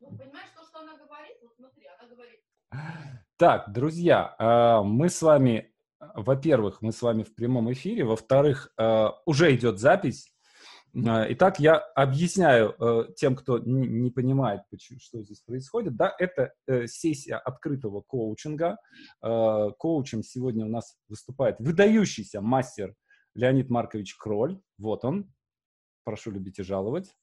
Ну, понимаешь, то, что она говорит, вот смотри, она говорит. Так, друзья, а, мы с вами, во-первых, мы с вами в прямом эфире, во-вторых, а, уже идет запись. А, итак, я объясняю тем, кто не понимает, что здесь происходит. Да, это э, сессия открытого коучинга. Коучем сегодня у нас выступает выдающийся мастер Леонид Маркович Кроль. Вот он. Прошу любить и жаловать.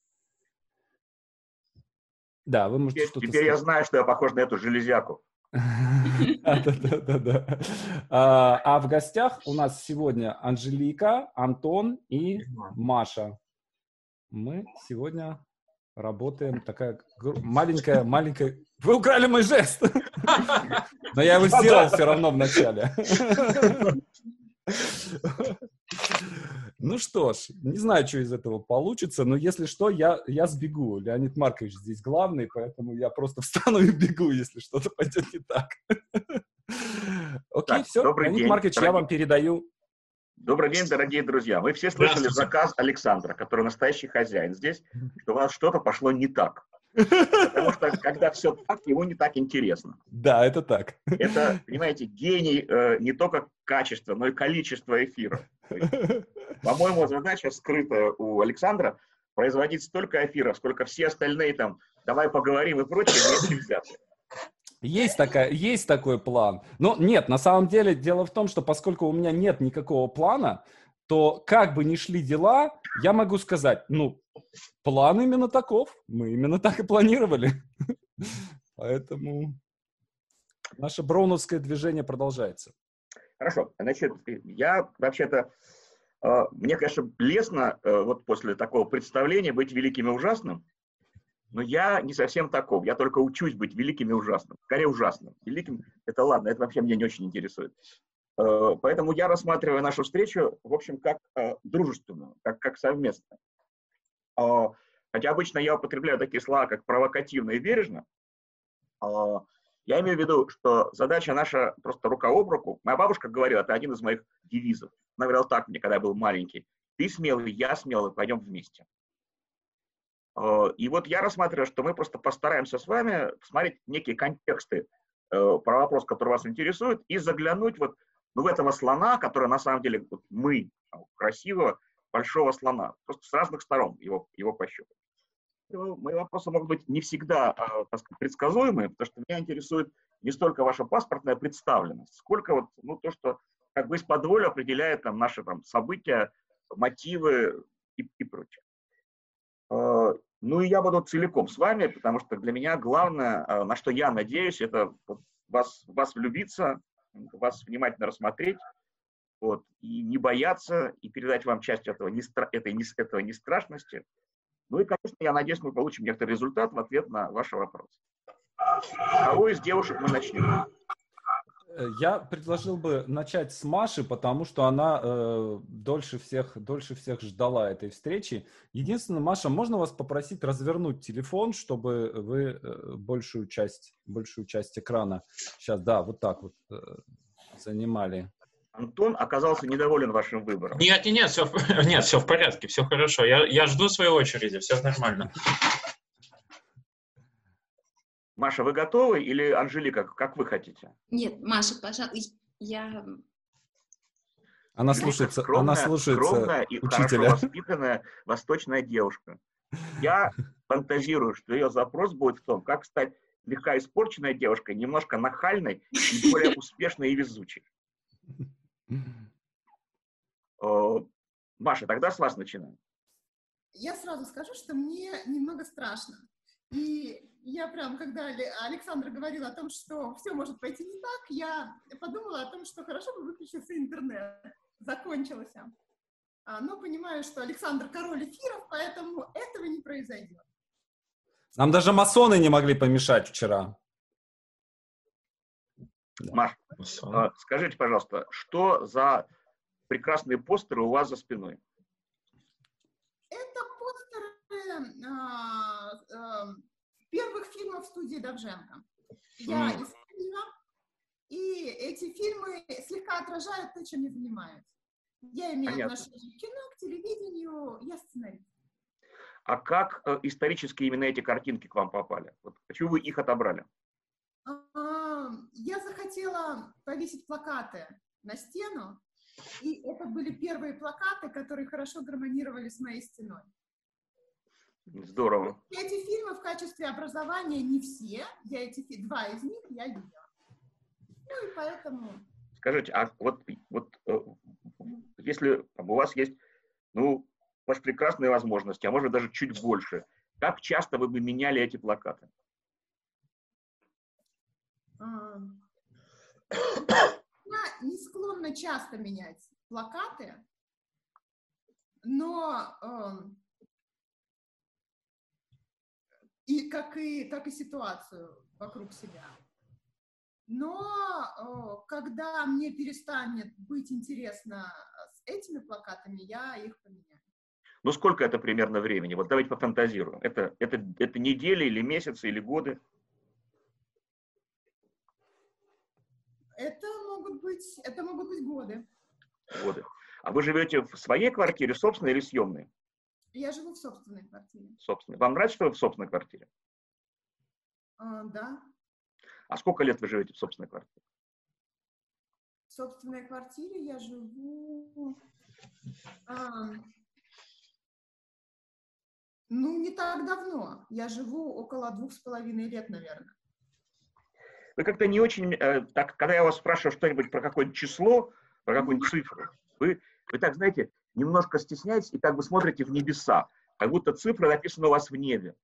Да, вы можете что-то... Теперь я знаю, что я похож на эту железяку. Да-да-да. А, а в гостях у нас сегодня Анжелика, Антон и Маша. Мы сегодня работаем такая маленькая, маленькая... Вы украли мой жест! Но я его сделал все равно в начале. Ну что ж, не знаю, что из этого получится, но если что, я, я сбегу. Леонид Маркович здесь главный, поэтому я просто встану и бегу, если что-то пойдет не так. Окей, все. Леонид день, Маркович, дорогие. я вам передаю. Добрый день, дорогие друзья. Мы все слышали заказ Александра, который настоящий хозяин здесь, что у вас что-то пошло не так. Потому что когда все так, ему не так интересно. Да, это так. Это, понимаете, гений э, не только качества, но и количества эфиров. По-моему, задача скрытая у Александра производить столько эфиров, сколько все остальные там «давай поговорим» и прочее вместе взяты. Есть, такая, есть такой план. Но нет, на самом деле дело в том, что поскольку у меня нет никакого плана, то как бы ни шли дела, я могу сказать, ну, план именно таков. Мы именно так и планировали. Поэтому наше броуновское движение продолжается. Хорошо. Значит, я вообще-то, э, мне, конечно, лестно э, вот после такого представления быть великим и ужасным, но я не совсем таков. Я только учусь быть великим и ужасным. Скорее ужасным. Великим — это ладно, это вообще меня не очень интересует. Э, поэтому я рассматриваю нашу встречу, в общем, как дружественную, как, как совместную. А, хотя обычно я употребляю такие слова, как провокативно и бережно. А, я имею в виду, что задача наша просто рука об руку. Моя бабушка говорила, это один из моих девизов. Она говорила так мне, когда я был маленький. Ты смелый, я смелый, пойдем вместе. А, и вот я рассматриваю, что мы просто постараемся с вами посмотреть некие контексты э, про вопрос, который вас интересует, и заглянуть вот ну, этого слона, который на самом деле вот мы, красивого, большого слона, просто с разных сторон его, его пощупать. Мои вопросы могут быть не всегда а, так сказать, предсказуемые, потому что меня интересует не столько ваша паспортная представленность, сколько вот, ну, то, что как бы из-под воли определяет там, наши там, события, мотивы и, и прочее. А, ну и я буду целиком с вами, потому что для меня главное, а, на что я надеюсь, это вас, вас влюбиться, вас внимательно рассмотреть, вот, и не бояться, и передать вам часть этого, не, этой, не, этого нестрашности. Ну и, конечно, я надеюсь, мы получим некоторый результат в ответ на ваш вопрос. Кого из девушек мы начнем? Э, я предложил бы начать с Маши, потому что она э, дольше всех дольше всех ждала этой встречи. Единственное, Маша, можно вас попросить развернуть телефон, чтобы вы э, большую часть большую часть экрана сейчас, да, вот так вот э, занимали. Антон оказался недоволен вашим выбором. Нет, нет, нет, все, нет, все в порядке, все хорошо. Я, я жду своей очереди, все нормально. Маша, вы готовы или Анжелика, как вы хотите? Нет, Маша, пожалуйста, я... Она слушается, скромная, она слушается скромная и учителя. хорошо воспитанная восточная девушка. Я фантазирую, что ее запрос будет в том, как стать слегка испорченной девушкой, немножко нахальной и более успешной и везучей. Маша, тогда с вас начинаем. Я сразу скажу, что мне немного страшно. И я прям, когда Александр говорил о том, что все может пойти не так, я подумала о том, что хорошо бы выключился интернет. Закончилось. А, но понимаю, что Александр король эфиров, поэтому этого не произойдет. Нам даже масоны не могли помешать вчера. Маш, а, скажите, пожалуйста, что за прекрасные постеры у вас за спиной? Это постеры а, а, первых фильмов студии Довженко. Я mm. исследовала, и эти фильмы слегка отражают то, чем я занимаюсь. Я имею Понятно. отношение к кино, к телевидению, я сценарист. а как э, исторически именно эти картинки к вам попали? Вот почему вы их отобрали? А, Я захотела повесить плакаты на стену, и это были первые плакаты, которые хорошо гармонировали с моей стеной. Здорово. Эти фильмы в качестве образования не все, я эти два из них я видела. Ну и поэтому Скажите, а вот, вот э, если там, у вас есть, ну, у вас прекрасные возможности, а может даже чуть больше, как часто вы бы меняли эти плакаты? я не склонна часто менять плакаты, но эм, и как и так и ситуацию вокруг себя. Но когда мне перестанет быть интересно с этими плакатами, я их поменяю. Ну, сколько это примерно времени? Вот давайте пофантазируем. Это, это, это недели или месяцы или годы? Это могут быть, это могут быть годы. годы. А вы живете в своей квартире, собственной или съемной? Я живу в собственной квартире. Собственной. Вам нравится, что вы в собственной квартире? А, да, А сколько лет вы живете в собственной квартире? в собственной квартире я живу. а, ну, не так давно. Я живу около двух с половиной лет, наверное. Вы как-то не очень, э, так, когда я вас спрашиваю что-нибудь про какое-нибудь число, про какую-нибудь цифру, вы, вы так, знаете, немножко стесняетесь и как бы смотрите в небеса, как будто цифра написана у вас в небе.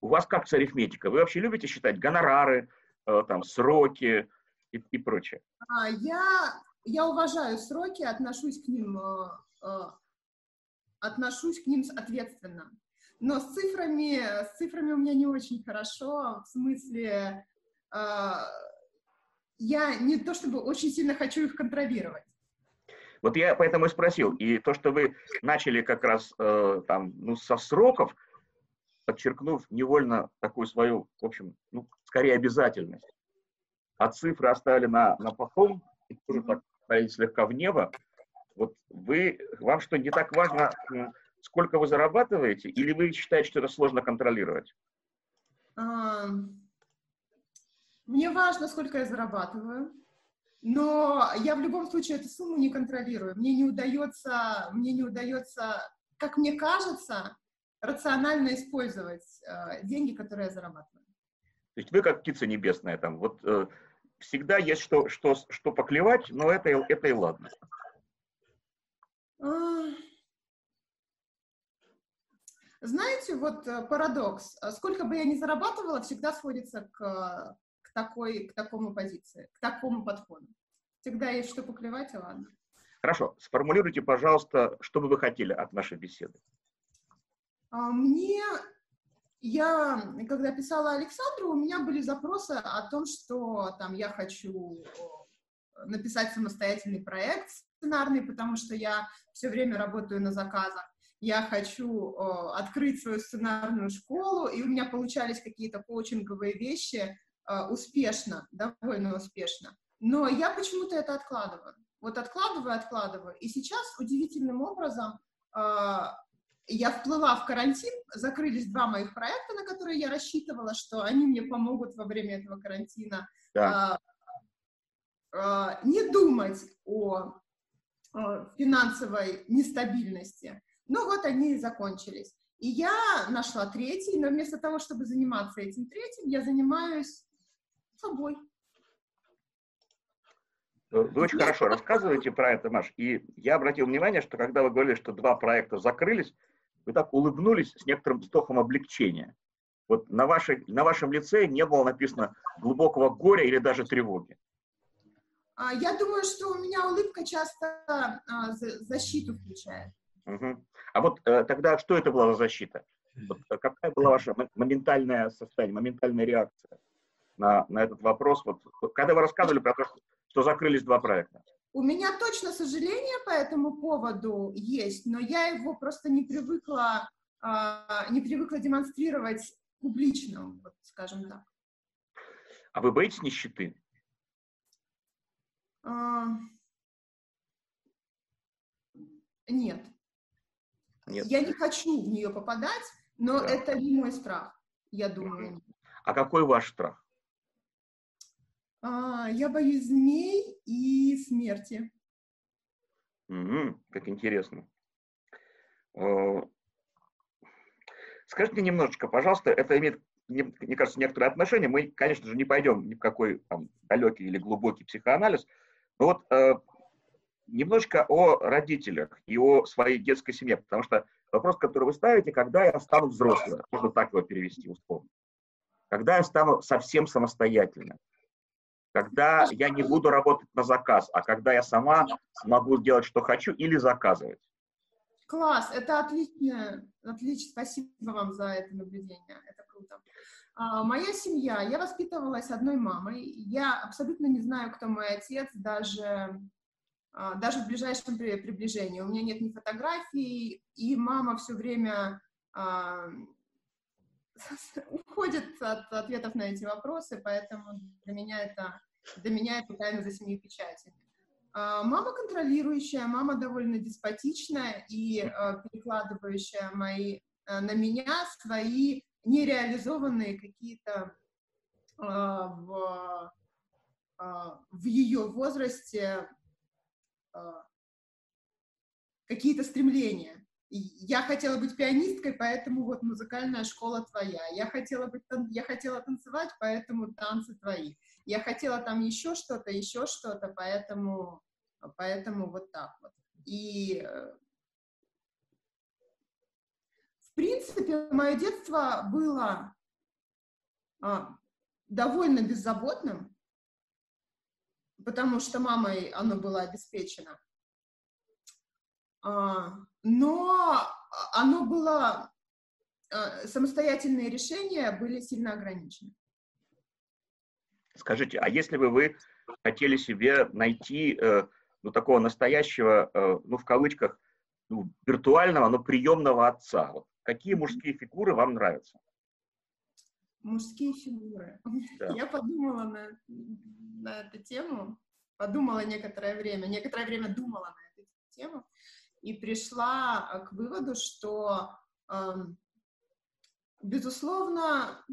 У вас как с арифметикой? Вы вообще любите считать гонорары, э, там, сроки и, и прочее? А, я, я уважаю сроки, отношусь к ним, э, э, отношусь к ним ответственно. Но с цифрами, с цифрами у меня не очень хорошо, в смысле, э, я не то чтобы очень сильно хочу их контролировать. Вот я поэтому и спросил. И то, что вы начали как раз э, там, ну, со сроков, подчеркнув невольно такую свою, в общем, ну, скорее обязательность. А цифры оставили на, на потом, и тоже так слегка в небо. Вот вы, вам что, не так важно, сколько вы зарабатываете, или вы считаете, что это сложно контролировать? Мне важно, сколько я зарабатываю, но я в любом случае эту сумму не контролирую. Мне не удается, мне не удается, как мне кажется, рационально использовать э, деньги, которые я зарабатываю. То есть вы как птица небесная там, вот э, всегда есть что, что, что поклевать, но это, это и ладно. Знаете, вот э, парадокс. А Сколько бы я ни зарабатывала, всегда сводится к, э, к, такой, к такому позиции, к такому подходу. Всегда есть что поклевать, и ладно. Хорошо, сформулируйте, пожалуйста, что бы вы хотели от нашей беседы. А, Мне, я, когда писала Александру, у меня были запросы о том, что там я хочу э, написать самостоятельный проект сценарный, потому что я все время работаю на заказах. Я хочу э, открыть свою сценарную школу, и у меня получались какие-то коучинговые вещи успешно, довольно успешно. Но я почему-то это откладываю. Вот откладываю, откладываю. И сейчас удивительным образом э, я вплыла в карантин, закрылись два моих проекта, на которые я рассчитывала, что они мне помогут во время этого карантина Да. а, а, не думать о, а, финансовой нестабильности. Ну вот они и закончились. И я нашла третий, но вместо того, чтобы заниматься этим третьим, я занимаюсь собой. Э, Вы очень хорошо рассказываете про это, Маш. И я обратил внимание, что когда вы говорили, что два проекта закрылись, вы так улыбнулись с некоторым вздохом облегчения. Вот на, вашей, на вашем лице не было написано глубокого горя или даже тревоги. А, Я думаю, что у меня улыбка часто а, за- защиту включает. Мгм. А вот э, тогда что это была за защита? Вот, э, какая была ваша мо- моментальное состояние, моментальная реакция на, на этот вопрос? Вот, когда вы рассказывали про то, что, что закрылись два проекта. У меня точно сожаление по этому поводу есть, но я его просто не привыкла, а, не привыкла демонстрировать публично, вот, скажем так. А вы боитесь нищеты? А, Нет. Нет. Я не хочу в нее попадать, но Да. это не мой страх, я думаю. А какой ваш страх? А, я боюсь змей и смерти. Мгм, как интересно. Э, Скажите немножечко, пожалуйста, это имеет, мне кажется, некоторое отношение. Мы, конечно же, не пойдем ни в какой там, далекий или глубокий психоанализ, но вот э, немножечко о родителях и о своей детской семье, потому что вопрос, который вы ставите, когда я стану взрослым, можно так его перевести условно. Когда я стану совсем самостоятельным, когда я не буду работать на заказ, а когда я сама смогу делать, что хочу, или заказывать. Класс, это отлично, отлично, спасибо вам за это наблюдение, это круто. А, моя семья, я воспитывалась одной мамой, я абсолютно не знаю, кто мой отец, даже, а, даже в ближайшем при- приближении. У меня нет ни фотографий, и мама все время а, уходит от ответов на эти вопросы, поэтому для меня это, для меня это тайна за семью печатями. А, Мама контролирующая, мама довольно деспотичная и э, перекладывающая мои, э, на меня свои нереализованные какие-то э, в, в ее возрасте какие-то стремления. Я хотела быть пианисткой, поэтому вот музыкальная школа твоя. Я хотела, быть, я хотела танцевать, поэтому танцы твои. Я хотела там еще что-то, еще что-то, поэтому, поэтому вот так вот. И э, в принципе, мое детство было а, довольно беззаботным, потому что мамой оно было обеспечено. А, но оно было, а, самостоятельные решения были сильно ограничены. Скажите, а если бы вы хотели себе найти э, ну, такого настоящего, э, ну, в кавычках, ну, виртуального, но приемного отца, вот, какие мужские фигуры вам нравятся? Мужские фигуры. Да. Я подумала на, на эту тему, подумала некоторое время, некоторое время думала на эту тему и пришла э, к выводу, что, эм, безусловно,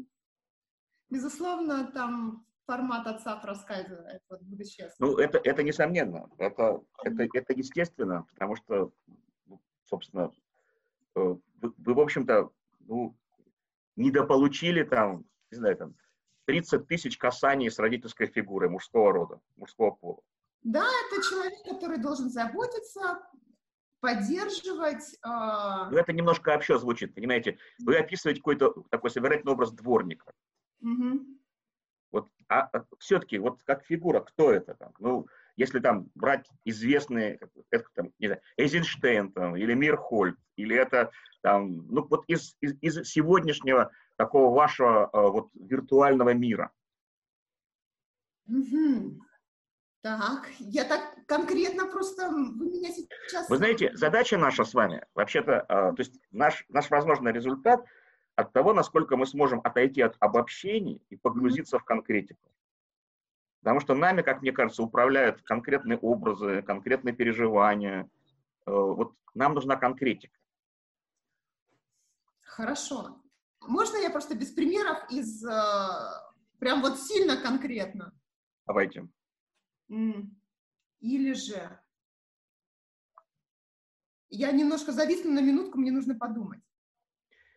безусловно, там формат отца проскальзывает, вот буду честна. Ну, это, это несомненно, это, это, это естественно, потому что, ну, собственно, э, вы, вы, в общем-то, ну, недополучили там, не знаю, там, 30 тысяч касаний с родительской фигурой мужского рода, мужского пола. Да, это человек, который должен заботиться, поддерживать. э, Но это немножко общо звучит, понимаете? Вы описываете какой-то такой собирательный образ дворника. мгм. Вот, а, все-таки, вот как фигура, кто это там? Ну, если там брать известные, это, там, не знаю, Эйзенштейн там, или Мирхольд, или это там, ну вот из, из, из сегодняшнего такого вашего э, вот виртуального мира. Мгм. Так, я так конкретно просто, вы меня сейчас... Вы знаете, задача наша с вами, вообще-то, э, то есть наш, наш возможный результат от того, насколько мы сможем отойти от обобщений и погрузиться в конкретику. Потому что нами, как мне кажется, управляют конкретные образы, конкретные переживания. Э, Вот нам нужна конкретика. Хорошо. Можно я просто без примеров из... э, Прям вот сильно конкретно? Давайте. Или же... Я немножко зависну на минутку, мне нужно подумать.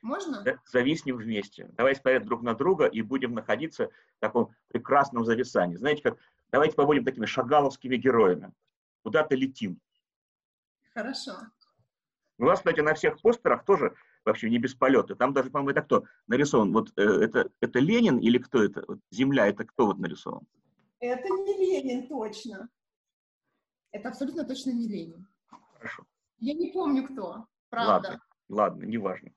Можно? Э, Зависнем вместе. Давайте смотреть друг на друга и будем находиться в таком прекрасном зависании. Знаете, как давайте побудем такими шагаловскими героями. Куда-то летим. Хорошо. У вас, кстати, на всех постерах тоже вообще не без полета. Там даже, по-моему, это кто нарисован? Вот э, это, это Ленин или кто это? Вот Земля, это кто вот нарисован? Это не Ленин, точно. Это абсолютно точно не Ленин. Хорошо. Я не помню, кто. Правда. Ладно, ладно, неважно.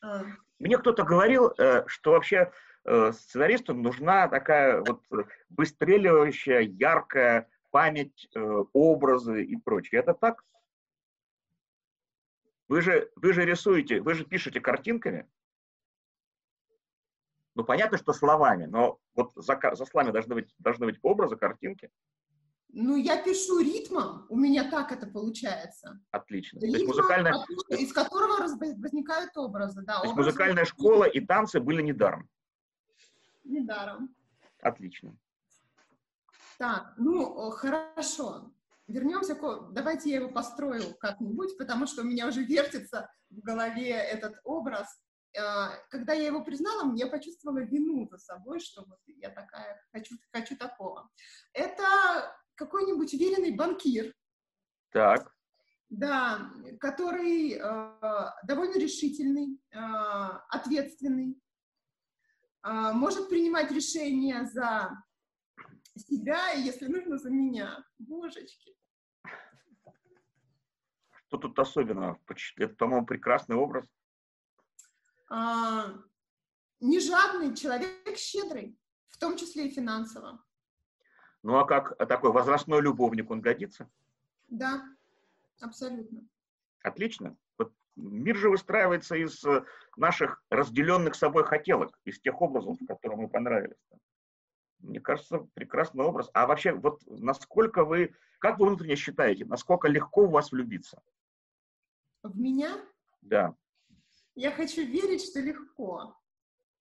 А, Мне кто-то говорил, э, что вообще э, сценаристу нужна такая вот выстреливающая, яркая память, э, образы и прочее. Это так? Вы же, вы же рисуете, вы же пишете картинками. Ну, понятно, что словами, но вот за, за словами должны быть, должны быть образы, картинки. Ну, я пишу ритмом, у меня так это получается. Отлично. То есть Ритмом, музыкальная, из которого раз- возникают образы, да. то есть музыкальная школа и танцы были недаром. Недаром. Отлично. Так, ну, э, хорошо. Вернемся к... Давайте я его построю как-нибудь, потому что у меня уже вертится в голове этот образ. Э, Когда я его признала, я почувствовала вину за собой, что вот я такая, хочу, хочу такого. Это какой-нибудь уверенный банкир, Так, да, который э, довольно решительный, э, ответственный, э, может принимать решения за себя, и если нужно, за меня. Божечки. что тут особенного? Это, по-моему, прекрасный образ. А, не жадный человек, щедрый, в том числе и финансово. Ну а как такой возрастной любовник он годится? Да, абсолютно. Отлично. Вот мир же выстраивается из э, наших разделенных собой хотелок, из тех образов, которые мы понравились. Мне кажется, прекрасный образ. А вообще, вот насколько вы, как вы внутренне считаете, насколько легко у вас влюбиться? В меня Да. Я хочу верить, что легко.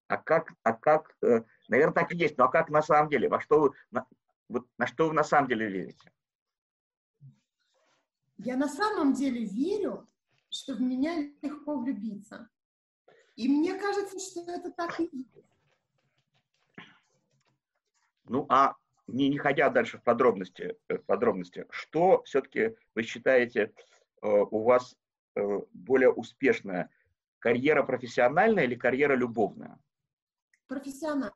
А как, а как, э, наверное, так и есть, но а как на самом деле? Во что вы, на, вот на что вы на самом деле верите? Я на самом деле верю, что в меня легко влюбиться. И мне кажется, что это так и есть. Ну, а не, не ходя дальше в подробности, э, в подробности, что все-таки вы считаете э, у вас э, более успешная? Карьера профессиональная или карьера любовная? Профессиональная.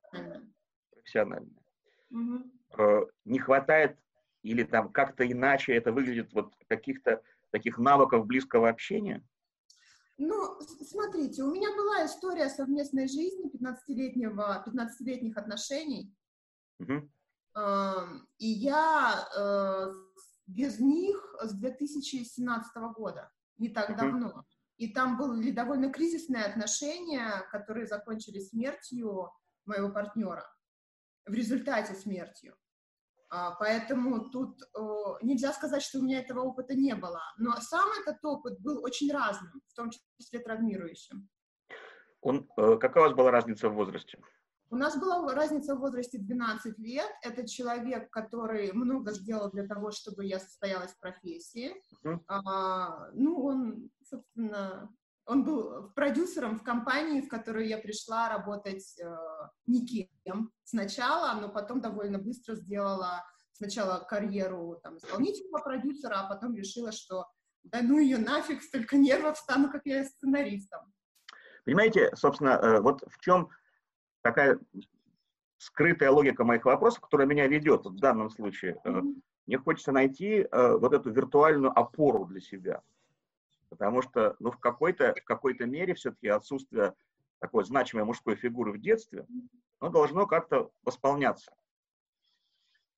Мгм. Э, не хватает или там как-то иначе это выглядит вот каких-то таких навыков близкого общения? Ну, смотрите, у меня была история совместной жизни 15-летнего, 15-летних отношений. Эм, и я э, без них с 2017 года, не так Мгм. давно. И там были довольно кризисные отношения, которые закончились смертью моего партнера, в результате смертью. А, Поэтому тут э, нельзя сказать, что у меня этого опыта не было. Но сам этот опыт был очень разным, в том числе травмирующим. Он, э, какая у вас была разница в возрасте? У нас была разница в возрасте 12 лет. Это человек, который много сделал для того, чтобы я состоялась в профессии. Мгм. А, ну, он, собственно, он был продюсером в компании, в которую я пришла работать э, никем сначала, но потом довольно быстро сделала сначала карьеру там, исполнительного продюсера, а потом решила, что да ну ее нафиг, столько нервов, стану как я сценаристом. Понимаете, собственно, э, вот в чем такая скрытая логика моих вопросов, которая меня ведет в данном случае. Э. Мне хочется найти э, вот эту виртуальную опору для себя. Потому что, ну, в какой-то, в какой-то мере все-таки отсутствие такой значимой мужской фигуры в детстве, оно должно как-то восполняться.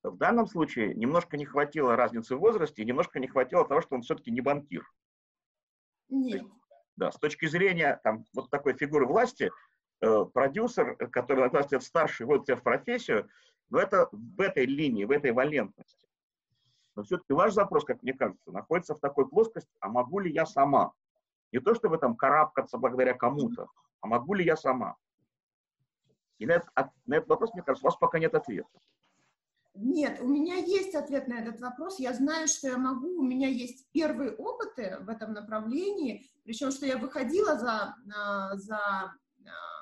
В данном случае немножко не хватило разницы в возрасте, немножко не хватило того, что он все-таки не банкир. Нет. Да, с точки зрения там, вот такой фигуры власти, продюсер, э, который на 20 лет старше, вводит тебя в профессию, но это в этой линии, в этой валентности. Но все-таки ваш запрос, как мне кажется, находится в такой плоскости, а могу ли я сама? Не то, чтобы там карабкаться благодаря кому-то, а могу ли я сама? И на этот, от- на этот вопрос, мне кажется, у вас пока нет ответа. Нет, у меня есть ответ на этот вопрос. Я знаю, что я могу. У меня есть первые опыты в этом направлении. Причем, что я выходила за, а, за а,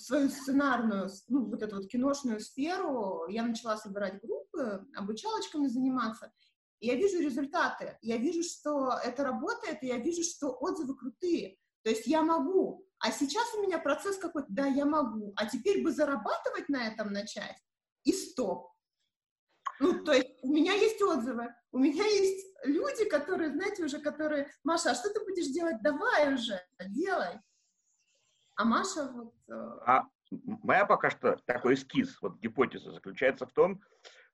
свою сценарную, ну, вот эту вот киношную сферу. Я начала собирать группы, обучалочками заниматься. И я вижу результаты. Я вижу, что это работает, и я вижу, что отзывы крутые. То есть я могу. А сейчас у меня процесс какой-то, да, я могу. А теперь бы зарабатывать на этом начать, и стоп. Ну, то есть у меня есть отзывы, у меня есть люди, которые, знаете, уже, которые, Маша, а что ты будешь делать? Давай уже, делай. А Маша вот... э, А моя пока что такой эскиз, вот гипотеза заключается в том,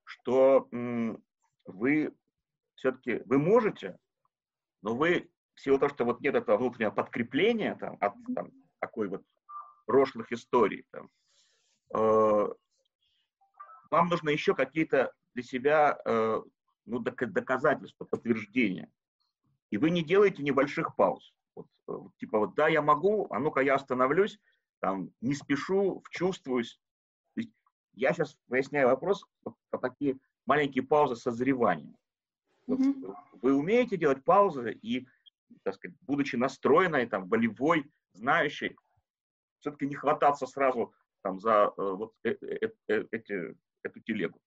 что вы все-таки, вы можете, но вы в силу того, что вот нет этого внутреннего подкрепления там, от там, такой вот прошлых историй, там, э, вам нужно еще какие-то для себя э, ну, док- доказательство, подтверждение. И вы не делаете небольших пауз. Типа вот да, я могу, а ну-ка я остановлюсь, там, не спешу, вчувствуюсь. Я сейчас выясняю вопрос вот, по такие маленькие паузы созревания. Вот, Мгм. Вы умеете делать паузы и, так сказать, будучи настроенной, там, волевой, знающей, все-таки не хвататься сразу там, за э, вот э- э- э- эти, эту телегу.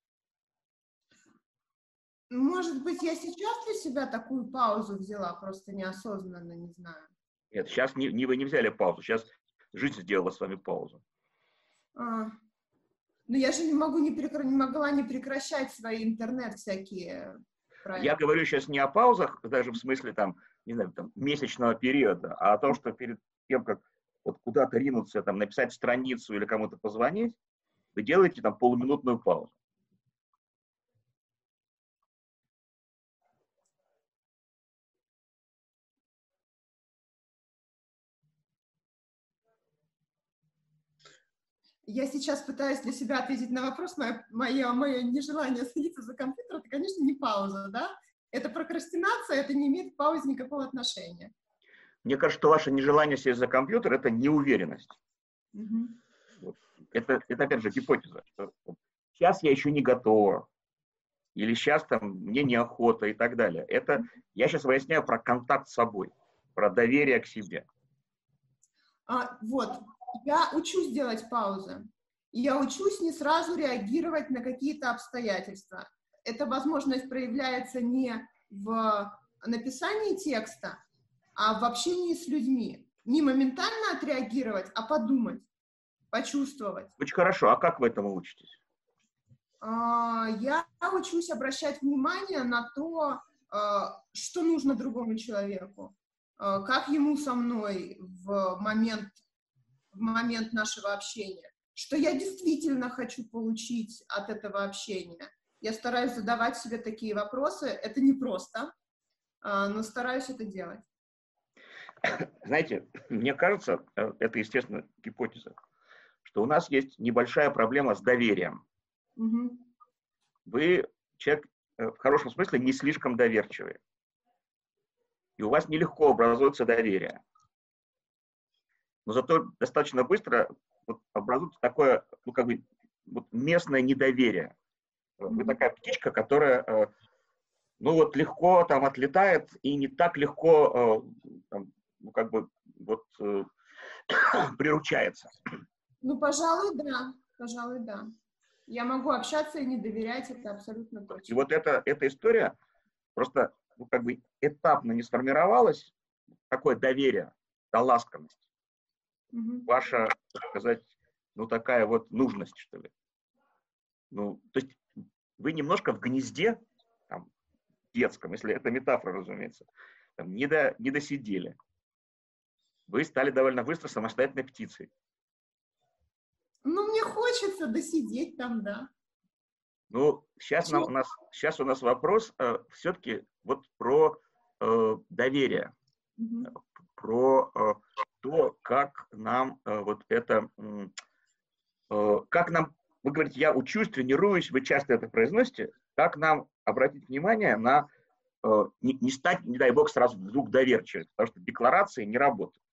Может быть, я сейчас для себя такую паузу взяла, просто неосознанно, не знаю. Нет, сейчас не, не вы не взяли паузу, сейчас жизнь сделала с вами паузу. А, Но я же не могу не, прекра- не могла не прекращать свои интернет всякие проекты. Я говорю сейчас не о паузах, даже в смысле там, не знаю, там, месячного периода, а о том, что перед тем, как вот куда-то ринуться, там, написать страницу или кому-то позвонить, вы делаете там полуминутную паузу. Я сейчас пытаюсь для себя ответить на вопрос, мое, мое, мое нежелание садиться за компьютер, это, конечно, не пауза, да? Это прокрастинация, это не имеет к паузе никакого отношения. Мне кажется, что ваше нежелание сесть за компьютер – это неуверенность. Мгм. Это, это опять же, гипотеза. что вот Сейчас я еще не готова. Или сейчас там мне неохота и так далее. Это я сейчас выясняю про контакт с собой, про доверие к себе. А, вот, я учусь делать паузы. Я учусь не сразу реагировать на какие-то обстоятельства. Эта возможность проявляется не в написании текста, а в общении с людьми. Не моментально отреагировать, а подумать, почувствовать. Очень хорошо. А как вы этому учитесь? А, Я учусь обращать внимание на то, а, что нужно другому человеку, а, как ему со мной в момент, в момент нашего общения, что я действительно хочу получить от этого общения. Я стараюсь задавать себе такие вопросы. Это непросто, а, но стараюсь это делать. Знаете, мне кажется, э, это, естественно, гипотеза, что у нас есть небольшая проблема с доверием. Мгм. Вы человек э, в хорошем смысле не слишком доверчивый. И у вас нелегко образуется доверие. Но зато достаточно быстро вот образуется такое, ну, как бы, вот местное недоверие. Вы такая птичка, которая, э, ну, вот легко там отлетает и не так легко, э, там, ну, как бы, вот, э, приручается. Ну, пожалуй, да. Пожалуй, да. Я могу общаться и не доверять, это абсолютно И точно. вот эта, эта история просто ну, как бы этапно не сформировалась, такое доверие, да, ласковость, Ваша, так сказать, ну такая вот нужность, что ли. Ну, то есть вы немножко в гнезде, там, детском, если это метафора, разумеется, там, не, до, не досидели. Вы стали довольно быстро самостоятельной птицей. Ну, мне хочется досидеть там, да. Ну, сейчас, нам, у, нас, сейчас у нас вопрос э, все-таки вот про э, доверие. Мгм. про э, то, как нам э, вот это, э, как нам, вы говорите, я учусь, тренируюсь, вы часто это произносите, как нам обратить внимание на, э, не, не стать, не дай бог, сразу вдруг доверчивым, потому что декларации не работают.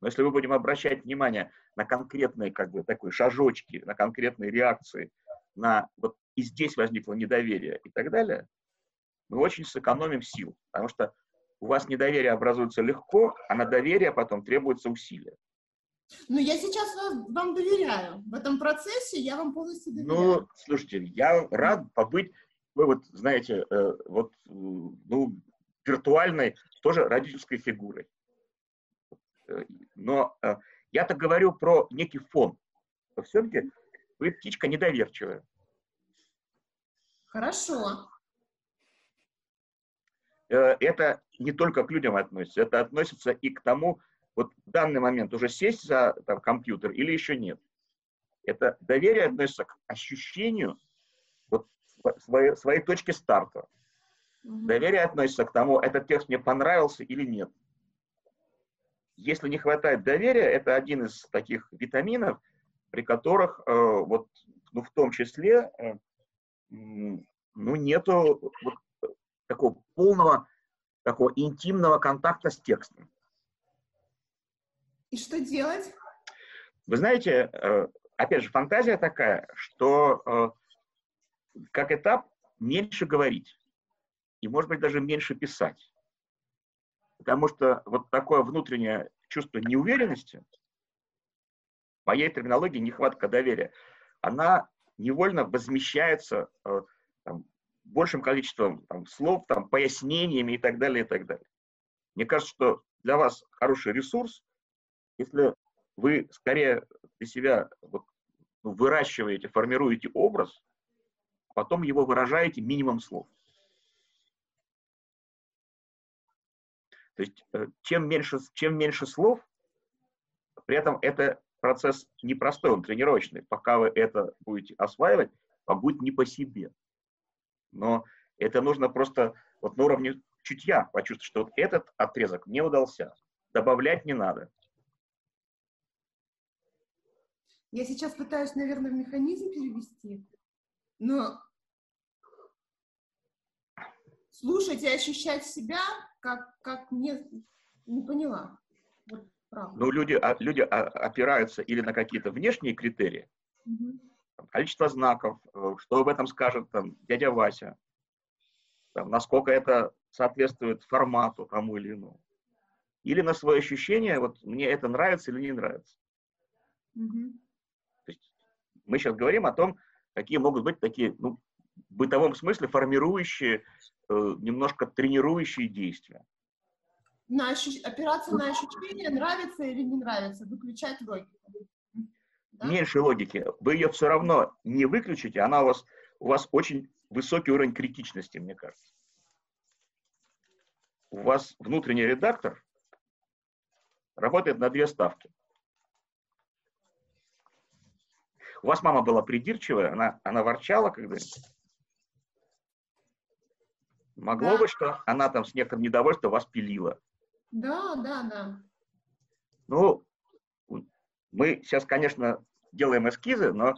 Но если мы будем обращать внимание на конкретные, как бы, такой шажочки, на конкретные реакции, на вот и здесь возникло недоверие и так далее, мы очень сэкономим сил, потому что у вас недоверие образуется легко, а на доверие потом требуется усилие. Ну, я сейчас вам доверяю. В этом процессе я вам полностью доверяю. Ну, слушайте, я рад побыть, вы вот знаете, э, вот, ну, виртуальной тоже родительской фигурой. Э, Но э, я-то говорю про некий фон. Все-таки вы птичка недоверчивая. Хорошо. Э, Это не только к людям относится, это относится и к тому, вот в данный момент уже сесть за там, компьютер или еще нет. Это доверие относится к ощущению вот, сво- своей, своей точки старта. Мгм. Доверие относится к тому, этот текст мне понравился или нет. Если не хватает доверия, это один из таких витаминов, при которых, э, вот, ну, в том числе, э, ну, нету вот такого полного, такого интимного контакта с текстом. И что делать? Вы знаете, э, опять же, фантазия такая, что э, как этап меньше говорить и, может быть, даже меньше писать. Потому что вот такое внутреннее чувство неуверенности, моей терминологии нехватка доверия, она невольно возмещается э, там, большим количеством там, слов, там, пояснениями и так далее, и так далее. Мне кажется, что для вас хороший ресурс, если вы скорее для себя вот, ну, выращиваете, формируете образ, потом его выражаете минимум слов. То есть э, чем меньше, чем меньше слов, при этом это процесс непростой, он тренировочный. Пока вы это будете осваивать, вам будет не по себе. Но это нужно просто вот на уровне чутья почувствовать, что вот этот отрезок не удался. Добавлять не надо. Я сейчас пытаюсь, наверное, в механизм перевести, но слушать и ощущать себя, как, как не, не поняла. Вот, Ну, люди, а, люди опираются или на какие-то внешние критерии, угу. Количество знаков, э, что об этом скажет там, дядя Вася, там, насколько это соответствует формату тому или иному. Или на свое ощущение, вот мне это нравится или не нравится. Угу. То есть мы сейчас говорим о том, какие могут быть такие, ну, в бытовом смысле формирующие, э, немножко тренирующие действия. На ощущ... Опираться на ощущение, нравится или не нравится, выключать логику. Да? Меньше логики. Вы ее все равно не выключите, она у вас, у вас очень высокий уровень критичности, мне кажется. У вас внутренний редактор работает на две ставки. У вас мама была придирчивая, она, она ворчала когда-нибудь? Могло да. бы, что она там с некоторым недовольством вас пилила. Да, да, да. Ну, мы сейчас, конечно, делаем эскизы, но,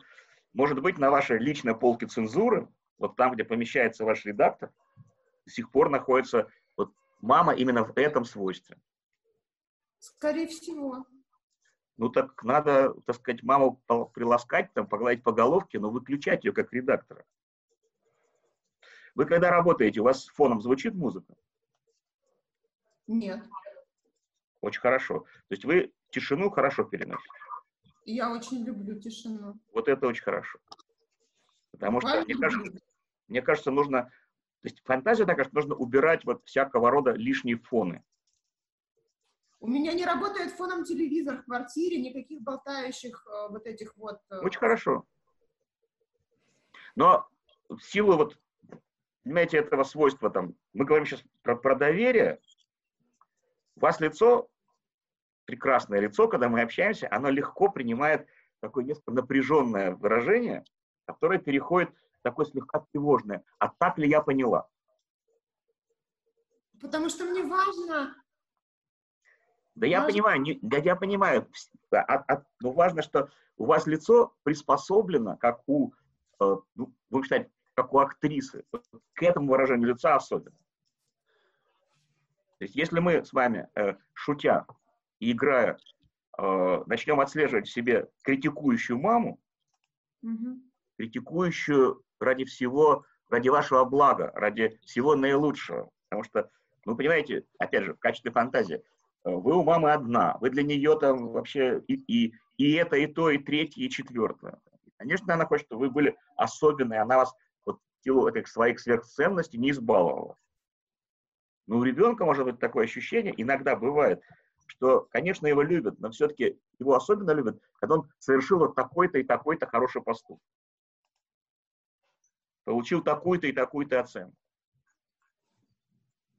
может быть, на вашей личной полке цензуры, вот там, где помещается ваш редактор, до сих пор находится вот мама именно в этом свойстве. Скорее всего. Ну так надо, так сказать, маму приласкать, там, погладить по головке, но выключать ее как редактора. Вы когда работаете, у вас фоном звучит музыка? Нет. Очень хорошо. То есть вы тишину хорошо переносите? Я очень люблю тишину. Вот это очень хорошо. Потому что, мне кажется, мне кажется, нужно... То есть фантазия такая, что нужно убирать вот всякого рода лишние фоны. У меня не работает фоном телевизор в квартире, никаких болтающих э, вот этих вот... Э... Очень хорошо. Но в силу вот понимаете, этого свойства там, мы говорим сейчас про, про доверие, у вас лицо, прекрасное лицо, когда мы общаемся, оно легко принимает такое несколько напряженное выражение, которое переходит в такое слегка тревожное. А так ли я поняла? Потому что мне важно... Да я понимаю, не, да я понимаю, а, а, но важно, что у вас лицо приспособлено, как у, э, ну, вы считаете, как у актрисы. К этому выражению лица особенно. То есть если мы с вами, э, шутя и играя, э, начнем отслеживать в себе критикующую маму, угу. критикующую ради всего, ради вашего блага, ради всего наилучшего. Потому что, ну, понимаете, опять же, в качестве фантазии, э, вы у мамы одна, вы для нее там вообще и, и, и это, и то, и третье, и четвертое. Конечно, она хочет, чтобы вы были особенные, она вас силу этих своих сверхценностей не избаловала. Но у ребенка может быть такое ощущение, иногда бывает, что, конечно, его любят, но все-таки его особенно любят, когда он совершил вот такой-то и такой-то хороший поступок. Получил такую-то и такую-то оценку.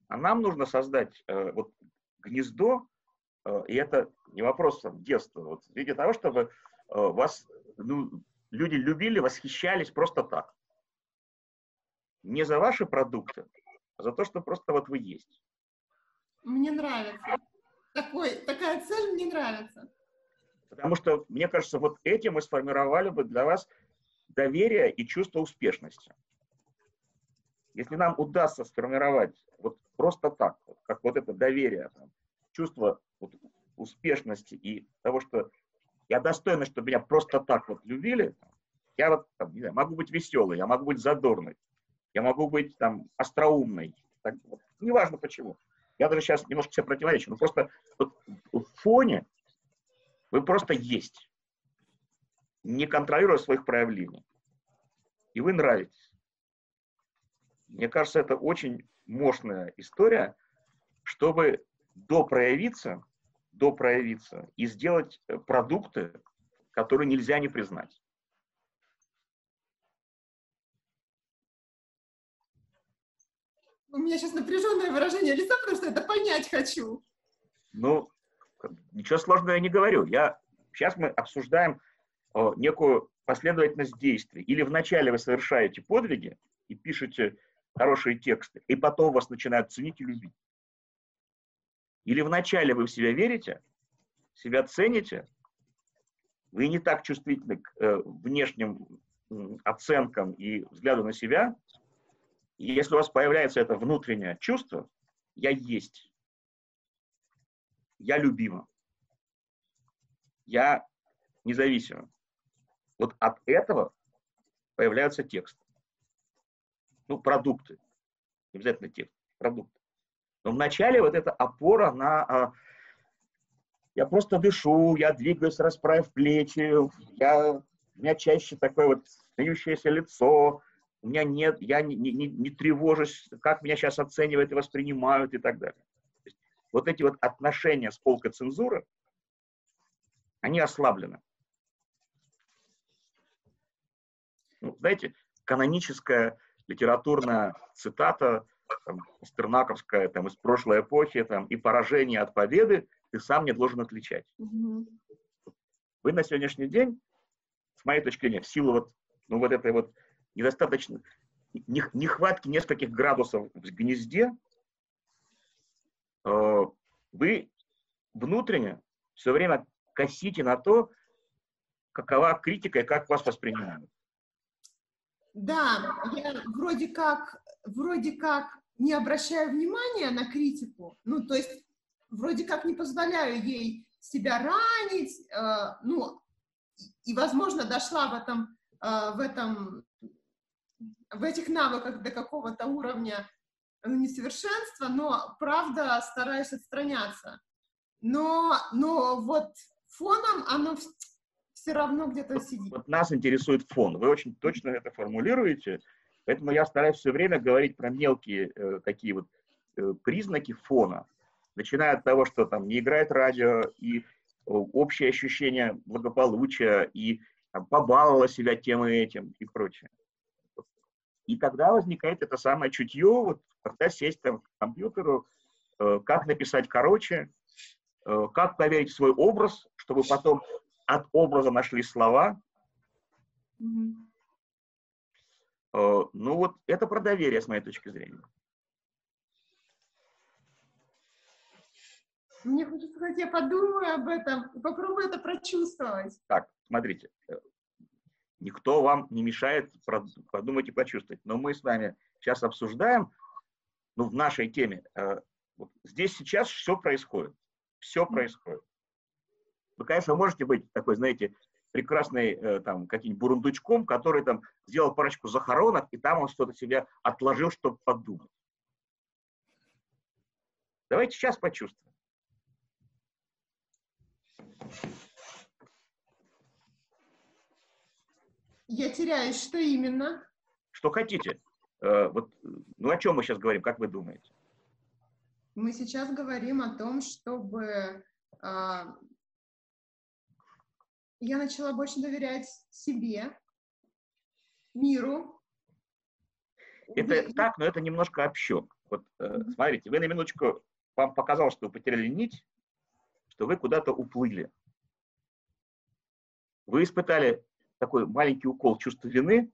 А нам нужно создать э, вот гнездо, э, и это не вопрос там, детства, вот, в виде того, чтобы э, вас ну, люди любили, восхищались просто так не за ваши продукты, а за то, что просто вот вы есть. Мне нравится. Такой, такая цель мне нравится. Потому что, мне кажется, вот этим мы сформировали бы для вас доверие и чувство успешности. Если нам удастся сформировать вот просто так, вот, как вот это доверие, там, чувство вот, успешности и того, что я достойна, чтобы меня просто так вот любили, я вот, там, не знаю, могу быть веселый, я могу быть задорный, я могу быть там остроумный, так, вот, неважно почему. Я даже сейчас немножко себе противоречу, но просто в фоне вы просто есть, не контролируя своих проявлений. И вы нравитесь. Мне кажется, это очень мощная история, чтобы допроявиться, допроявиться и сделать э, продукты, которые нельзя не признать. У меня сейчас напряженное выражение лица, потому что это понять хочу. Ну, ничего сложного я не говорю. Я, сейчас мы обсуждаем о, некую последовательность действий. Или вначале вы совершаете подвиги и пишете хорошие тексты, и потом вас начинают ценить и любить. Или вначале вы в себя верите, себя цените, вы не так чувствительны к э, внешним оценкам и взгляду на себя, если у вас появляется это внутреннее чувство, я есть, я любима, я независима. Вот от этого появляются тексты. Ну, продукты. Не обязательно текст, продукты. Но вначале вот эта опора на... А, я просто дышу, я двигаюсь, расправив плечи, я, у меня чаще такое вот смеющееся лицо, у меня нет, я не, не, не тревожусь, как меня сейчас оценивают и воспринимают и так далее. Вот эти вот отношения с полкой цензуры, они ослаблены. Ну, знаете, каноническая литературная цитата там, Стернаковская там, из прошлой эпохи, там, и поражение от победы ты сам не должен отличать. Угу. Вы на сегодняшний день, с моей точки зрения, в силу вот, ну, вот этой вот недостаточно, нехватки нескольких градусов в гнезде, э, вы внутренне все время косите на то, какова критика и как вас воспринимают. Да, я вроде как, вроде как не обращаю внимания на критику, ну, то есть вроде как не позволяю ей себя ранить, э, ну, и, возможно, дошла в этом, э, в этом, в этих навыках до какого-то уровня ну, несовершенства, но, правда, стараюсь отстраняться. Но, но вот фоном оно все равно где-то сидит. Вот нас интересует фон. Вы очень точно это формулируете. Поэтому я стараюсь все время говорить про мелкие э, такие вот э, признаки фона. Начиная от того, что там не играет радио, и э, общее ощущение благополучия, и там, побаловала себя тем и этим, и прочее. И тогда возникает это самое чутье, вот, когда сесть там к компьютеру, э, как написать короче, э, как проверить свой образ, чтобы потом от образа нашли слова. Mm-hmm. Ну вот это про доверие, с моей точки зрения. Мне хочется сказать, я подумаю об этом, попробую это прочувствовать. Так, смотрите, э, никто вам не мешает подумать и почувствовать, но мы с вами сейчас обсуждаем, ну, в нашей теме, э, вот здесь сейчас все происходит, все происходит. Вы, конечно, можете быть такой, знаете, прекрасный э, там каким-нибудь бурундучком, который там сделал парочку захоронок, и там он что-то себе отложил, чтобы подумать. Давайте сейчас почувствуем. Я теряюсь, что именно? Что хотите. Э, вот, ну о чем мы сейчас говорим, как вы думаете? Мы сейчас говорим о том, чтобы э, я начала больше доверять себе, миру. Это и... так, но это немножко общок. Вот mm-hmm. смотрите, вы на минуточку, вам показалось, что вы потеряли нить, что вы куда-то уплыли. Вы испытали такой маленький укол чувства вины,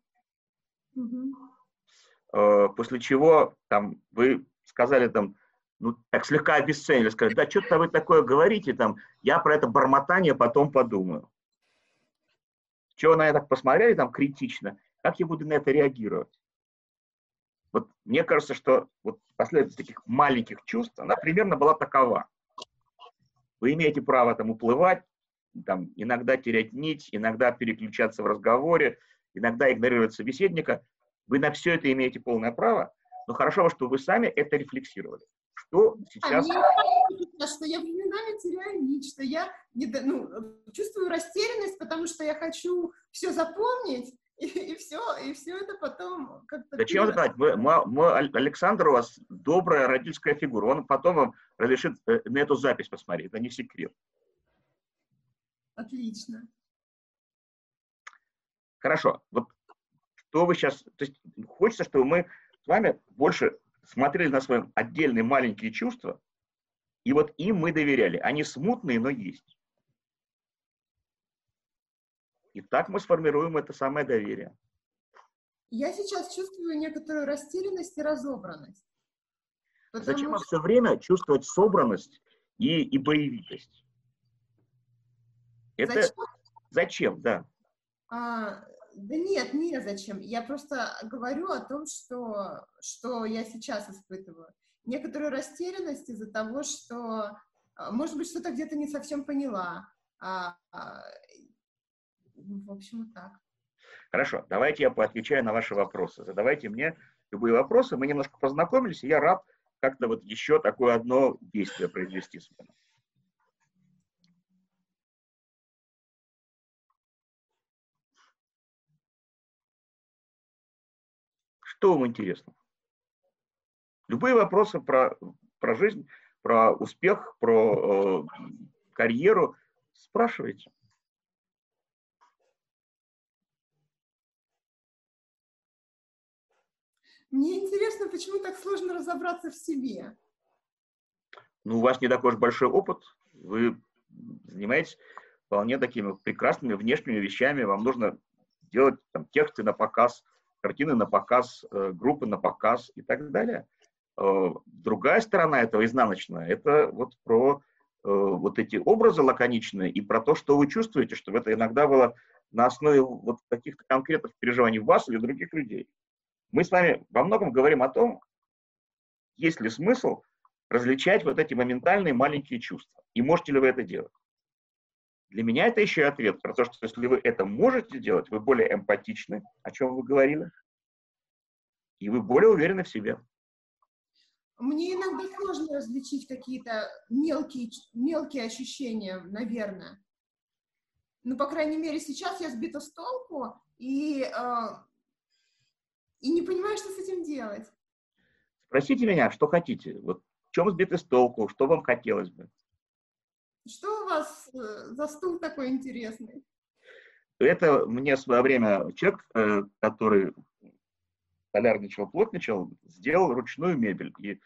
mm-hmm. после чего там вы сказали там, ну, так слегка обесценили, сказали, да, что-то вы такое говорите, там, я про это бормотание потом подумаю. Чего на это посмотрели там критично, как я буду на это реагировать? вот мне кажется, что вот последовательность таких маленьких чувств, она примерно была такова. Вы имеете право там уплывать, там, иногда терять нить, иногда переключаться в разговоре, иногда игнорировать собеседника. Вы на все это имеете полное право, но хорошо, что вы сами это рефлексировали. Что сейчас... А что я временами теряю нить, что я не, ну, чувствую растерянность, потому что я хочу все запомнить, и, и все, и все это потом как-то... Зачем это мы, мы, мы, Александр у вас добрая родительская фигура, он потом вам разрешит э, на эту запись посмотреть, это не секрет. Отлично. Хорошо, вот что вы сейчас... То есть хочется, чтобы мы с вами больше смотрели на свои отдельные маленькие чувства, и вот им мы доверяли. Они смутные, но есть. И так мы сформируем это самое доверие. Я сейчас чувствую некоторую растерянность и разобранность. Зачем что... все время чувствовать собранность и, и боевитость? Это зачем? зачем, да. А, да нет, не зачем. Я просто говорю о том, что, что я сейчас испытываю. Некоторую растерянность из-за того, что, а, может быть, что-то где-то не совсем поняла. А, а, в общем, так. Хорошо, давайте я поотвечаю на ваши вопросы. Задавайте мне любые вопросы. Мы немножко познакомились, и я рад как-то вот еще такое одно действие произвести с вами. Что вам интересно? Любые вопросы про, про жизнь, про успех, про э, карьеру спрашивайте. Мне интересно, почему так сложно разобраться в себе? Ну, у вас не такой уж большой опыт. Вы занимаетесь вполне такими прекрасными внешними вещами. Вам нужно делать там, тексты на показ, картины на показ, э, группы на показ и так далее. Э, другая сторона этого изнаночная, это вот про э, вот эти образы лаконичные и про то, что вы чувствуете, чтобы это иногда было на основе вот каких-то конкретных переживаний вас или других людей. Мы с вами во многом говорим о том, есть ли смысл различать вот эти моментальные маленькие чувства, и можете ли вы это делать. Для меня это еще и ответ про то, что если вы это можете делать, вы более эмпатичны, о чем вы говорили, и вы более уверены в себе. Мне иногда сложно различить какие-то мелкие, мелкие ощущения, наверное. Ну, по крайней мере, сейчас я сбита с толку и, э, и не понимаю, что с этим делать. Спросите меня, что хотите. Вот в чем сбиты с толку, что вам хотелось бы? Что у вас э, за стул такой интересный? Это мне в свое время человек, э, который столярничал, плотничал, сделал ручную мебель. И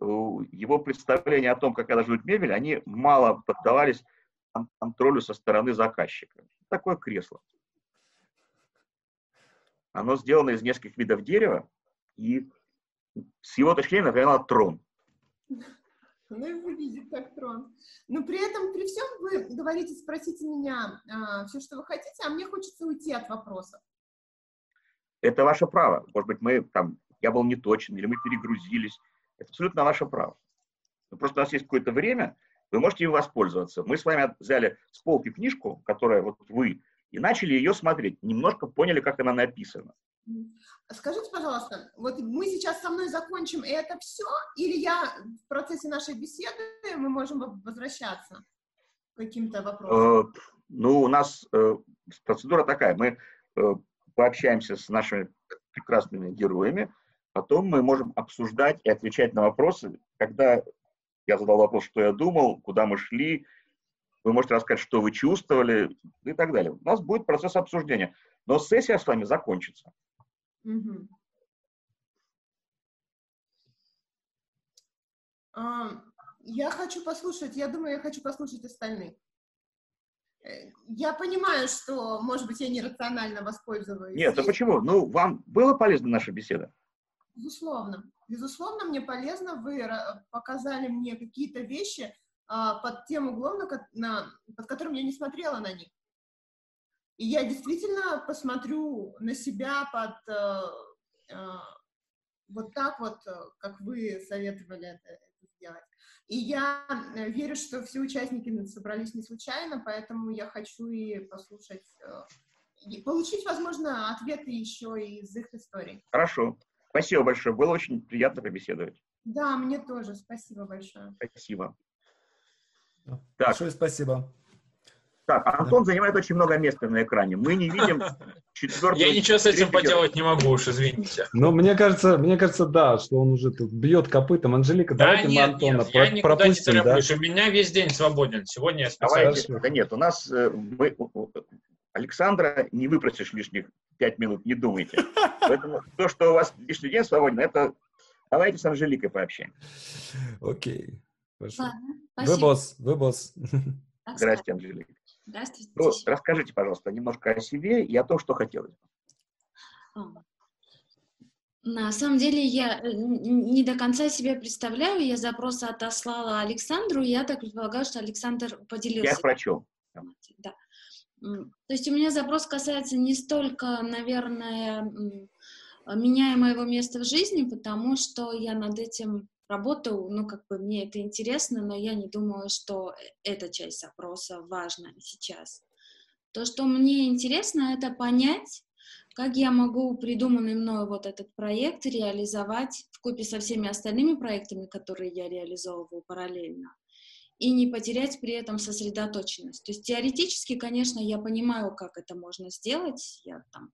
его представления о том, как должна быть мебель, они мало поддавались контролю со стороны заказчика. Такое кресло. Оно сделано из нескольких видов дерева, и с его точки зрения, например, трон. Ну и выглядит как трон. Но при этом, при всем, вы говорите, спросите меня а, все, что вы хотите, а мне хочется уйти от вопросов. Это ваше право. Может быть, мы там, я был не точен, или мы перегрузились. Это абсолютно ваше право. Но просто у нас есть какое-то время, вы можете им воспользоваться. Мы с вами взяли с полки книжку, которая вот вы, и начали ее смотреть. Немножко поняли, как она написана. Скажите, пожалуйста, вот мы сейчас со мной закончим, и это все? Или я в процессе нашей беседы мы можем возвращаться к каким-то вопросам? Э, ну, у нас э, процедура такая. Мы э, пообщаемся с нашими прекрасными героями, потом мы можем обсуждать и отвечать на вопросы, когда я задал вопрос, что я думал, куда мы шли, вы можете рассказать, что вы чувствовали и так далее. У нас будет процесс обсуждения, но сессия с вами закончится. Угу. А, я хочу послушать, я думаю, я хочу послушать остальных. Э, я понимаю, что, может быть, я нерационально воспользуюсь. Нет, а почему? Ну, вам было полезна наша беседа? Безусловно. Безусловно, мне полезно. Вы показали мне какие-то вещи а, под тем углом, на, на, под которым я не смотрела на них. И я действительно посмотрю на себя под, э, э, вот так вот, э, как вы советовали это, это сделать. И я э, верю, что все участники собрались не случайно, поэтому я хочу и послушать, э, и получить, возможно, ответы еще из их историй. Хорошо. Спасибо большое. Было очень приятно побеседовать. Да, мне тоже. Спасибо большое. Спасибо. Так. Большое спасибо. Так, Антон да. занимает очень много места на экране. Мы не видим четвертого... Я ничего с этим поделать не могу уж, извините. Ну, мне кажется, мне кажется, да, что он уже тут бьет копытом. Анжелика, да давайте нет, мы Антона нет, про- я никуда пропустим, не тороплюсь. Да? У меня весь день свободен. Сегодня я специально... Давайте, да нет, у нас... Э, мы, Александра не выпросишь лишних пять минут, не думайте. Поэтому то, что у вас лишний день свободен, это... Давайте с Анжеликой пообщаемся. Окей. Хорошо. Ладно, вы босс, вы босс. Здравствуйте, Анжелика. Здравствуйте. Ну, расскажите, пожалуйста, немножко о себе и о том, что хотелось бы. На самом деле я э, не до конца себе представляю, я запрос отослала Александру, и я так предполагаю, что Александр поделился. Я прочел. Да. То есть у меня запрос касается не столько, наверное, меня и моего места в жизни, потому что я над этим работу, ну, как бы мне это интересно, но я не думаю, что эта часть запроса важна сейчас. То, что мне интересно, это понять, как я могу придуманный мною вот этот проект реализовать в купе со всеми остальными проектами, которые я реализовываю параллельно, и не потерять при этом сосредоточенность. То есть теоретически, конечно, я понимаю, как это можно сделать. Я там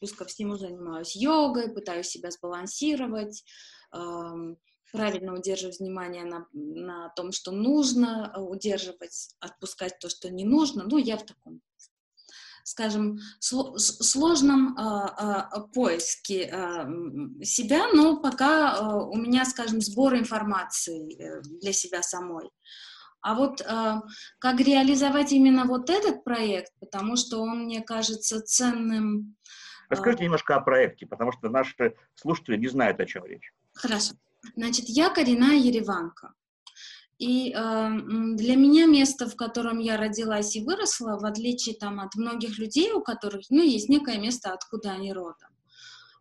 плюс ко всему занимаюсь йогой, пытаюсь себя сбалансировать, эм, правильно удерживать внимание на, на том, что нужно э, удерживать, отпускать то, что не нужно. Ну, я в таком, скажем, сложном а, а, поиске а, себя, но пока а, у меня, скажем, сбор информации э, для себя самой. А вот э, как реализовать именно вот этот проект, потому что он мне кажется ценным. Расскажите немножко о проекте, потому что наши слушатели не знают, о чем речь. Хорошо. Значит, я коренная ереванка. И э, для меня место, в котором я родилась и выросла, в отличие там, от многих людей, у которых ну, есть некое место, откуда они родом,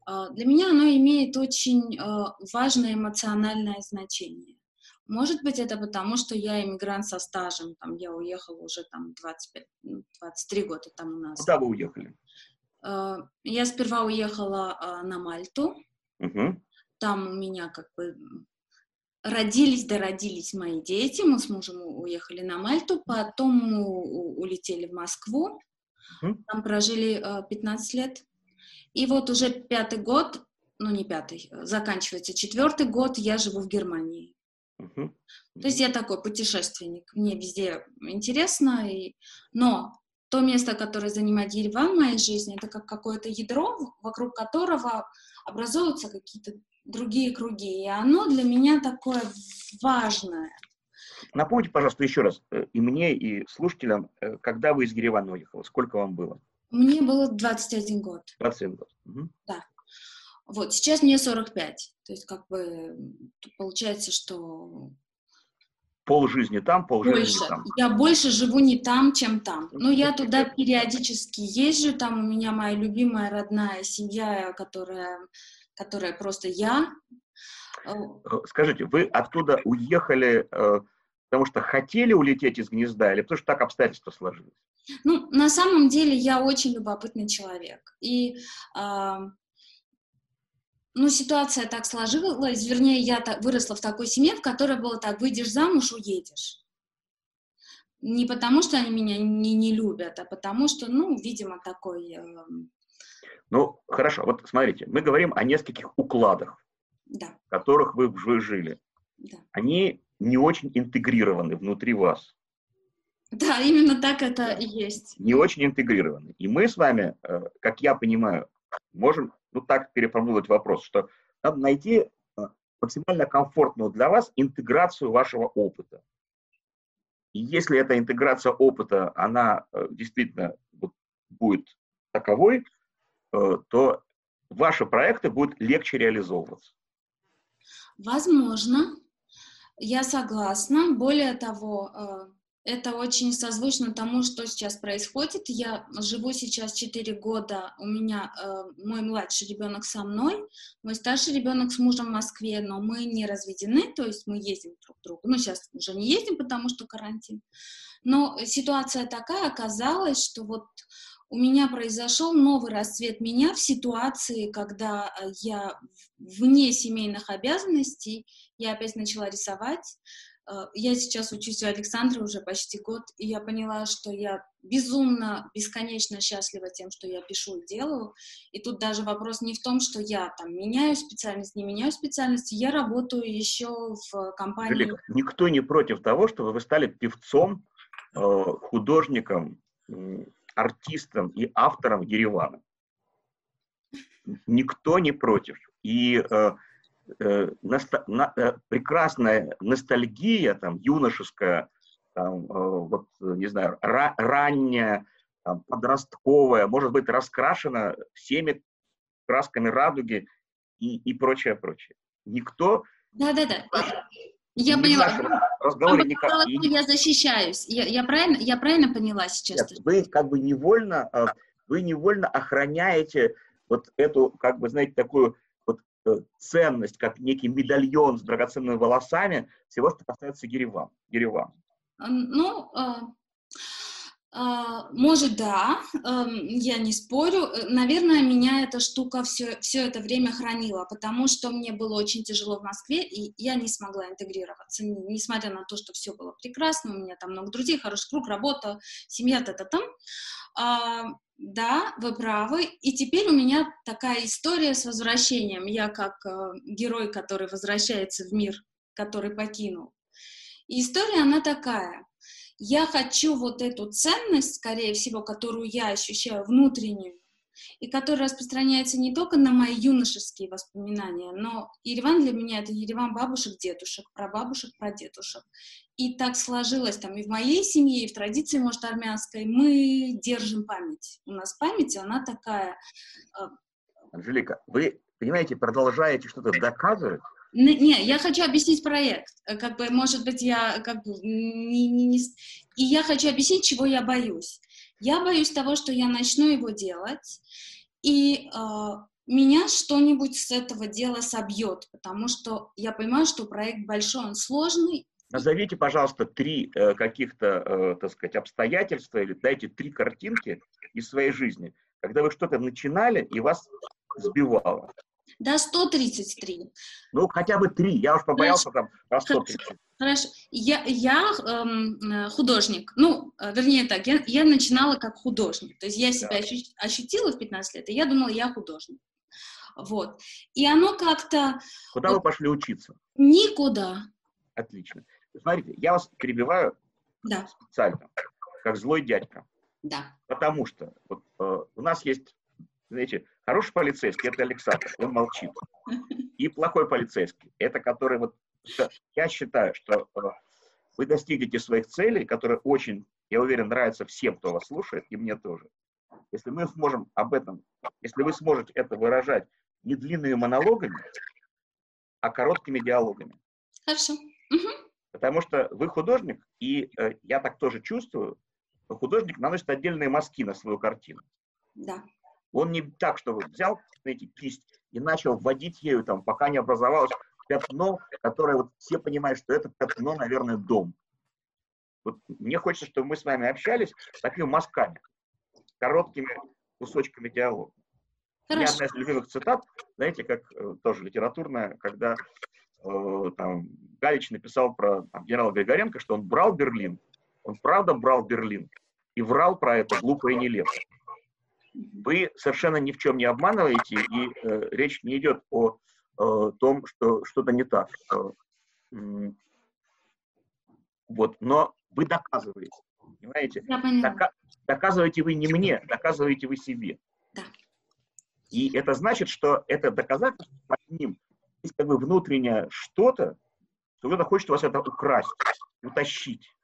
э, для меня оно имеет очень э, важное эмоциональное значение. Может быть, это потому, что я иммигрант со стажем, там, я уехала уже там 25, 23 ну, года там у нас. Куда вы уехали? Э, я сперва уехала э, на Мальту. Угу. Там у меня как бы родились, дородились мои дети, мы с мужем уехали на Мальту, потом мы улетели в Москву, там прожили 15 э, лет. И вот уже пятый год, ну не пятый, заканчивается четвертый год, я живу в Германии. Uh-huh. То есть я такой путешественник, мне везде интересно, и... но то место, которое занимает Ереван в моей жизни, это как какое-то ядро, вокруг которого образуются какие-то другие круги. И оно для меня такое важное. Напомните, пожалуйста, еще раз, э, и мне, и слушателям, э, когда вы из Еревана уехали, сколько вам было? Мне было 21 год. 21 год. Угу. Да. Вот, сейчас мне 45. То есть, как бы, получается, что... Пол жизни там, пол жизни там. Я больше живу не там, чем там. Но я туда периодически езжу, там у меня моя любимая родная семья, которая которая просто я. Э, скажите, вы оттуда уехали, э, потому что хотели улететь из гнезда или потому что так обстоятельства сложились? Ну, на самом деле я очень любопытный человек. И ну, ситуация так сложилась, вернее, я так, выросла в такой семье, в которой было так, выйдешь замуж, уедешь. Не потому, что они меня не, не любят, а потому что, ну, видимо, такой э, ну, хорошо, вот смотрите, мы говорим о нескольких укладах, да. в которых вы, вы жили. Да. Они не очень интегрированы внутри вас. Да, именно так это и есть. Не очень интегрированы. И мы с вами, э, как я понимаю, можем ну так переформулировать вопрос, что надо найти э, максимально комфортную для вас интеграцию вашего опыта. И если эта интеграция опыта, она э, действительно будет таковой, то ваши проекты будут легче реализовываться. Возможно, я согласна. Более того, э, это очень созвучно тому, что сейчас происходит. Я живу сейчас 4 года, у меня э, мой младший ребенок со мной, мой старший ребенок с мужем в Москве, но мы не разведены, то есть мы ездим друг к другу. Ну, сейчас уже не ездим, потому что карантин. Но ситуация такая оказалась, что вот у меня произошел новый расцвет меня в ситуации, когда э, я вне семейных обязанностей, я опять начала рисовать. Э, я сейчас учусь у Александра уже почти год, и я поняла, что я безумно, бесконечно счастлива тем, что я пишу и делаю. И тут даже вопрос не в том, что я там меняю специальность, не меняю специальность, я работаю еще в компании... Велик. Никто не против того, чтобы вы стали певцом, э, художником, артистом и автором Еревана. Никто не против. И э, э, наста- на, э, прекрасная ностальгия, там, юношеская, там, э, вот, не знаю, ра- ранняя, там, подростковая, может быть раскрашена всеми красками радуги и, и прочее, прочее. Никто... Да-да-да. Я не поняла. Разговоре никак... Я защищаюсь. Я, я, правильно, я правильно поняла сейчас? Нет, вы как бы невольно, э, вы невольно охраняете вот эту, как бы, знаете, такую вот э, ценность, как некий медальон с драгоценными волосами всего, что касается Ереван. Ереван. Ну, а, может, да, эм, я не спорю. Э, наверное, меня эта штука все, все это время хранила, потому что мне было очень тяжело в Москве, и я не смогла интегрироваться, несмотря на то, что все было прекрасно, у меня там много друзей, хороший круг, работа, семья, та-та там. А, да, вы правы. И теперь у меня такая история с возвращением. Я как э, герой, который возвращается в мир, который покинул. И история, она такая я хочу вот эту ценность, скорее всего, которую я ощущаю внутреннюю, и которая распространяется не только на мои юношеские воспоминания, но Ереван для меня — это Ереван бабушек, дедушек, прабабушек, прадедушек. И так сложилось там и в моей семье, и в традиции, может, армянской, мы держим память. У нас память, она такая... А, Анжелика, вы, понимаете, продолжаете что-то доказывать, не, я хочу объяснить проект. Э, как бы, может быть, я как бы не, не, не... И я хочу объяснить, чего я боюсь. Я боюсь того, что я начну его делать, и э, меня что-нибудь с этого дела собьет, потому что я понимаю, что проект большой, он сложный. Назовите, пожалуйста, три э, каких-то, э, так сказать, обстоятельства или дайте три картинки из своей жизни, когда вы что-то начинали и вас сбивало. Да, 133. Ну, хотя бы три. Я уж побоялся Хорошо. там про 130. Хорошо. Я, я эм, э, художник. Ну, э, вернее так, я, я начинала как художник. То есть я себя да. ощутила в 15 лет, и я думала, я художник. Вот. И оно как-то... Куда вот, вы пошли учиться? Никуда. Отлично. Смотрите, я вас перебиваю да. специально, как злой дядька. Да. Потому что вот, э, у нас есть, знаете, Хороший полицейский – это Александр, он молчит. И плохой полицейский – это который вот... Я считаю, что э, вы достигнете своих целей, которые очень, я уверен, нравятся всем, кто вас слушает, и мне тоже. Если мы сможем об этом, если вы сможете это выражать не длинными монологами, а короткими диалогами. Хорошо. Потому что вы художник, и э, я так тоже чувствую, что художник наносит отдельные мазки на свою картину. Да. Он не так, что взял, знаете, кисть и начал вводить ею, там, пока не образовалось пятно, которое вот все понимают, что это пятно, наверное, дом. Вот мне хочется, чтобы мы с вами общались такими мазками, короткими кусочками диалога. У меня одна из любимых цитат, знаете, как э, тоже литературная, когда э, там, Галич написал про там, генерала Григоренко, что он брал Берлин, он правда брал Берлин и врал про это глупо и нелепо вы совершенно ни в чем не обманываете, и э, речь не идет о э, том, что что-то не так. Э, вот, но вы доказываете, понимаете? Дока- доказываете вы не мне, доказываете вы себе. Да. И это значит, что это доказательство под ним есть как бы внутреннее что-то, что кто-то хочет у вас это украсть, утащить.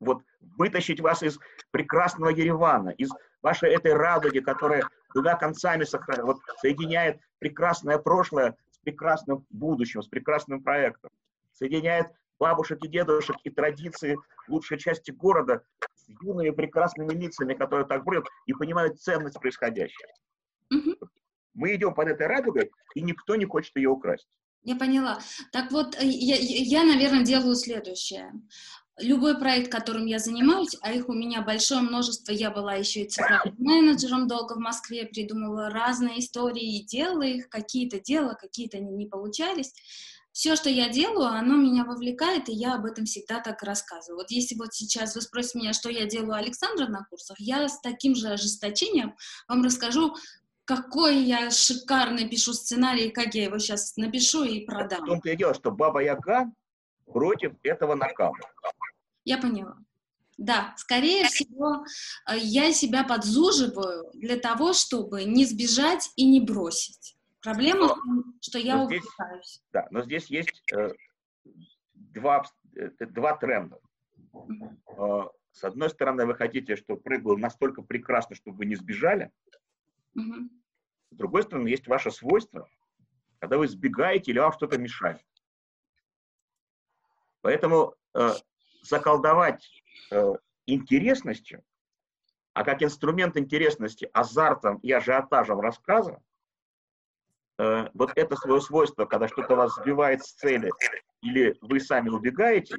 Вот, вытащить вас из прекрасного Еревана, из вашей этой радуги, которая двумя концами сохраняет, вот, соединяет прекрасное прошлое с прекрасным будущим, с прекрасным проектом, соединяет бабушек и дедушек и традиции лучшей части города с юными прекрасными лицами, которые так бродят и понимают ценность происходящего. Мы идем под этой радугой, и никто не хочет ее украсть. Я поняла. Так вот, э, я, я, наверное, делаю следующее. Любой проект, которым я занимаюсь, а их у меня большое множество, я была еще и цифровым менеджером долго в Москве, придумывала разные истории и делала их, какие-то делала, какие-то не, не получались. Все, что я делаю, оно меня вовлекает, и я об этом всегда так рассказываю. Вот если вот сейчас вы спросите меня, что я делаю Александра на курсах, я с таким же ожесточением вам расскажу, какой я шикарный пишу сценарий, как я его сейчас напишу и В продам. том-то и дело, что Баба Яга против этого накала. Я поняла. Да, скорее всего, э, я себя подзуживаю для того, чтобы не сбежать и не бросить. Проблема в том, что я Но здесь- увлекаюсь. Да, но здесь есть э, два, э, два тренда. Э, с одной стороны, вы хотите, чтобы проект был настолько прекрасно, чтобы вы не сбежали. Мгм. С другой стороны, есть ваше свойство, когда вы сбегаете или вам что-то мешает. Поэтому э, заколдовать э, интересностью, а как инструмент интересности азартом и ажиотажем рассказа, э, вот это свое свойство, когда что-то вас сбивает с цели или вы сами убегаете,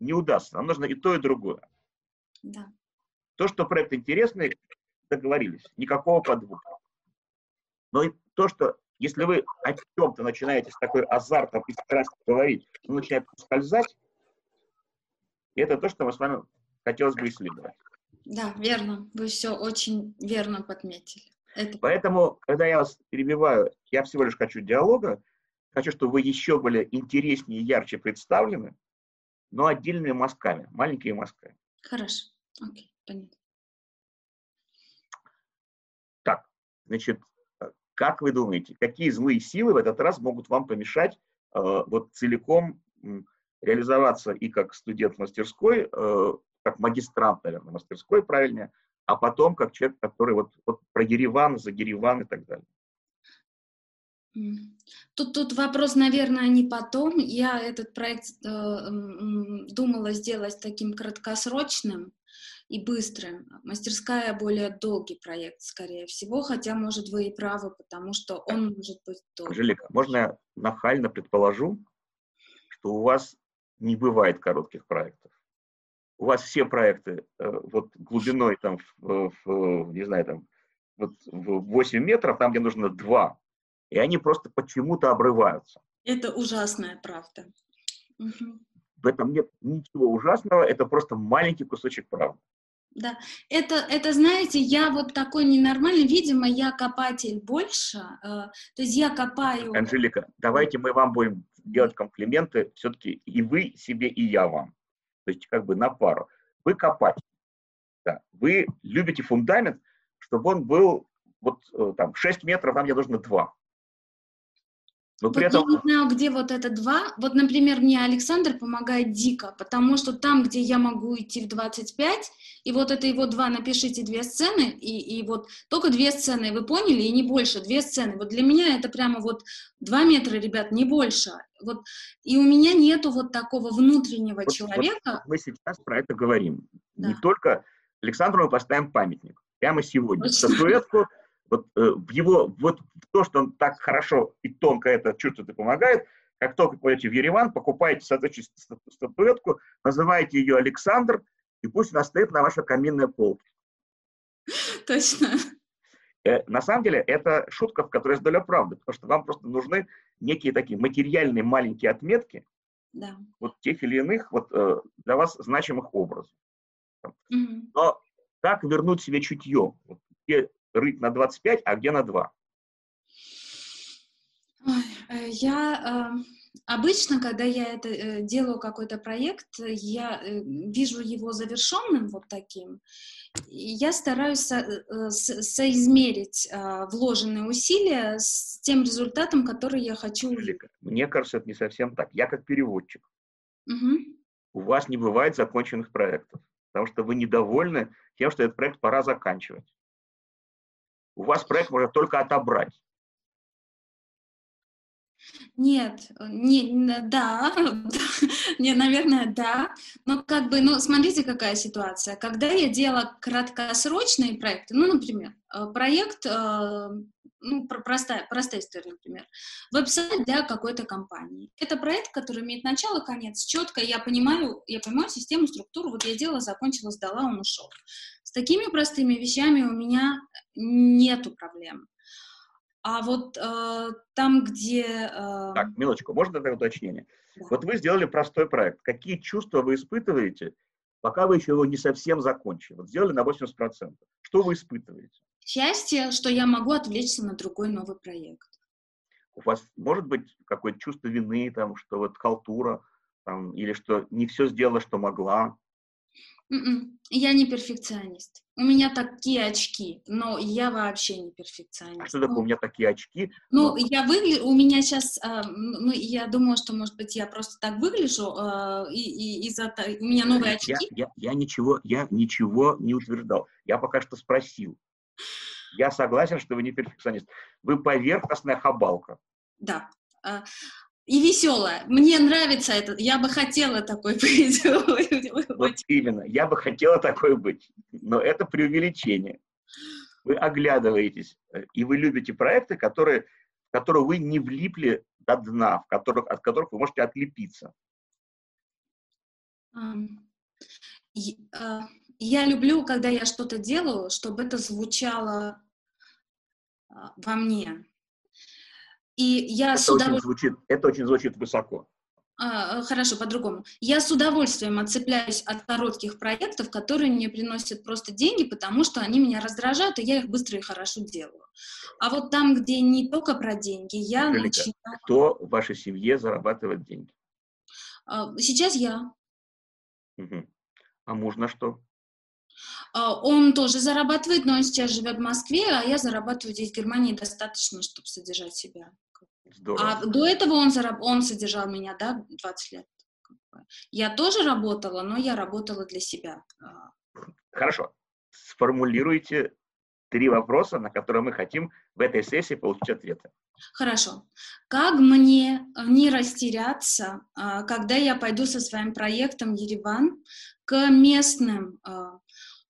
не удастся. Нам нужно и то, и другое. Да. То, что проект интересный, договорились, никакого подвоха. Но и то, что если вы о чем-то начинаете с такой азартом и страстью говорить, он начинает скользать, и это то, что мы с вами хотелось бы исследовать. Да, верно. Вы все очень верно подметили. Это Поэтому, когда я вас перебиваю, я всего лишь хочу диалога, хочу, чтобы вы еще были интереснее и ярче представлены, но отдельными мазками, маленькими мазками. хорошо. Окей, понятно. Так, значит, как вы думаете, какие злые силы в этот раз могут вам помешать э, вот целиком реализоваться и как студент мастерской, э, как магистрант, наверное, мастерской, правильнее, а потом как человек, который вот, вот про Ереван, за Ереван и так далее. Тут, тут вопрос, наверное, не потом. Я этот проект э, думала сделать таким краткосрочным и быстрым. Мастерская более долгий проект, скорее всего, хотя, может, вы и правы, потому что он может быть долгий. Анжелика, можно я нахально предположу, что у вас не бывает коротких проектов. У вас все проекты э, вот глубиной там, в, в, не знаю, там, вот в 8 метров, там, где нужно 2, и они просто почему-то обрываются. Это ужасная правда. В этом нет ничего ужасного, это просто маленький кусочек правды. Да, это, это, знаете, я вот такой ненормальный, видимо, я копатель больше, э, то есть я копаю... Анжелика, давайте мы вам будем делать комплименты все-таки и вы себе, и я вам. То есть как бы на пару. Вы копать. Да. Вы любите фундамент, чтобы он был вот э, там 6 метров, там где нужно 2. Но Вот при я этом не знаю, где вот это два. Вот, например, мне Александр помогает дико, потому что там, где я могу идти в 25, и вот это его два, напишите две сцены, и, и вот только две сцены, вы поняли, и не больше, две сцены. Вот для меня это прямо вот два метра, ребят, не больше. Вот, и у меня нету вот такого внутреннего вот- человека. вот мы сейчас про это говорим. Не Да. только Александру мы поставим памятник. Прямо сегодня. Статуэтку, вот э, в его, вот то, что он так хорошо и тонко это чувствует и помогает, как только пойдете в Ереван, покупаете соответствующую ста- статуэтку, называете ее Александр, и пусть она стоит на вашей каминной полке. Точно. Э, На самом деле, это шутка, в которой есть доля правды, потому что вам просто нужны некие такие материальные маленькие отметки Да. вот тех или иных вот э, для вас значимых образов. Мгм. Но как вернуть себе чутье? Вот где рыть на 25, а где на 2? Ой, э, Я э, обычно, когда я это э, делаю какой-то проект, я вижу его завершенным вот таким, я стараюсь со- э, с- соизмерить вложенные усилия с тем результатом, который я хочу Мне кажется, это не совсем так. Я как переводчик. Мгм. У вас не бывает законченных проектов, потому что вы недовольны тем, что этот проект пора заканчивать. У вас проект можно только отобрать. Нет, не, да, не, наверное, да, но как бы, ну, смотрите, какая ситуация. Когда я делала краткосрочные проекты, ну, например, э, проект, э, ну, простая, простая история, например, веб-сайт для какой-то компании. Это проект, который имеет начало, конец, четко, я понимаю, я понимаю систему, структуру, вот я делала, закончила, сдала, он ушел. С такими простыми вещами у меня нету проблем. А вот э, там, где... Э... Так, милочку, можно тогда уточнение? Да. Вот вы сделали простой проект. Какие чувства вы испытываете, пока вы еще его не совсем закончили? Вот сделали на 80%. Что вы испытываете? Счастье, что я могу отвлечься на другой новый проект. У вас может быть какое-то чувство вины, там, что вот халтура, там, или что не все сделала, что могла? М-м, я не перфекционист. У меня такие очки, но я вообще не перфекционист. А что такое у меня такие очки? Ну, но... я выгляжу, у меня сейчас, э, ну, я думаю, что, может быть, я просто так выгляжу, э, и, и из-за у меня новые очки. Я, я, я, ничего, я ничего не утверждал. Я пока что спросил. Я согласен, что вы не перфекционист. Вы поверхностная хабалка. Да и веселая. Мне нравится это. Я бы хотела такой быть. Вот именно. Я бы хотела такой быть. Но это преувеличение. Вы оглядываетесь, э, и вы любите проекты, которые, в которые вы не влипли до дна, в которых, от которых вы можете отлепиться. А, я люблю, когда я что-то делаю, чтобы это звучало а, во мне. И я это, с удовольствием... очень звучит, это очень звучит высоко. А, хорошо, по-другому. Я с удовольствием отцепляюсь от коротких проектов, которые мне приносят просто деньги, потому что они меня раздражают, и я их быстро и хорошо делаю. А вот там, где не только про деньги, я Анжелика, начинаю... Кто в вашей семье зарабатывает деньги? А, сейчас я. Угу. А муж на что? А, он тоже зарабатывает, но он сейчас живет в Москве, а я зарабатываю здесь, в Германии, достаточно, чтобы содержать себя. Здорово. А до этого он, зараб... он содержал меня, да, 20 лет. Я тоже работала, но я работала для себя. А. Хорошо. Сформулируйте три вопроса, на которые мы хотим в этой сессии получить ответы. Хорошо. Как мне не растеряться, а, когда я пойду со своим проектом Ереван к местным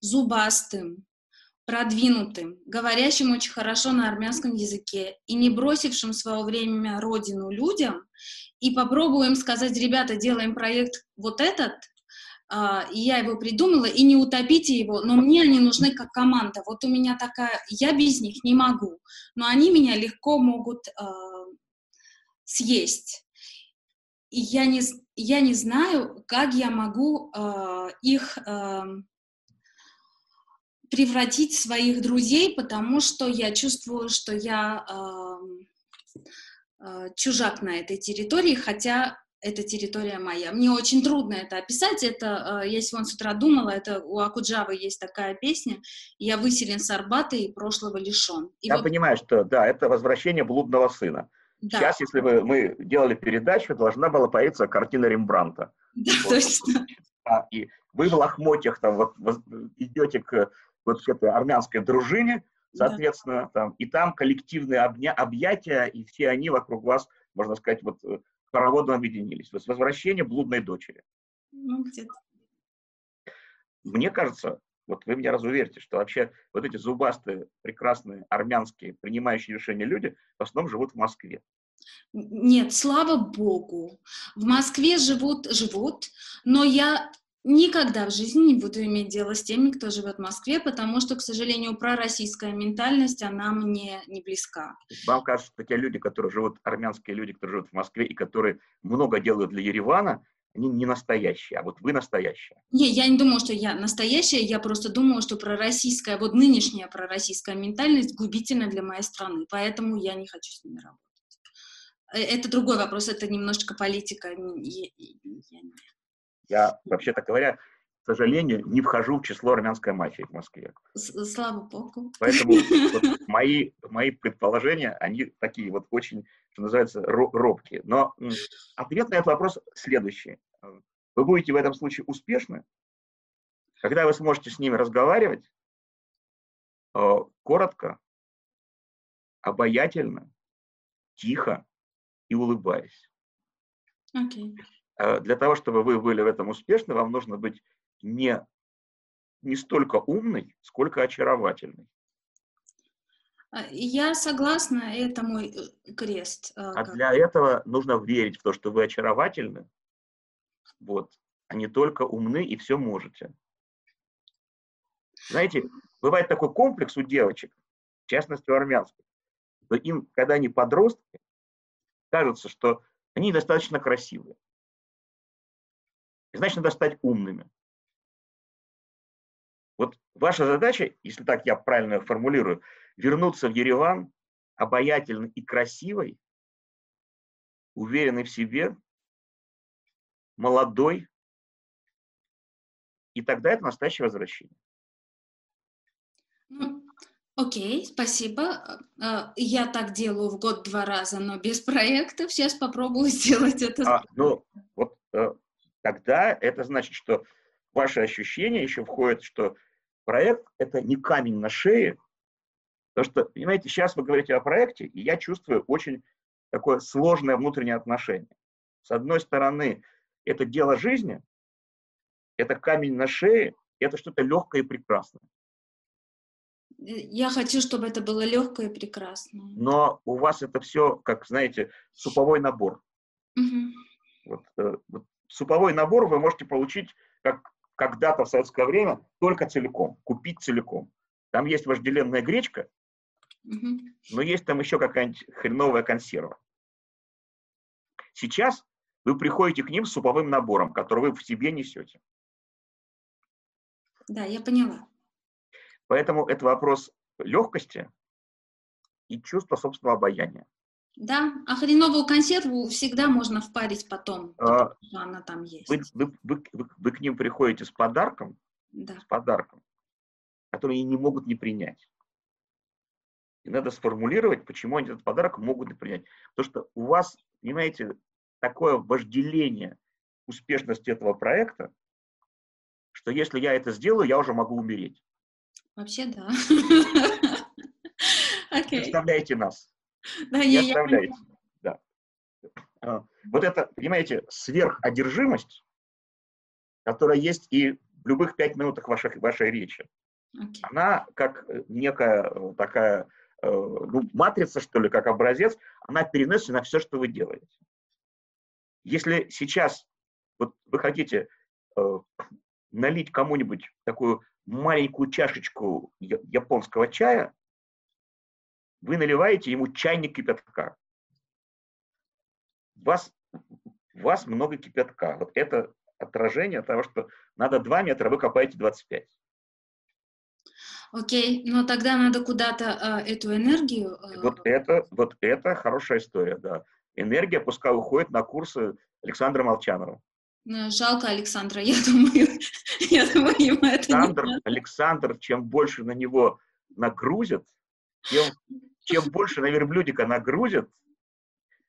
зубастым, продвинутым, говорящим очень хорошо на армянском языке и не бросившим в свое время родину людям, и попробуем сказать, ребята, делаем проект вот этот, Uh, и я его придумала, и не утопите его, но мне они нужны как команда. Вот у меня такая, я без них не могу, но они меня легко могут uh, съесть. И я не, я не знаю, как я могу uh, их превратить своих друзей, потому что я чувствую, что я э, э, чужак на этой территории, хотя эта территория моя. Мне очень трудно это описать. Это, э, я сегодня с утра думала, это у Акуджавы есть такая песня «Я выселен с Арбата и прошлого лишен». И я вот... понимаю, что да, это возвращение блудного сына. Да. Сейчас, если бы мы делали передачу, должна была появиться картина Рембранта. Да, вот. точно. А, и вы в лохмотьях там вот идете к вот к этой армянской дружине, соответственно, да. там, и там коллективные обня, объятия, и все они вокруг вас, можно сказать, вот э, хороводом объединились. То есть возвращение блудной дочери. Ну, где-то. Мне кажется, вот вы меня разуверите, что вообще вот эти зубастые, прекрасные, армянские, принимающие решения люди в основном живут в Москве. Нет, слава богу. В Москве живут, живут, но я Никогда в жизни не буду иметь дело с теми, кто живет в Москве, потому что, к сожалению, пророссийская ментальность, она мне не близка. Вам кажется, что те люди, которые живут, армянские люди, которые живут в Москве и которые много делают для Еревана, они не настоящие, а вот вы настоящая. Не, я не думаю, что я настоящая, я просто думаю, что пророссийская, вот нынешняя пророссийская ментальность губительна для моей страны, поэтому я не хочу с ними работать. Э, это другой вопрос, это немножечко политика. Я, я, я, вообще-то говоря, к сожалению, не вхожу в число армянской мафии в Москве. Слава богу. Поэтому вот, мои, мои предположения, они такие вот очень, что называется, робкие. Но ответ на этот вопрос следующий. Вы будете в этом случае успешны, когда вы сможете с ними разговаривать э, коротко, обаятельно, тихо, и улыбаясь. Окей. Э, Для того, чтобы вы были в этом успешны, вам нужно быть не, не столько умный, сколько очаровательный. А, Я согласна, это мой э, крест. э, А для этого нужно верить в то, что вы очаровательны, вот, а не только умны и все можете. Знаете, бывает такой комплекс у девочек, в частности у армянских, что им, когда они подростки, кажется, что они достаточно красивые. И значит, надо стать умными. Вот ваша задача, если так я правильно формулирую, вернуться в Ереван обаятельной и красивой, уверенной в себе, молодой, и тогда это настоящее возвращение. Ну, окей, спасибо. Э, Я так делаю в год два раза, но без проектов. Сейчас попробую сделать это. А, ну, вот э, тогда это значит, что ваши ощущения еще входят, что проект – это не камень на шее, потому что, понимаете, сейчас вы говорите о проекте, и я чувствую очень такое сложное внутреннее отношение. С одной стороны, это дело жизни, это камень на шее, это что-то легкое и прекрасное. Я хочу, чтобы это было легкое и прекрасное. Но у вас это все, как, знаете, суповой набор. Мгм. Вот, э, вот суповой набор вы можете получить, как когда-то в советское время, только целиком, купить целиком. Там есть вожделенная гречка, но есть там еще какая-нибудь хреновая консерва. Сейчас вы приходите к ним с суповым набором, который вы в себе несете. Да, я поняла. Поэтому это вопрос легкости и чувства собственного обаяния. Да, а хреновую консерву всегда можно впарить потом, А, что она там есть. Вы, вы- вы- вы- вы к ним приходите с подарком, Да. с подарком, который они не могут не принять. И надо сформулировать, почему они этот подарок могут не принять. Потому что у вас, понимаете, такое вожделение успешности этого проекта, что если я это сделаю, я уже могу умереть. Вообще, да. Представляете нас. Да, Не оставляете. Да. А, Вот это, понимаете, сверходержимость, которая есть и в любых пять минутах вашей, вашей речи. Окей. она как э, некая э, такая э, ну, матрица, что ли, как образец, она переносится на все, что вы делаете. Если сейчас вот вы хотите э, налить кому-нибудь такую маленькую чашечку японского чая, вы наливаете ему чайник кипятка. У вас, вас много кипятка. Вот это отражение того, что надо 2 метра, вы копаете 25. Окей, но тогда надо куда-то а, эту энергию... а, Вот это, вот это хорошая история, да. Энергия пускай уходит на курсы Александра Молчанова. э, Жалко Александра, я думаю, я думаю, ему это не Александр, надо. Александр, чем больше на него нагрузят, тем, чем больше на верблюдика нагрузят,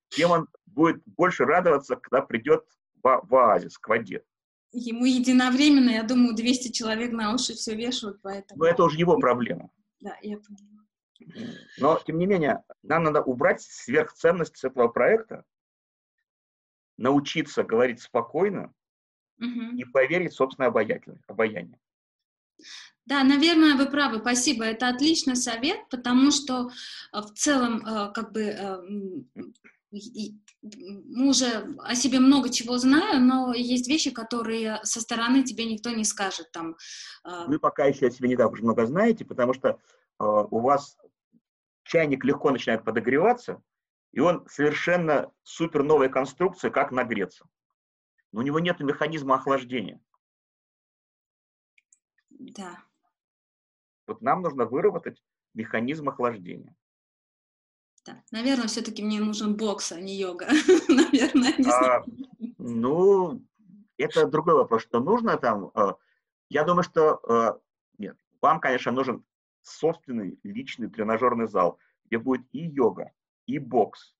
тем он будет больше радоваться, когда придет в, в оазис, к воде. Ему единовременно, я думаю, 200 человек на уши все вешают, поэтому... Но это уже его проблема. Да, я поняла. Но, тем не менее, нам надо убрать сверхценность с этого проекта, научиться говорить спокойно Мгм. и поверить в собственное обаяние. Да, наверное, вы правы, спасибо. Это отличный совет, потому что э, в целом, э, как бы, э, мы уже о себе много чего знаем, но есть вещи, которые со стороны тебе никто не скажет. Там, Вы пока еще о себе не так уж много знаете, потому что у вас чайник легко начинает подогреваться, и он совершенно супер новая конструкция, как нагреться. Но у него нет механизма охлаждения. да. Вот нам нужно выработать механизм охлаждения. Да, наверное, все-таки мне нужен бокс, а не йога. Наверное, не А, знаю. Ну, это другой вопрос, что нужно там. э, Я думаю, что э, нет, вам, конечно, нужен собственный личный тренажерный зал, где будет и йога, и бокс,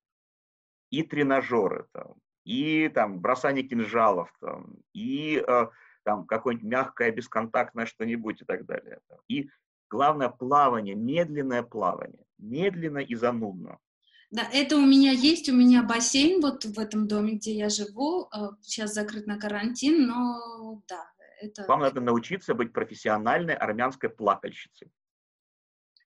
и тренажеры, там, и там бросание кинжалов, там, и э, там какое-нибудь мягкое бесконтактное что-нибудь и так далее. там. И главное плавание, медленное плавание, медленно и занудно. Да, это у меня есть, у меня бассейн вот в этом доме, где я живу, сейчас закрыт на карантин, но да, это... Вам надо научиться быть профессиональной армянской плакальщицей.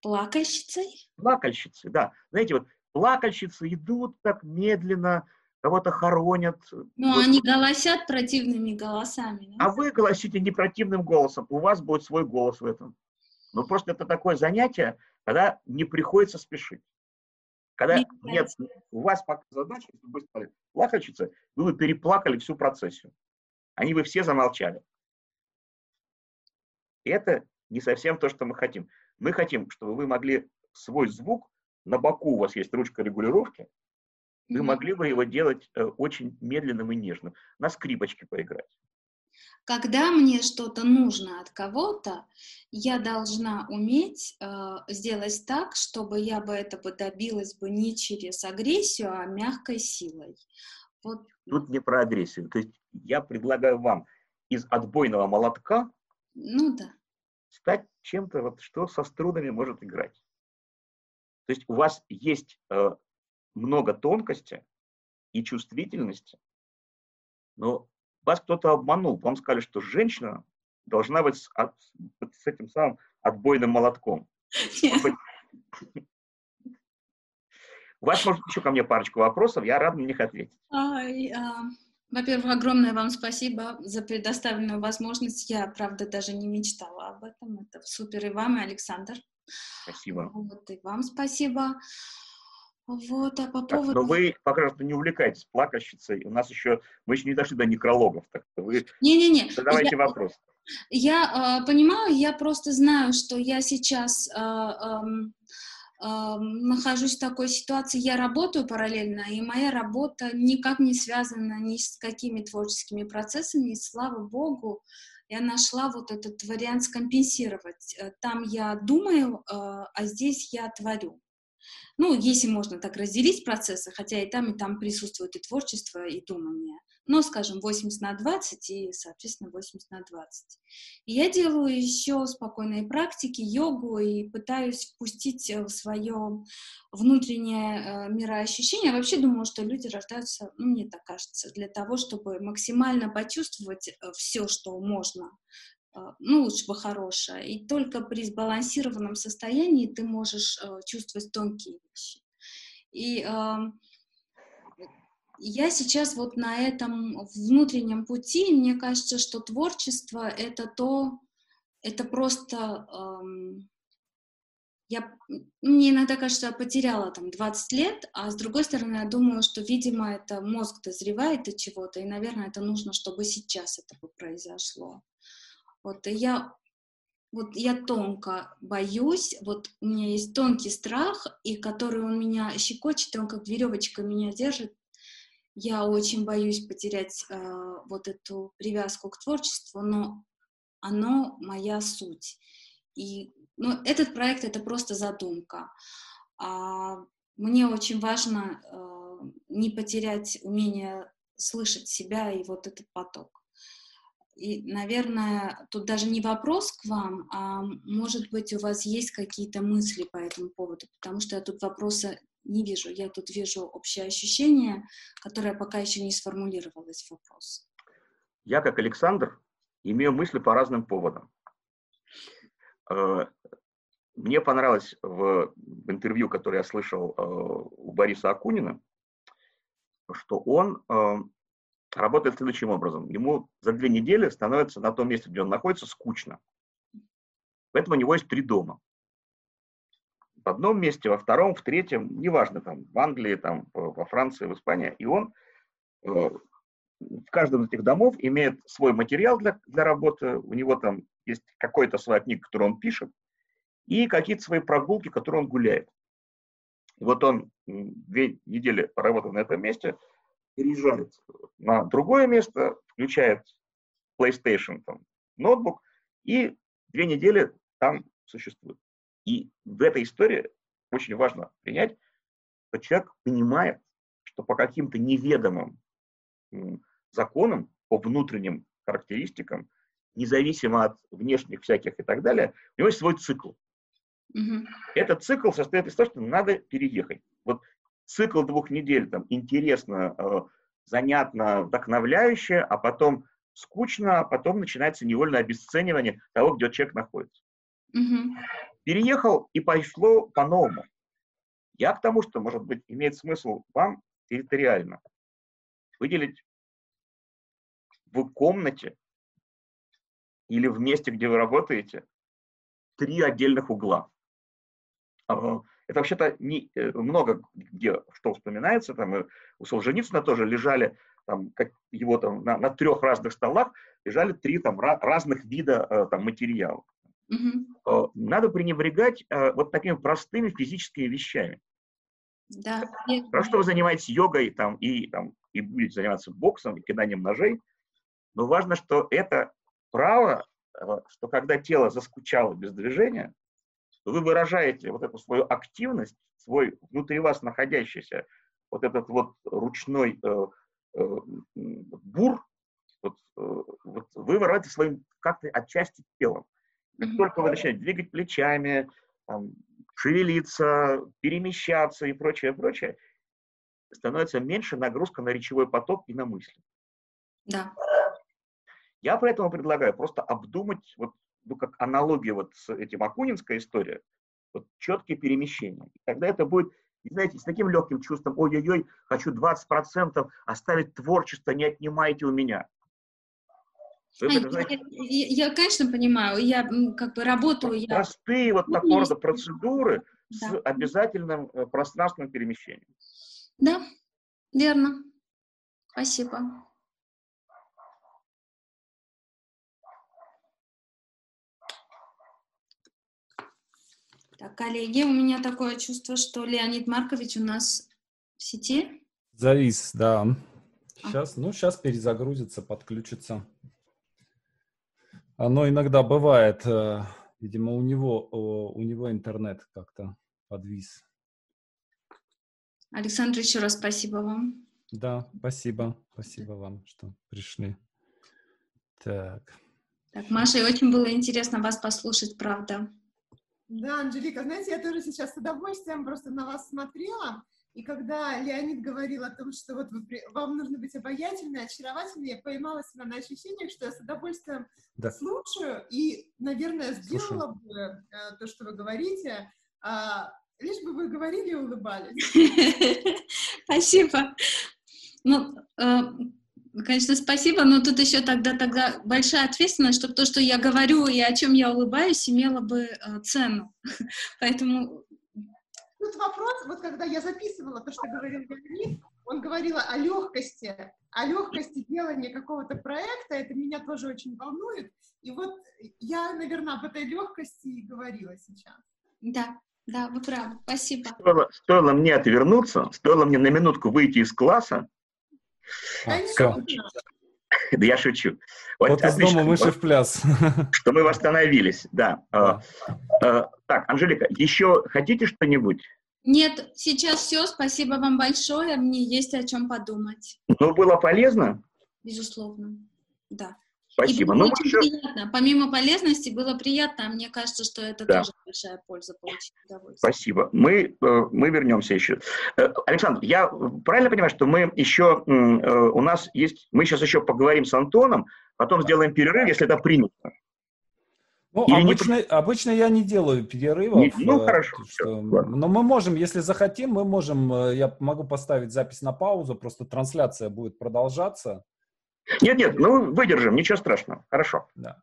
Плакальщицей? Плакальщицей, да. Знаете, вот плакальщицы идут так медленно, кого-то хоронят. Ну, вот. они голосят противными голосами. Да? А вы голосите не противным голосом, у вас будет свой голос в этом. Ну, просто это такое занятие, когда не приходится спешить. Когда не нет, у вас пока задача, если вы стали плакальщица, вы бы переплакали всю процессию. Они бы все замолчали. И это не совсем то, что мы хотим. Мы хотим, чтобы вы могли свой звук, на боку у вас есть ручка регулировки, вы могли бы его делать э, очень медленным и нежным, на скрипочке поиграть. Когда мне что-то нужно от кого-то, я должна уметь э, сделать так, чтобы я бы это бы добилась бы не через агрессию, а мягкой силой. Вот. Тут не про агрессию. То есть я предлагаю вам из отбойного молотка ну, да. стать чем-то, вот, что со струнами может играть. То есть у вас есть э, много тонкости и чувствительности, но вас кто-то обманул. Вам сказали, что женщина должна быть с, от, с этим самым отбойным молотком. У вас, может, еще ко мне парочку вопросов, я рад на них ответить. А, во-первых, огромное вам спасибо за предоставленную возможность. Я, правда, даже не мечтала об этом. Это супер и вам, и Александр. Спасибо. Вот и вам спасибо. Вот, а по поводу... Так, но вы пока что не увлекаетесь плакальщицей. У нас еще, мы еще не дошли до некрологов. Так вы Не-не-не. задавайте я, вопрос. Я э, понимаю, я просто знаю, что я сейчас э, э, э, нахожусь в такой ситуации. Я работаю параллельно, и моя работа никак не связана ни с какими творческими процессами. И слава богу, я нашла вот этот вариант скомпенсировать. Э, там я думаю, э, а здесь я творю. Ну, если можно так разделить процессы, хотя и там, и там присутствует и творчество, и думание. Но, скажем, 80 на 20 и, соответственно, 80 на 20. И я делаю еще спокойные практики, йогу, и пытаюсь впустить в свое внутреннее э, мироощущение. Я вообще думаю, что люди рождаются, ну, мне так кажется, для того, чтобы максимально почувствовать э, все, что можно ну, лучше бы хорошая. И только при сбалансированном состоянии ты можешь э, чувствовать тонкие вещи. И я сейчас вот на этом внутреннем пути, мне кажется, что творчество — это то, это просто... Э, я, мне иногда кажется, я потеряла там 20 лет, а с другой стороны, я думаю, что, видимо, это мозг дозревает от чего-то, и, наверное, это нужно, чтобы сейчас это бы произошло. Вот я вот я тонко боюсь, вот у меня есть тонкий страх, и который он меня щекочет, и он как веревочка меня держит. Я очень боюсь потерять э, вот эту привязку к творчеству, но оно моя суть. И ну, этот проект это просто задумка. А мне очень важно э, не потерять умение слышать себя и вот этот поток. И, наверное, тут даже не вопрос к вам, а может быть, у вас есть какие-то мысли по этому поводу, потому что я тут вопроса не вижу. Я тут вижу общее ощущение, которое пока еще не сформулировалось в вопрос. Я, как Александр, имею мысли по разным поводам. Э, мне понравилось в интервью, которое я слышал э, у Бориса Акунина, что он э, работает следующим образом. Ему за две недели становится на том месте, где он находится, скучно. Поэтому у него есть три дома. В одном месте, во втором, в третьем, неважно, там, в Англии, там, во Франции, в Испании. И он э, в каждом из этих домов имеет свой материал для, для работы, у него там есть какой-то своя книга, которую он пишет, и какие-то свои прогулки, которые он гуляет. И вот он две недели поработал на этом месте – переезжает на другое место, включает PlayStation, там, ноутбук, и две недели там существует. И в этой истории очень важно принять, что человек понимает, что по каким-то неведомым законам, по внутренним характеристикам, независимо от внешних всяких и так далее, у него есть свой цикл. Mm-hmm. Этот цикл состоит из того, что надо переехать. Вот цикл двух недель, там, интересно, э, занятно, вдохновляюще, а потом скучно, а потом начинается невольное обесценивание того, где человек находится. Мгм. Переехал и пошло по-новому. Я к тому, что, может быть, имеет смысл вам территориально выделить в комнате или в месте, где вы работаете, три отдельных угла. Это вообще-то не, э, много где что вспоминается. Там и у Солженицына тоже лежали там, как его там на, на трех разных столах лежали три там ра- разных вида э, там материалов. Э, Надо пренебрегать э, вот такими простыми физическими вещами. Да. Хорошо, что вы занимаетесь йогой там, и, там, и будете заниматься боксом, и киданием ножей, но важно, что это право, э, что когда тело заскучало без движения, то вы выражаете вот эту свою активность, свой внутри вас находящийся вот этот вот ручной э, э, бур, вот, э, вот вы выражаете своим как-то отчасти телом. Как только вы начинаете двигать плечами, там, шевелиться, перемещаться и прочее, прочее, становится меньше нагрузка на речевой поток и на мысли. Да. Я поэтому предлагаю просто обдумать, вот, ну, как аналогия вот с этим Акунинской историей, вот четкие перемещения. И Тогда это будет, знаете, с таким легким чувством, ой-ой-ой, хочу 20% оставить творчество, не отнимайте у меня. Вы А, Я, знаете, я- я, конечно, понимаю, я как бы работаю, я... простые вот Ну, такого рода процедуры с Да. обязательным э, пространственным перемещением. Да, верно. Спасибо. Так, коллеги, у меня такое чувство, что Леонид Маркович у нас в сети. Завис, да. Сейчас, ну, сейчас перезагрузится, подключится. Оно иногда бывает, э, видимо, у него, у него интернет как-то подвис. Александр, еще раз спасибо вам. Да, спасибо, спасибо вам, что пришли. Так, Так, Маша, очень было интересно вас послушать, правда. Да, Анжелика, знаете, я тоже сейчас с удовольствием просто на вас смотрела, и когда Леонид говорил о том, что вот вы вам нужно быть обаятельной, очаровательной, я поймала себя на ощущениях, что я с удовольствием Да. слушаю и, наверное, Слушаю. сделала бы э, то, что вы говорите, а, лишь бы вы говорили и улыбались. Спасибо. Ну, э, конечно, спасибо, но тут еще тогда, тогда большая ответственность, чтобы то, что я говорю и о чем я улыбаюсь, имело бы э, цену. Поэтому, Тут вопрос, вот когда я записывала то, что говорил Леонид, он говорил о легкости, о легкости делания какого-то проекта, это меня тоже очень волнует. И вот я, наверное, об этой легкости и говорила сейчас. да, да, вы правы. Спасибо. Стоило, стоило мне отвернуться, стоило мне на минутку выйти из класса, А, да я шучу. Вот Вот из дома мыши в пляс. что мы восстановились, да. А, а, Так, Анжелика, еще хотите что-нибудь? Нет, сейчас все. Спасибо вам большое. Мне есть о чем подумать. Ну, было полезно? Безусловно. Да. Спасибо. И было Ну, мы очень еще- приятно. Помимо полезности, было приятно. а Мне кажется, что это Да. тоже большая польза получить удовольствие. Спасибо. Мы, э, мы вернемся еще. Э, Александр, я правильно понимаю, что мы еще, э, у нас есть, мы сейчас еще поговорим с Антоном, потом сделаем перерыв, если это принято. Ну, Или не обычно, обычно я не делаю перерывов. Не- ну, э, хорошо, что- ладно. но мы можем, если захотим, мы можем, э, я могу поставить запись на паузу, просто трансляция будет продолжаться. Нет, нет, ну выдержим, ничего страшного. Хорошо. Да.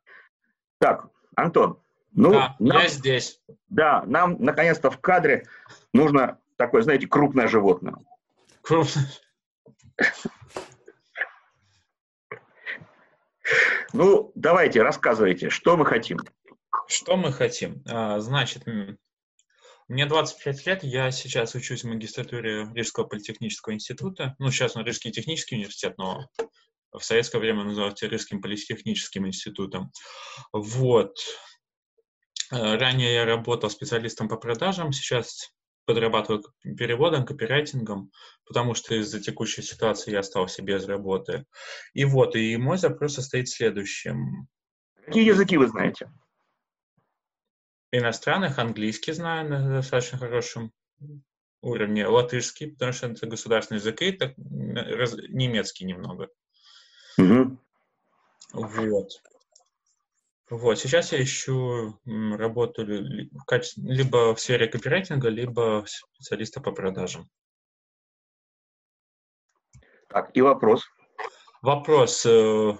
Так, Антон, ну, да, нам, я здесь. да, нам наконец-то в кадре нужно такое, знаете, крупное животное. Крупно. Ну, давайте, рассказывайте, что мы хотим. Что мы хотим? А, Значит, мне 25 лет, я сейчас учусь в магистратуре Рижского политехнического института. Ну, сейчас он Рижский технический университет, но в советское время назывался Рижским политехническим институтом. Вот. Э, Ранее я работал специалистом по продажам, сейчас подрабатываю переводом, копирайтингом, потому что из-за текущей ситуации я остался без работы. И вот, и мой запрос состоит в следующем. Какие языки вы знаете? иностранных, английский знаю на достаточно хорошем уровне латышский, потому что это государственный язык, и так, раз, немецкий немного. Мгм. Вот. Вот, сейчас я ищу работу в качестве, либо в сфере копирайтинга, либо специалиста по продажам. Так, и вопрос. Вопрос, э,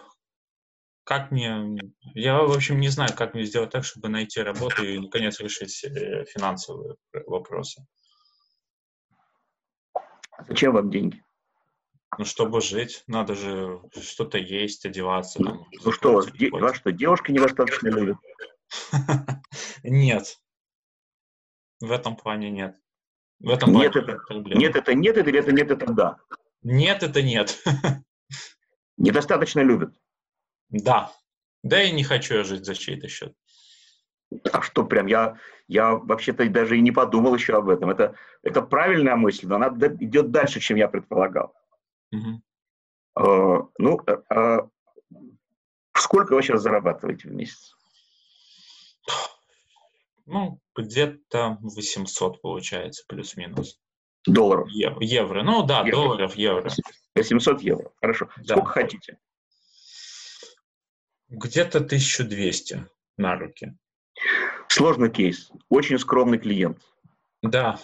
как мне, я, в общем, не знаю, как мне сделать так, чтобы найти работу и, наконец, решить э, финансовые вопросы. Зачем вам деньги? Ну, чтобы жить, надо же что-то есть, одеваться. Там, Ну что, вас, де- вас что, девушки недостаточно любят? Нет. В этом плане нет. В этом Нет, плане это- проблема. Нет, это нет, или это нет, это да. Нет, это нет. Недостаточно любят. Да. Да и не хочу я жить за чей-то счет. А что прям, я, я вообще-то даже и не подумал еще об этом. Это, это правильная мысль, но она идет дальше, чем я предполагал. Э, ну, э, э, сколько вы сейчас зарабатываете в месяц? Ну, где-то 800 получается, плюс-минус. Долларов. Ев- Евро. Ну да, Евро. долларов, евро. 800 евро. Хорошо. Да. Сколько хотите? Где-то 1200 на руки. Сложный кейс. Очень скромный клиент. Да.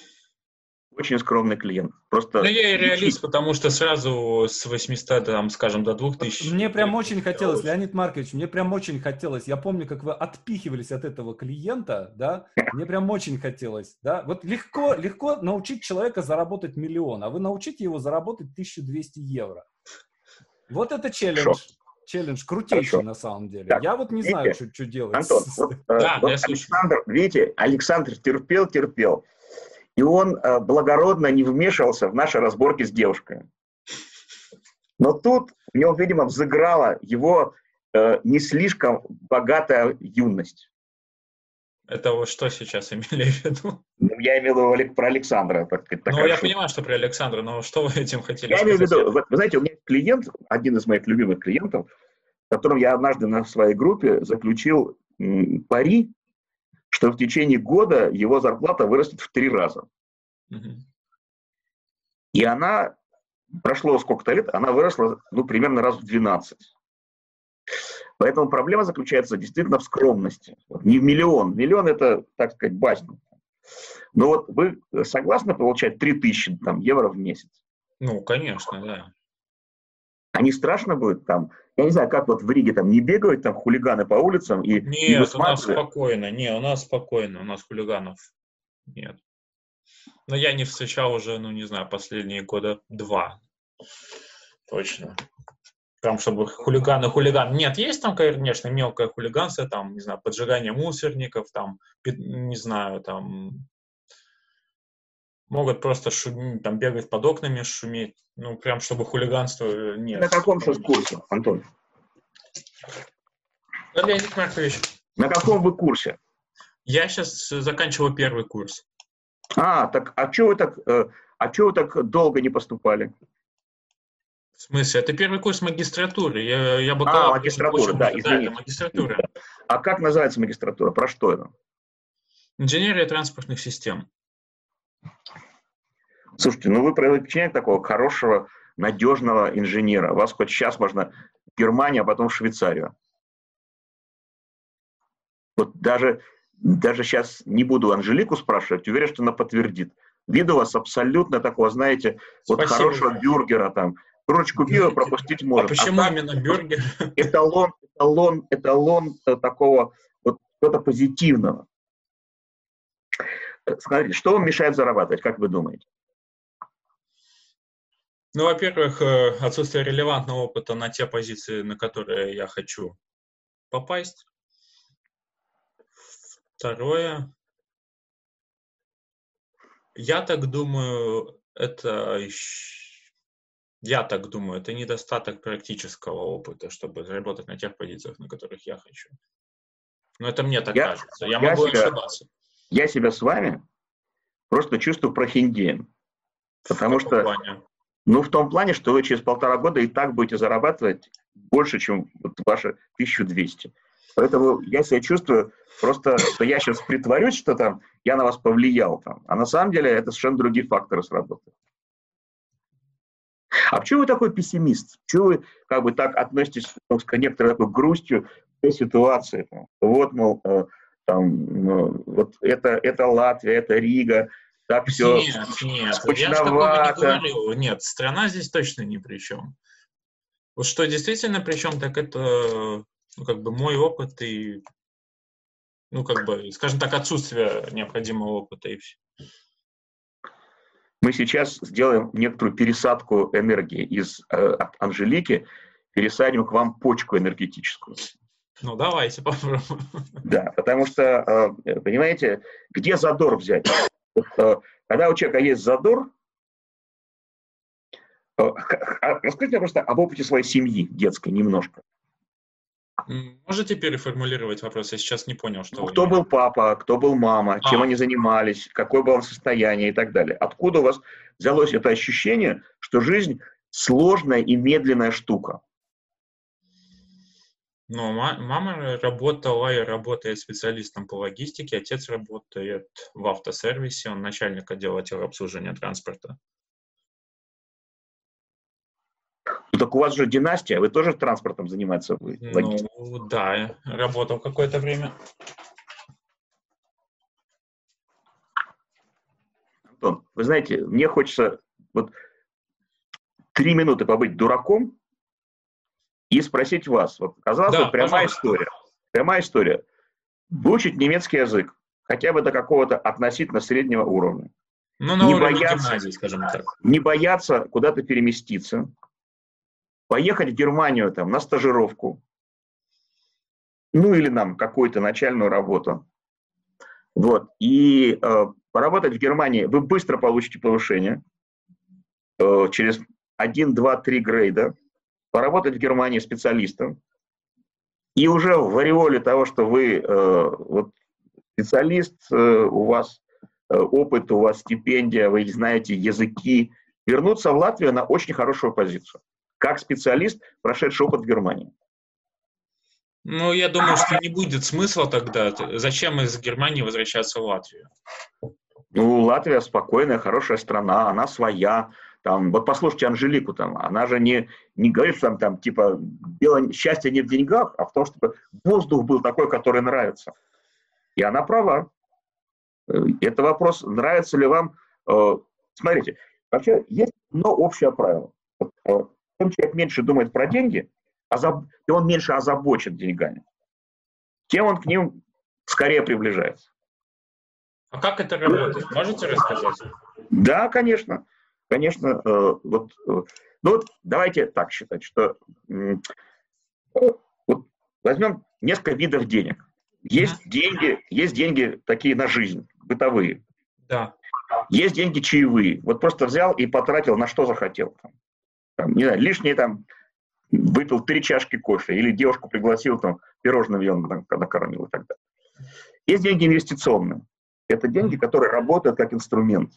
Очень скромный клиент. Просто Но я и реалист, потому что сразу с 800, там, скажем, до 2000. Мне прям очень хотелось. Леонид Маркович, мне прям очень хотелось. Я помню, как вы отпихивались от этого клиента, да? Мне прям очень хотелось, да? Вот легко, легко научить человека заработать миллион, а вы научите его заработать 1200 евро. Вот это челлендж. Хорошо. Челлендж крутейший Хорошо. на самом деле. Так, Я вот не видите, знаю, что, что делать. Антон, вот, э, Да, вот. Александр, видите, Александр терпел, терпел. И он э, благородно не вмешивался в наши разборки с девушками. Но тут в нем, видимо, взыграла его э, не слишком богатая юность. Это вы что сейчас имели в виду? Ну, я имел в виду про Александра. Так, сказать, Ну, я шутка. понимаю, что про Александра, но что вы этим хотели Я имею в сказать? виду, вот, вы знаете, у меня клиент, один из моих любимых клиентов, с которым я однажды на своей группе заключил пари, что в течение года его зарплата вырастет в три раза. И она, прошло сколько-то лет, она выросла, ну, примерно раз в 12. Поэтому проблема заключается действительно в скромности. Вот не в миллион. Миллион – это, так сказать, базно. Но вот вы согласны получать 3000 там, евро в месяц? Ну, конечно, да. А не страшно будет там, я не знаю, как вот в Риге там не бегают там хулиганы по улицам и, Нет, у нас спокойно. Не, у нас спокойно. У нас хулиганов нет. Но я не встречал уже, ну, не знаю, последние года два. Точно. Там, чтобы хулиганы, хулиган. Нет, есть там, конечно, мелкое хулиганство, там, не знаю, поджигание мусорников, там, не знаю, там, могут просто шуметь, там, бегать под окнами, шуметь. Ну, прям, чтобы хулиганство э, нет. На каком сейчас курсе, Антон? Да, Леонид Маркович, На каком вы курсе? я сейчас заканчиваю первый курс. А, так, а что вы так, э, а чё вы так долго не поступали? В смысле? Это первый курс магистратуры. Я, я А, бакалавр магистратура, очень да, извините. это магистратура. А как называется магистратура? Про что это? Инженерия транспортных систем. Слушайте, ну вы впечатление такого хорошего, надежного инженера. Вас хоть сейчас можно в Германию, а потом в Швейцарию. Вот даже, даже сейчас не буду Анжелику спрашивать, уверен, что она подтвердит. Вид у вас абсолютно такого, знаете, вот Спасибо. хорошего бюргера там. Кружечку пива пропустить А может. почему так именно бюргер? эталон, эталон, эталон э, такого вот что-то позитивного. Смотрите, что вам мешает зарабатывать, как вы думаете? Ну, во-первых, э, отсутствие релевантного опыта на те позиции, на которые я хочу попасть. Второе. Я так думаю, это я так думаю, это недостаток практического опыта, чтобы заработать на тех позициях, на которых я хочу. Но это мне так Я- кажется. Я, я могу себя- ошибаться. Я себя с вами просто чувствую прохиндеем. Потому что, плане? ну, в том плане, что вы через полтора года и так будете зарабатывать больше, чем вот ваши 1200. Поэтому я себя чувствую просто, что я сейчас притворюсь, что там я на вас повлиял там. А на самом деле это совершенно другие факторы сработают. А почему вы такой пессимист? Почему вы как бы так относитесь к некоторой такой грустью к ситуации? Вот, мол, э, там, ну, вот это, это Латвия, это Рига, так все нет, нет, скучновато. Я не говорю. Нет, страна здесь точно ни при чем. Вот что действительно при чем, так это ну, как бы мой опыт и, ну, как бы, скажем так, отсутствие необходимого опыта и все. Мы сейчас сделаем некоторую пересадку энергии из э, Анжелики, пересадим к вам почку энергетическую. Ну, давайте попробуем. Да, потому что, э, понимаете, где задор взять? Э, когда у человека есть задор, э, а расскажите просто об опыте своей семьи детской немножко. Можете переформулировать вопрос? Я сейчас не понял, что... Ну, кто был папа, кто был мама, а. чем они занимались, какое было состояние и так далее. Откуда у вас взялось это ощущение, что жизнь сложная и медленная штука? Ну, мама работала и работает специалистом по логистике, отец работает в автосервисе, он начальник отдела обслуживания транспорта. Ну, так у вас же династия, вы тоже транспортом заниматься будете? Ну, да, работал какое-то время. Антон, вы знаете, мне хочется вот три минуты побыть дураком и спросить вас. Вот, казалось да, прямая пожалуйста. история. Прямая история. Выучить немецкий язык, хотя бы до какого-то относительно среднего уровня. Ну, на не бояться, гимназии, скажем так. Не бояться куда-то переместиться, поехать в Германию там, на стажировку, ну или нам какую-то начальную работу. Вот. И э, поработать в Германии вы быстро получите повышение э, через 1, 2, 3 грейда, поработать в Германии специалистом, и уже в ореоле того, что вы э, вот, специалист, э, у вас э, опыт, у вас стипендия, вы знаете языки, вернуться в Латвию на очень хорошую позицию как специалист, прошедший опыт в Германии. Ну, я думаю, что не будет смысла тогда. Зачем из Германии возвращаться в Латвию? Ну, Латвия спокойная, хорошая страна, она своя. Там, вот послушайте Анжелику, там, она же не, не говорит, что там, там, типа, дело, счастье не в деньгах, а в том, чтобы воздух был такой, который нравится. И она права. Э, это вопрос, нравится ли вам... Э, смотрите, вообще есть но общее правило. Э, чем человек меньше думает про деньги, и он меньше озабочен деньгами, тем он к ним скорее приближается. А как это работает? Можете рассказать? Да, конечно. Конечно. Э, вот, э, ну вот давайте так считать, что вот возьмем несколько видов денег. Есть mm деньги, есть деньги такие на жизнь, бытовые. Да. Есть деньги чаевые. Вот просто взял и потратил на что захотел. Там, там, не знаю, лишние там выпил три чашки кофе, или девушку пригласил, там, пирожным ее накормил и так далее. Есть деньги инвестиционные. Это деньги, которые работают как инструмент.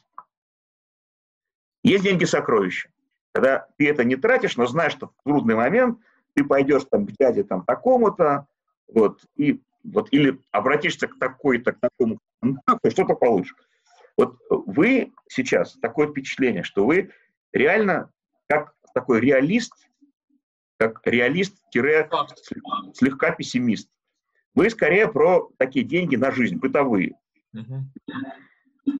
Есть деньги сокровища. Когда ты это не тратишь, но знаешь, что в трудный момент ты пойдешь там, к дяде там, такому-то, вот, и, вот, или обратишься к такой-то, к такому, то что-то получишь. Вот вы сейчас, такое впечатление, что вы реально как такой реалист, как реалист-слегка пессимист. Вы скорее про такие деньги на жизнь, бытовые.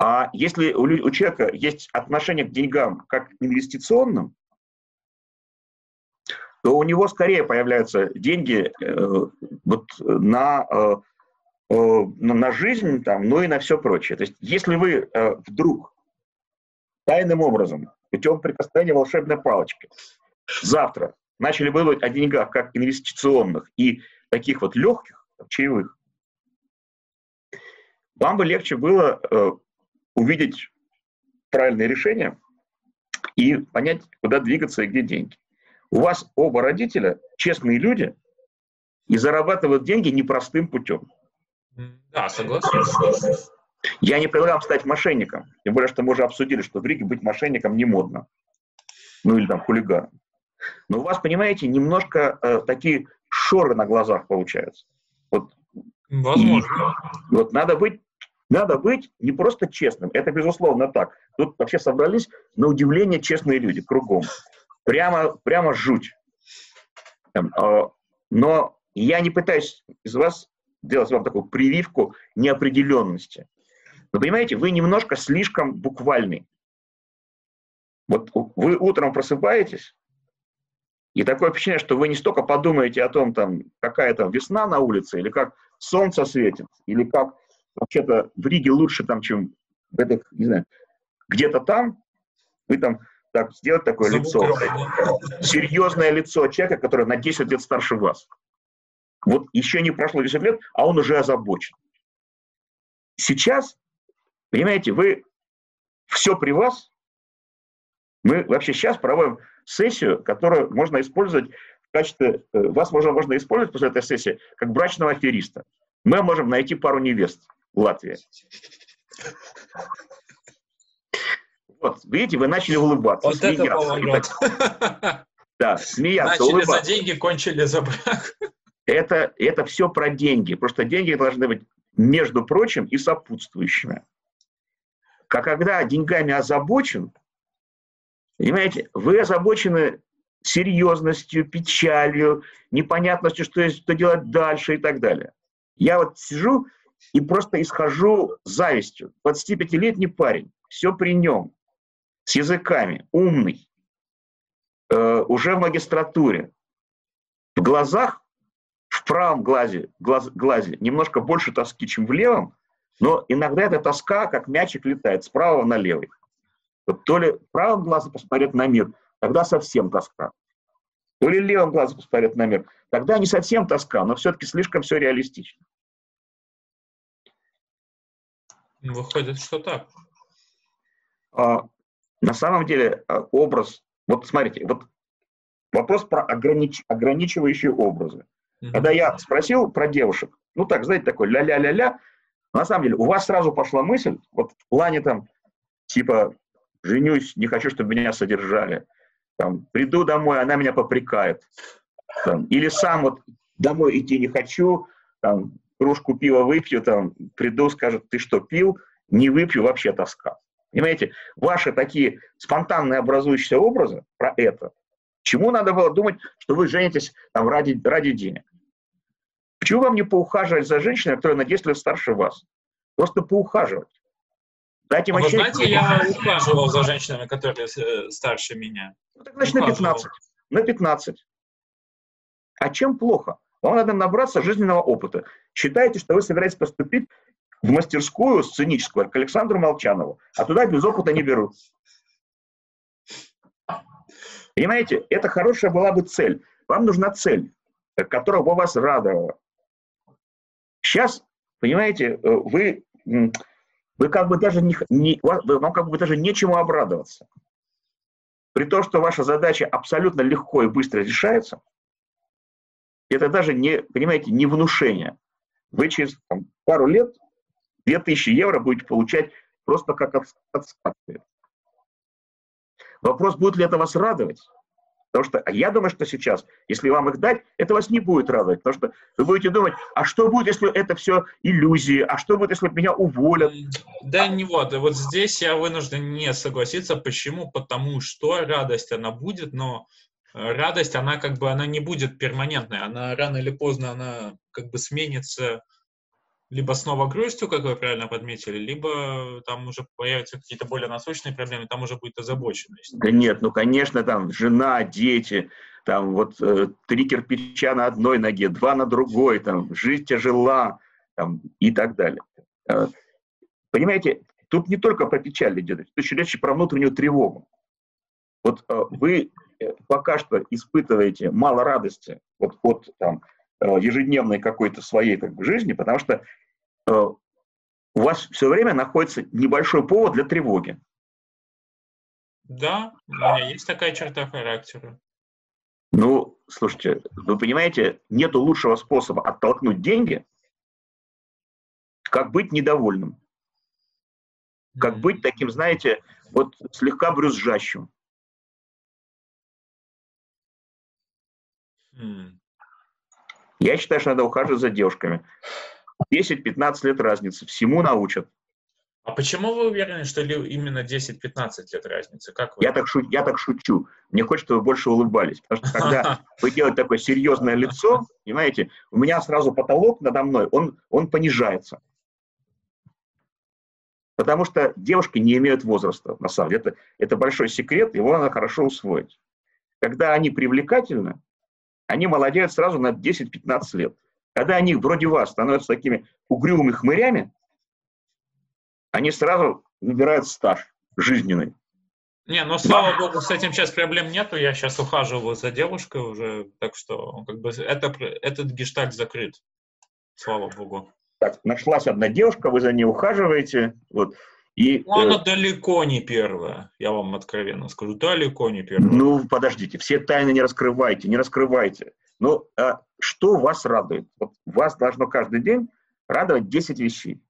А если у, у человека есть отношение к деньгам как к инвестиционным, то у него скорее появляются деньги э, вот на, э, э, на жизнь, там, ну и на все прочее. То есть если вы э, вдруг тайным образом путем прикосновения волшебной палочки. Завтра начали бы думать о деньгах как инвестиционных и таких вот легких, чаевых, вам бы легче было э, увидеть правильное решение и понять, куда двигаться и где деньги. У вас оба родителя честные люди и зарабатывают деньги непростым путем. Да, согласен. Я не предлагал стать мошенником. Тем более, что мы уже обсудили, что в Риге быть мошенником не модно. Ну или там хулиганом. Но у вас, понимаете, немножко э, такие шоры на глазах получаются. Вот, Возможно. И, вот надо быть, надо быть не просто честным, это безусловно так. Тут вообще собрались на удивление честные люди кругом. Прямо, прямо жуть. Эм, а, но я не пытаюсь из вас делать вам такую прививку неопределенности. Но понимаете, вы немножко слишком буквальный. Вот вы утром просыпаетесь, и такое впечатление, что вы не столько подумаете о том, там, какая там весна на улице, или как солнце светит, или как вообще-то в Риге лучше там, чем в этих, не знаю, где-то там, вы там так сделать такое лицо, серьезное лицо человека, который на 10 лет старше вас. Вот еще не прошло 10 лет, а он уже озабочен. Сейчас, понимаете, вы все при вас. Мы вообще сейчас проводим сессию, которую можно использовать в качестве... Э, вас можно, можно использовать после этой сессии как брачного афериста. Мы можем найти пару невест в Латвии. Вот, видите, вы начали улыбаться, вот смеяться. Это да, смеяться, Начали улыбаться. за деньги, кончили за брак. Это, это все про деньги. Просто деньги должны быть, между прочим, и сопутствующими. Как когда деньгами озабочен, понимаете, вы озабочены серьезностью, печалью, непонятностью, что, что делать дальше и так далее. Я вот сижу и просто исхожу завистью. 25-летний парень, все при нем, с языками, умный, э, уже в магистратуре. В глазах в правом глазе, глаз, глазе немножко больше тоски, чем в левом, но иногда эта тоска, как мячик, летает с правого на левый. Вот то ли правым глазом посмотреть на мир, тогда совсем тоска. То ли левым глазом посмотреть на мир, тогда не совсем тоска, но все-таки слишком все реалистично. Выходит, что так. А, на самом деле а, образ, вот смотрите, вот вопрос про огранич, ограничивающие образы. Когда я спросил про девушек, ну так, знаете, такой ля-ля-ля-ля, на самом деле у вас сразу пошла мысль, вот в плане там, типа, женюсь, не хочу, чтобы меня содержали, там, приду домой, она меня попрекает, там, или сам вот домой идти не хочу, там, кружку пива выпью, там, приду, скажет, ты что, пил? Не выпью, вообще тоска. Понимаете, ваши такие спонтанные образующиеся образы про это, чему надо было думать, что вы женитесь там, ради, ради денег? Почему вам не поухаживать за женщиной, которая на 10 лет старше вас? Просто поухаживать. Дать им а Вы знаете, я ухаживал за женщинами, которые э, старше меня. Ну, так значит, на 15. На 15. А чем плохо? Вам надо набраться жизненного опыта. Считаете, что вы собираетесь поступить в мастерскую сценическую к Александру Молчанову, а туда без опыта не берут. Понимаете, это хорошая была бы цель. Вам нужна цель, которая бы вас радовала. Сейчас, понимаете, э, вы, вы как бы даже не, не, вам как бы даже нечему обрадоваться. При том, что ваша задача абсолютно легко и быстро решается, это даже не, понимаете, не внушение. Вы через там, пару лет 2000 евро будете получать просто как от, от Вопрос, будет ли это вас радовать? Потому что а я думаю, что сейчас, если вам их дать, это вас не будет радовать. Потому что вы будете думать, а что будет, если это все иллюзии? А что будет, если меня уволят? Да не вот. Вот здесь я вынужден не согласиться. Почему? Потому что радость она будет, но радость, она как бы, она не будет перманентной. Она рано или поздно, она как бы сменится либо снова грустью, как вы правильно подметили, либо там уже появятся какие-то более насущные проблемы, там уже будет озабоченность. Да нет, ну, конечно, там жена, дети, там вот э, три кирпича на одной ноге, два на другой, там, жизнь тяжела, там, и так далее. Э, понимаете, тут не только про печаль идет, тут еще речь про внутреннюю тревогу. Вот э, вы э, пока что испытываете мало радости вот от там, Э, ежедневной какой-то своей как бы, жизни, потому что э, у вас все время находится небольшой повод для тревоги. Да, у меня есть такая черта характера. Ну, слушайте, вы понимаете, нету лучшего способа оттолкнуть деньги, как быть недовольным. Как быть таким, знаете, вот слегка брюзжащим. Я считаю, что надо ухаживать за девушками. 10-15 лет разницы, всему научат. А почему вы уверены, что именно 10-15 лет разницы? Как вы? Я, так шу, я так шучу. Мне хочется, чтобы вы больше улыбались. Потому что когда вы делаете такое серьезное лицо, понимаете, у меня сразу потолок надо мной, он, он понижается. Потому что девушки не имеют возраста, на самом деле. Это, это большой секрет, его надо хорошо усвоить. Когда они привлекательны, они молодеют сразу на 10-15 лет. Когда они вроде вас становятся такими угрюмыми хмырями, они сразу выбирают стаж жизненный. Не, ну слава богу, с этим сейчас проблем нету. Я сейчас ухаживаю за девушкой уже, так что как бы это, этот гештальт закрыт. Слава богу. Так, нашлась одна девушка, вы за ней ухаживаете, вот. И, ну, она э, далеко не первая, я вам откровенно скажу, далеко не первая. Ну, подождите, все тайны не раскрывайте, не раскрывайте. Ну, а что вас радует? Вот вас должно каждый день радовать 10 вещей.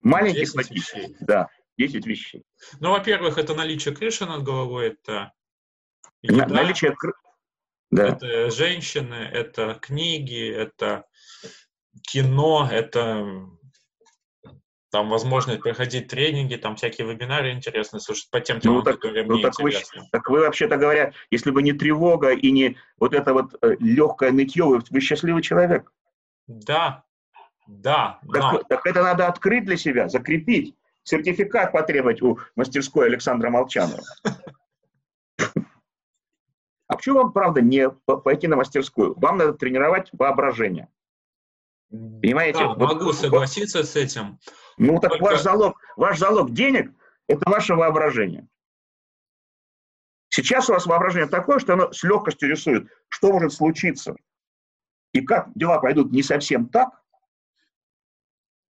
Маленьких 10 вещей. Да, 10 вещей. Ну, во-первых, это наличие крыши над головой, это еда, На, наличие крыши. Да. Это женщины, это книги, это кино, это там возможность проходить тренинги, там всякие вебинары интересные, слушать по тем темам, ну, так, которые ну, мне так интересны. Вы, так вы, вообще-то говоря, если бы не тревога и не вот это вот э, легкое нытье, вы, вы счастливый человек. Да, да. Так, но... так это надо открыть для себя, закрепить. Сертификат потребовать у мастерской Александра Молчанова. А почему вам, правда, не пойти на мастерскую? Вам надо тренировать воображение. Понимаете? Да, вот, могу согласиться вот, с этим. Ну так Только... ваш залог, ваш залог денег – это ваше воображение. Сейчас у вас воображение такое, что оно с легкостью рисует, что может случиться. И как дела пойдут не совсем так,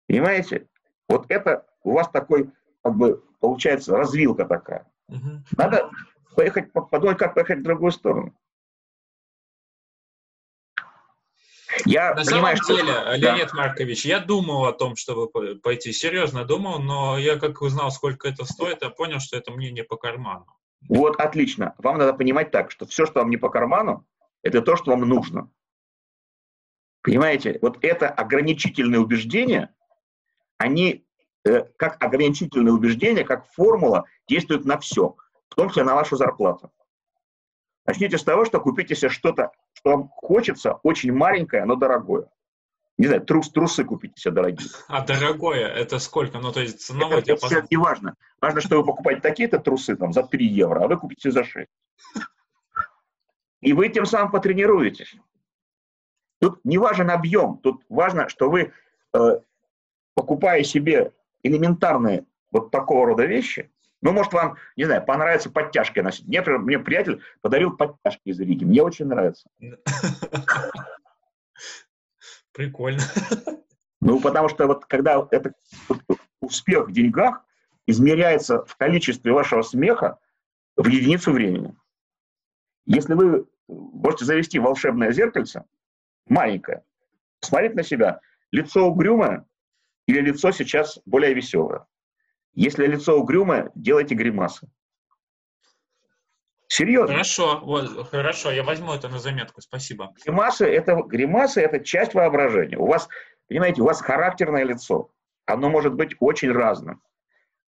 Понимаете? Вот это у вас такой, как бы, получается, развилка такая. Угу. Надо поехать, подумать, как поехать в другую сторону. Я На понимаю, самом деле, что... Леонид да. Маркович, я думал о том, чтобы пойти, серьезно думал, но я как узнал, сколько это стоит, я понял, что это мне не по карману. Вот, отлично. Вам надо понимать так, что все, что вам не по карману, это то, что вам нужно. Понимаете? Вот это ограничительные убеждения, они э, как ограничительные убеждения, как формула действуют на все, в том числе на вашу зарплату. Начните с того, что купите себе что-то, что вам хочется, очень маленькое, но дорогое. Не знаю, трус, трусы купите себе дорогие. А дорогое это сколько? Ну, то есть ценовой это, диапазон? Это не важно. Важно, что вы покупаете такие-то трусы там, за 3 евро, а вы купите за 6. И вы тем самым потренируетесь. Тут не важен объем, тут важно, что вы э, покупая себе элементарные вот такого рода вещи, ну, может, вам, не знаю, понравится подтяжки носить. Мне, мне приятель подарил подтяжки из Риги. Мне очень нравится. Прикольно. Ну, потому что вот когда это успех в деньгах измеряется в количестве вашего смеха в единицу времени. Если вы можете завести волшебное зеркальце, маленькое, смотреть на себя, лицо угрюмое, или лицо сейчас более веселое. Если лицо угрюмое, делайте гримасы. Серьезно. Хорошо, вот, хорошо, я возьму это на заметку, спасибо. Гримасы это, гримасы – это часть воображения. У вас, понимаете, у вас характерное лицо. Оно может быть очень разным.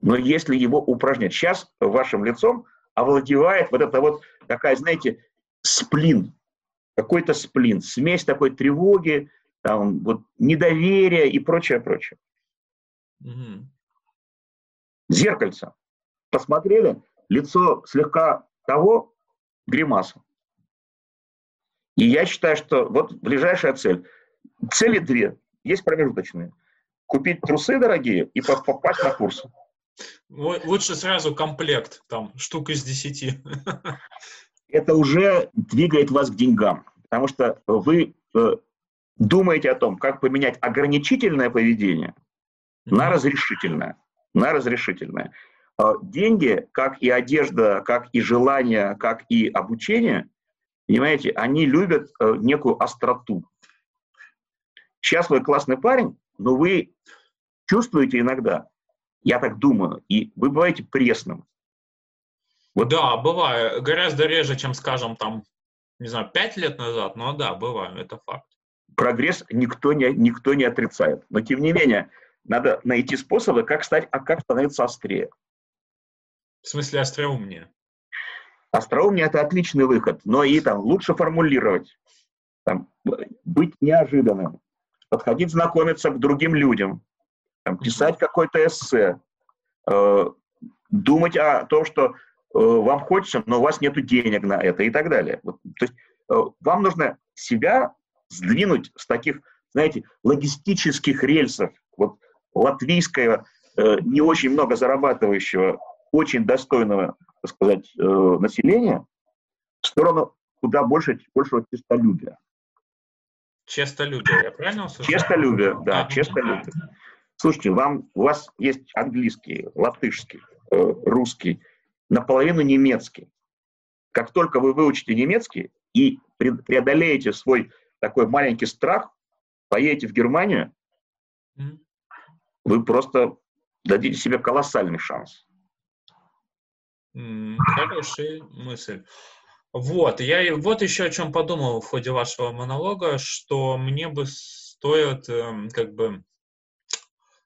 Но если его упражнять, сейчас вашим лицом овладевает вот это вот такая, знаете, сплин, какой-то сплин, смесь такой тревоги, там, вот, недоверие и прочее, прочее. Угу. Зеркальце. Посмотрели, лицо слегка того, гримаса. И я считаю, что вот ближайшая цель. Цели две, есть промежуточные. Купить трусы дорогие и попасть на курсы. Лучше сразу комплект, там, штук из десяти. Это уже двигает вас к деньгам, потому что вы э, думаете о том, как поменять ограничительное поведение на разрешительное. На разрешительное. А, деньги, как и одежда, как и желание, как и обучение, понимаете, они любят э, некую остроту. Сейчас вы классный парень, но вы чувствуете иногда, я так думаю, и вы бываете пресным. Вот. Да, бываю. Гораздо реже, чем, скажем, там, не знаю, пять лет назад, но да, бываю, это факт. прогресс никто не, никто не отрицает. Но, тем не менее, надо найти способы, как стать, а как становиться острее. В смысле остроумнее? Остроумнее – это отличный выход, но и там лучше формулировать, там, быть неожиданным, подходить знакомиться к другим людям, там, писать какой-то эссе, э, думать о том, что э, вам хочется, но у вас нет денег на это и так далее. Вот, то есть э, вам нужно себя сдвинуть с таких, знаете, логистических рельсов, вот латвийского, э, не очень много зарабатывающего, очень достойного, так сказать, э, населения в сторону куда больше, большего честолюбия. Честолюбие, я правильно услышал? Честолюбие, да, а, честолюбие. Слушайте, вам, у вас есть английский, латышский, э, русский, наполовину немецкий. Как только вы выучите немецкий и преодолеете свой такой маленький страх, поедете в Германию, mm-hmm. Вы просто дадите себе колоссальный шанс. Хорошая мысль. Вот, я вот еще о чем подумал в ходе вашего монолога, что мне бы стоит э, как бы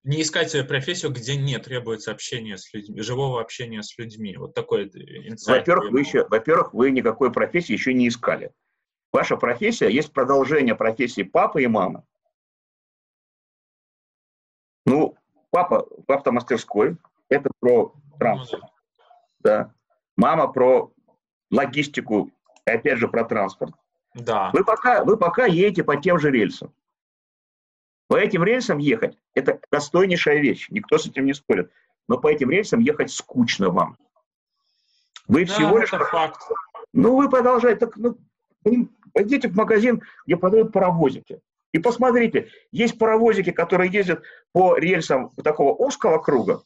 не искать профессию, где не требуется общение с людьми, живого общения с людьми. Вот такой инсайт. Во-первых, вы еще, во-первых, вы никакой профессии еще не искали. Ваша профессия есть продолжение профессии папы и мамы. Папа в автомастерской, это про транспорт. Да. да. Мама про логистику, и опять же про транспорт. Да. Вы пока, вы пока едете по тем же рельсам. По этим рельсам ехать – это достойнейшая вещь, никто с этим не спорит. Но по этим рельсам ехать скучно вам. Вы да, всего лишь... факт. Ну, вы продолжаете, так, ну, Пойдите в магазин, где продают паровозики. И посмотрите, есть паровозики, которые ездят по рельсам такого узкого круга,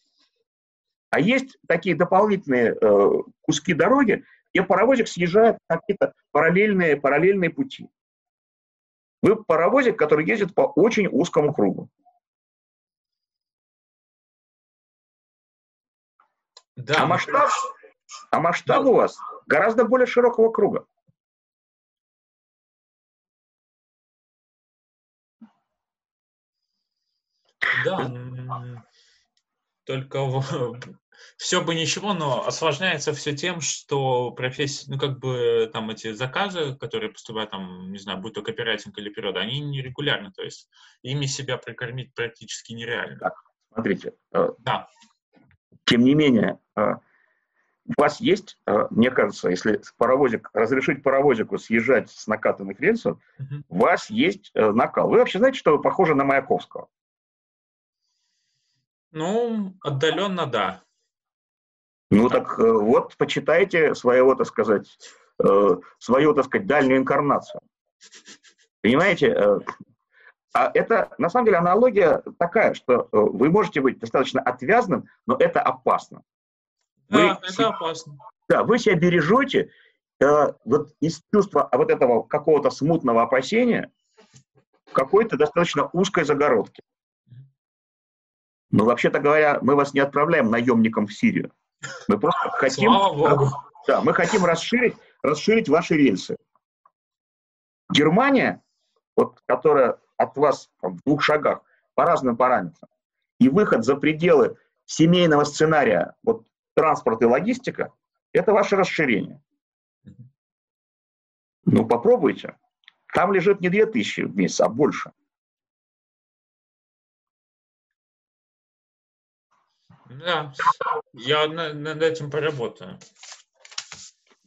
а есть такие дополнительные э, куски дороги, где паровозик съезжает на какие-то параллельные, параллельные пути. Вы паровозик, который ездит по очень узкому кругу. Да, а масштаб, а масштаб у вас гораздо более широкого круга. Да, только все бы ничего, но осложняется все тем, что профессия, ну, как бы там эти заказы, которые поступают там, не знаю, будь то копирайтинг или перевод, они нерегулярны, то есть ими себя прикормить практически нереально. Так, смотрите. Э, да. Тем не менее, э, у вас есть, э, мне кажется, если паровозик, разрешить паровозику съезжать с накатанных рельсов, угу. у вас есть накал. Вы вообще знаете, что вы похожи на Маяковского? Ну, отдаленно да. Ну так э, вот, почитайте своего, так сказать, э, свою, так сказать, дальнюю инкарнацию. Понимаете? Э, а это, на самом деле, аналогия такая, что вы можете быть достаточно отвязным, но это опасно. Да, вы, это опасно. Да, вы себя бережете вот из чувства вот этого какого-то смутного опасения какой-то достаточно узкой загородки. Но вообще-то говоря, мы вас не отправляем наемником в Сирию. Мы просто хотим, да, мы хотим расширить, расширить ваши рельсы. Германия, вот, которая от вас там, в двух шагах по разным параметрам, и выход за пределы семейного сценария, вот транспорт и логистика, это ваше расширение. Ну, попробуйте. Там лежит не 2000 в месяц, а больше. Да, я над этим поработаю.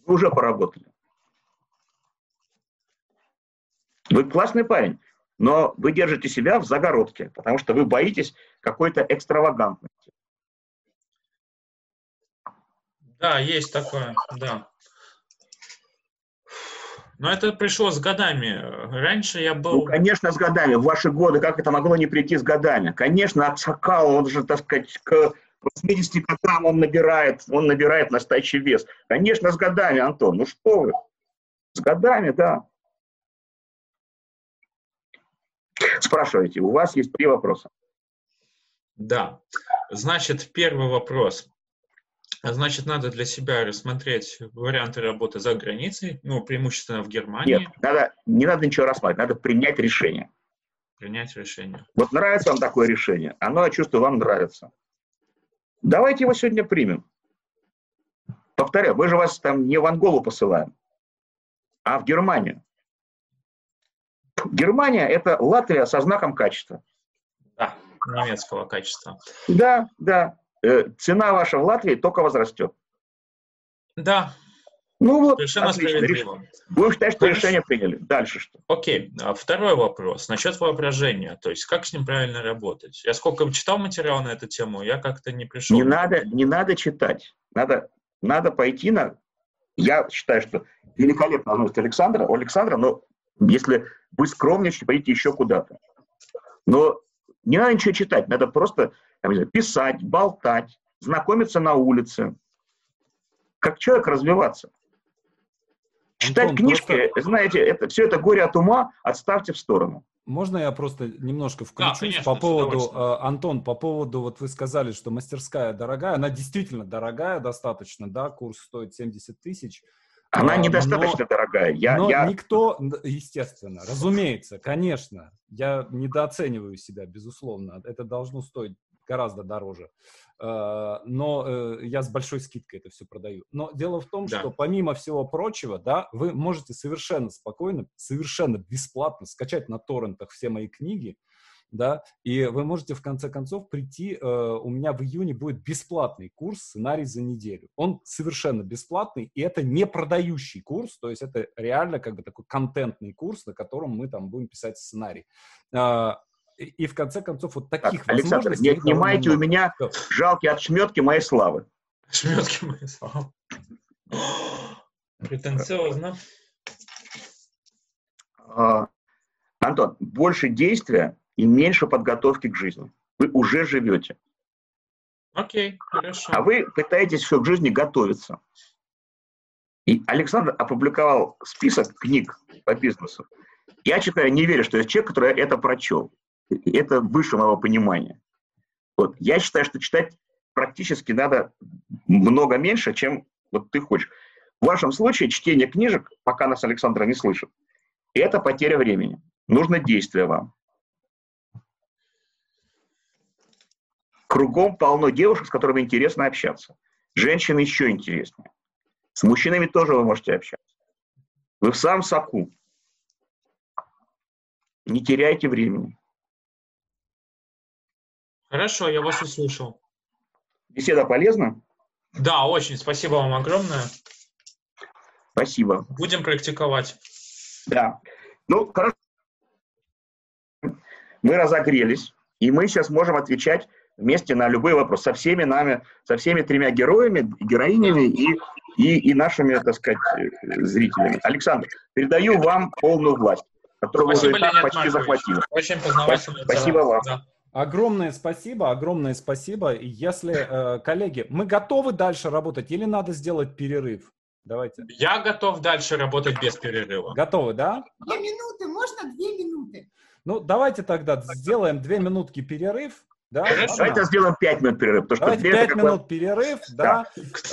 Вы уже поработали. Вы классный парень, но вы держите себя в загородке, потому что вы боитесь какой-то экстравагантности. Да, есть такое, да. Но это пришло с годами. Раньше я был... Ну, конечно, с годами. В ваши годы как это могло не прийти с годами? Конечно, от Шакала, он же, так сказать, к 80 годам он набирает, он набирает настоящий вес. Конечно, с годами, Антон, ну что вы? С годами, да. Спрашивайте, у вас есть три вопроса. Да. Значит, первый вопрос. Значит, надо для себя рассмотреть варианты работы за границей, ну, преимущественно в Германии. Нет, надо, не надо ничего рассматривать, надо принять решение. Принять решение. Вот нравится вам такое решение, оно, я чувствую, вам нравится. Давайте его сегодня примем. Повторяю, мы же вас там не в Анголу посылаем, а в Германию. Германия – это Латвия со знаком качества. Да, немецкого качества. Да, да. Э, цена ваша в Латвии только возрастет. Да. Ну вот, Совершенно отлично. справедливо. Будем считать, что Хорошо. решение приняли. Дальше что? Окей, а второй вопрос. Насчет воображения. То есть, как с ним правильно работать? Я сколько читал материал на эту тему, я как-то не пришел. Не надо, не надо читать. Надо, надо пойти на... Я считаю, что великолепно возможность Александра, у Александра, но если вы скромничаете, пойдите еще куда-то. Но не надо ничего читать, надо просто знаю, писать, болтать, знакомиться на улице. Как человек развиваться. Читать Антон, книжки, знаете, это, все это горе от ума отставьте в сторону. Можно я просто немножко включусь конечно, по поводу, э, Антон, по поводу, вот вы сказали, что мастерская дорогая, она действительно дорогая достаточно, да, курс стоит 70 тысяч. Она А, недостаточно но- дорогая. Я, Но я, никто, естественно, разумеется, конечно, я недооцениваю себя, безусловно, это должно стоить гораздо дороже. Э, Но э, я с большой скидкой это все продаю. Но дело в том, Да. что помимо всего прочего, да, вы можете совершенно спокойно, совершенно бесплатно скачать на торрентах все мои книги, да, и вы можете в конце концов прийти, э, у меня в июне будет бесплатный курс «Сценарий за неделю». Он совершенно бесплатный, и это не продающий курс, то есть это реально как бы такой контентный курс, на котором мы там будем писать сценарий. И, в конце концов вот так, таких Александр, возможностей... не их довольно отнимайте у меня жалкие отшметки моей славы. Шметки мои слова. Претенциозно. А, Антон, больше действия и меньше подготовки к жизни. Вы уже живете. Окей, хорошо. А вы пытаетесь все к жизни готовиться. И Александр опубликовал список книг по бизнесу. Я читаю, не верю, что есть человек, который это прочел. Это выше моего понимания. Вот. Я считаю, что читать практически надо много меньше, чем вот ты хочешь. В вашем случае чтение книжек, пока нас Александра не слышит, это потеря времени. Нужно действие вам. Кругом полно девушек, с которыми интересно общаться. Женщины еще интереснее. С мужчинами тоже вы можете общаться. Вы в самом соку. Не теряйте времени. Хорошо, я вас услышал. Беседа полезна? Да, очень. Спасибо вам огромное. Спасибо. Будем практиковать. Да. Ну, хорошо. Мы разогрелись, и мы сейчас можем отвечать вместе на любые вопросы со всеми нами, со всеми тремя героями, героинями и, и, и нашими, так сказать, э, зрителями. Александр, передаю вам полную власть, которую вы уже Спасибо, и так Леонид почти Маркович. захватили. Очень познавательно. Спасибо вам. Да. Огромное спасибо, огромное спасибо. И Если, э, коллеги, мы готовы дальше работать или надо сделать перерыв? Давайте. Я готов дальше работать без перерыва. Готовы, да? Две минуты, можно две минуты? Ну, давайте тогда сделаем две минутки перерыв. Да? Хорошо. Ладно? Давайте сделаем 5 минут перерыв, потому что Давайте две это пять как бы- минут перерыв, да.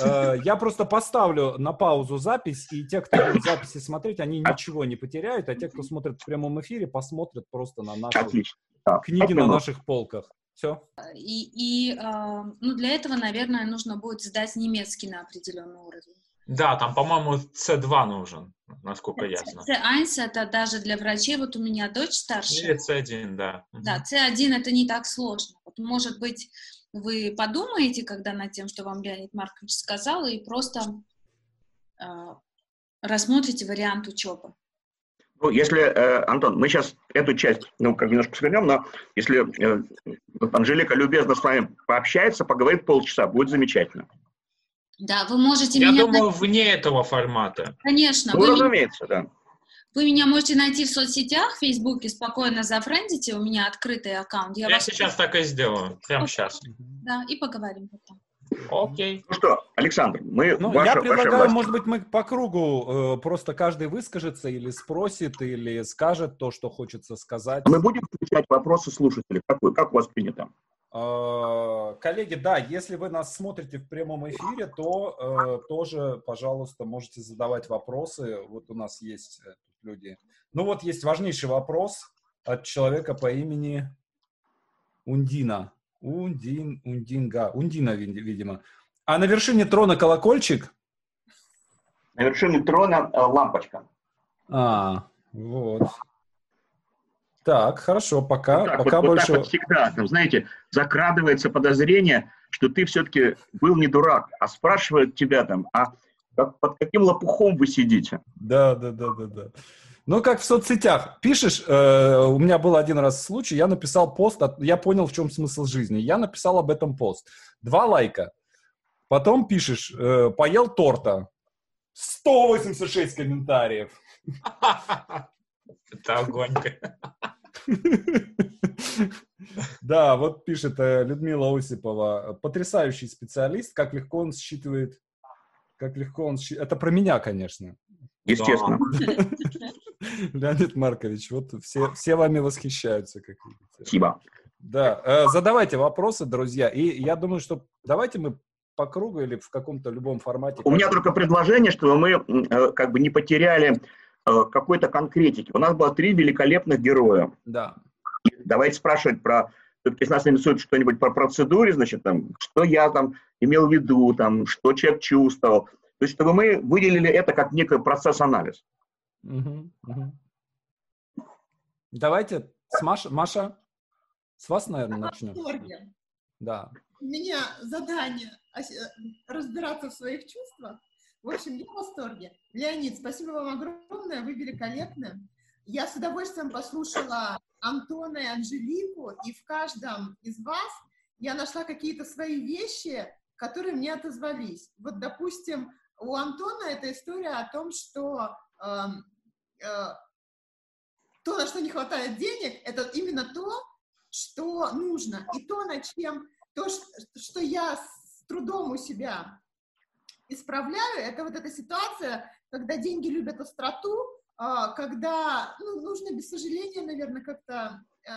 Э, Я просто поставлю на паузу запись, и те, кто будет записи смотреть, они ничего не потеряют, а те, кто смотрит в прямом эфире, посмотрят просто на наши Отлично. Да, книги на наших полках. Все. И, и а, ну, для этого, наверное, нужно будет сдать немецкий на определенный уровень. Да, там, по-моему, C2 нужен, насколько я знаю. C1 это даже для врачей, вот у меня дочь старшая. Или C1, да. Да, C1 это не так сложно. Вот, может быть, вы подумаете, когда над тем, что вам Леонид Маркович сказал, и просто а, рассмотрите вариант учебы. Ну, если, э, Антон, мы сейчас эту часть, ну, как немножко свернем, но если э, вот Анжелика любезно с вами пообщается, поговорит полчаса, будет замечательно. Да, вы можете Я меня... думаю, вне этого формата. Конечно, Ну, вы, меня- разумеется, да. вы меня можете найти в соцсетях, в Фейсбуке, спокойно зафрендите, у меня открытый аккаунт. Я, Я вас... сейчас так и сделаю. Прямо сейчас. Да, и поговорим потом. Окей. Ну что, Александр, мы Ну, ваша, я ваша предлагаю, власть. может быть, мы по кругу э, просто каждый выскажется или спросит, или скажет то, что хочется сказать. Мы будем включать вопросы слушателей. Как, вы, как у вас принято? Э, коллеги, да, если вы нас смотрите в прямом эфире, то э, тоже, пожалуйста, можете задавать вопросы. Вот у нас есть э, люди. Ну вот есть важнейший вопрос от человека по имени Ундина. Ундин, Ундинга, Ундина, видимо. А на вершине трона колокольчик? На вершине трона э, лампочка. А, вот. Так, хорошо, пока, вот так, пока вот, больше... Вот так вот всегда, там, знаете, закрадывается подозрение, что ты все-таки был не дурак, а спрашивают тебя там, а как, под каким лопухом вы сидите? Да, да, да, да, да. Ну, как в соцсетях. Пишешь, э, у меня был один раз случай, я написал пост, я понял, в чем смысл жизни. Я написал об этом пост. Два лайка. Потом пишешь, э, поел торта. 186 комментариев. Это огонь. Да, вот пишет э, Людмила Осипова. Потрясающий специалист, как легко он считывает, как легко он считывает. Это про меня, конечно. Естественно. Леонид Маркович, вот все, все вами восхищаются, как видите. Спасибо. Да, э, задавайте вопросы, друзья. И я думаю, что давайте мы по кругу или в каком-то любом формате. У меня только предложение, чтобы мы э, как бы не потеряли э, какой-то конкретики. У нас было три великолепных героя. Да. Давайте спрашивать про все-таки если нас интересует что-нибудь по процедуре, значит, там, что я там имел в виду, там, что человек чувствовал. То есть, чтобы мы выделили это как некий процесс-анализ. Угу, угу. Давайте с Маша, Маша, с вас, наверное, начнем. Да. У меня задание разбираться в своих чувствах. В общем, я в восторге. Леонид, спасибо вам огромное, вы великолепны. Я с удовольствием послушала Антона и Анжелику, и в каждом из вас я нашла какие-то свои вещи, которые мне отозвались. Вот, допустим, у Антона эта история о том, что то, на что не хватает денег, это именно то, что нужно, и то, на чем, то, что я с трудом у себя исправляю, это вот эта ситуация, когда деньги любят остроту, а, когда ну, нужно без сожаления, наверное, как-то э,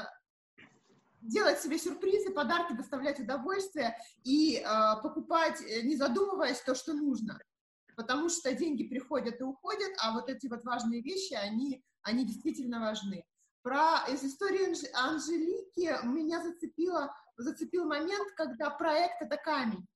делать себе сюрпризы, подарки, доставлять удовольствие и э, покупать, э, не задумываясь, то, что нужно. Потому что деньги приходят и уходят, а вот эти вот важные вещи, они, они действительно важны. Про из истории Анжелики меня зацепило, зацепил момент, когда проект — это камень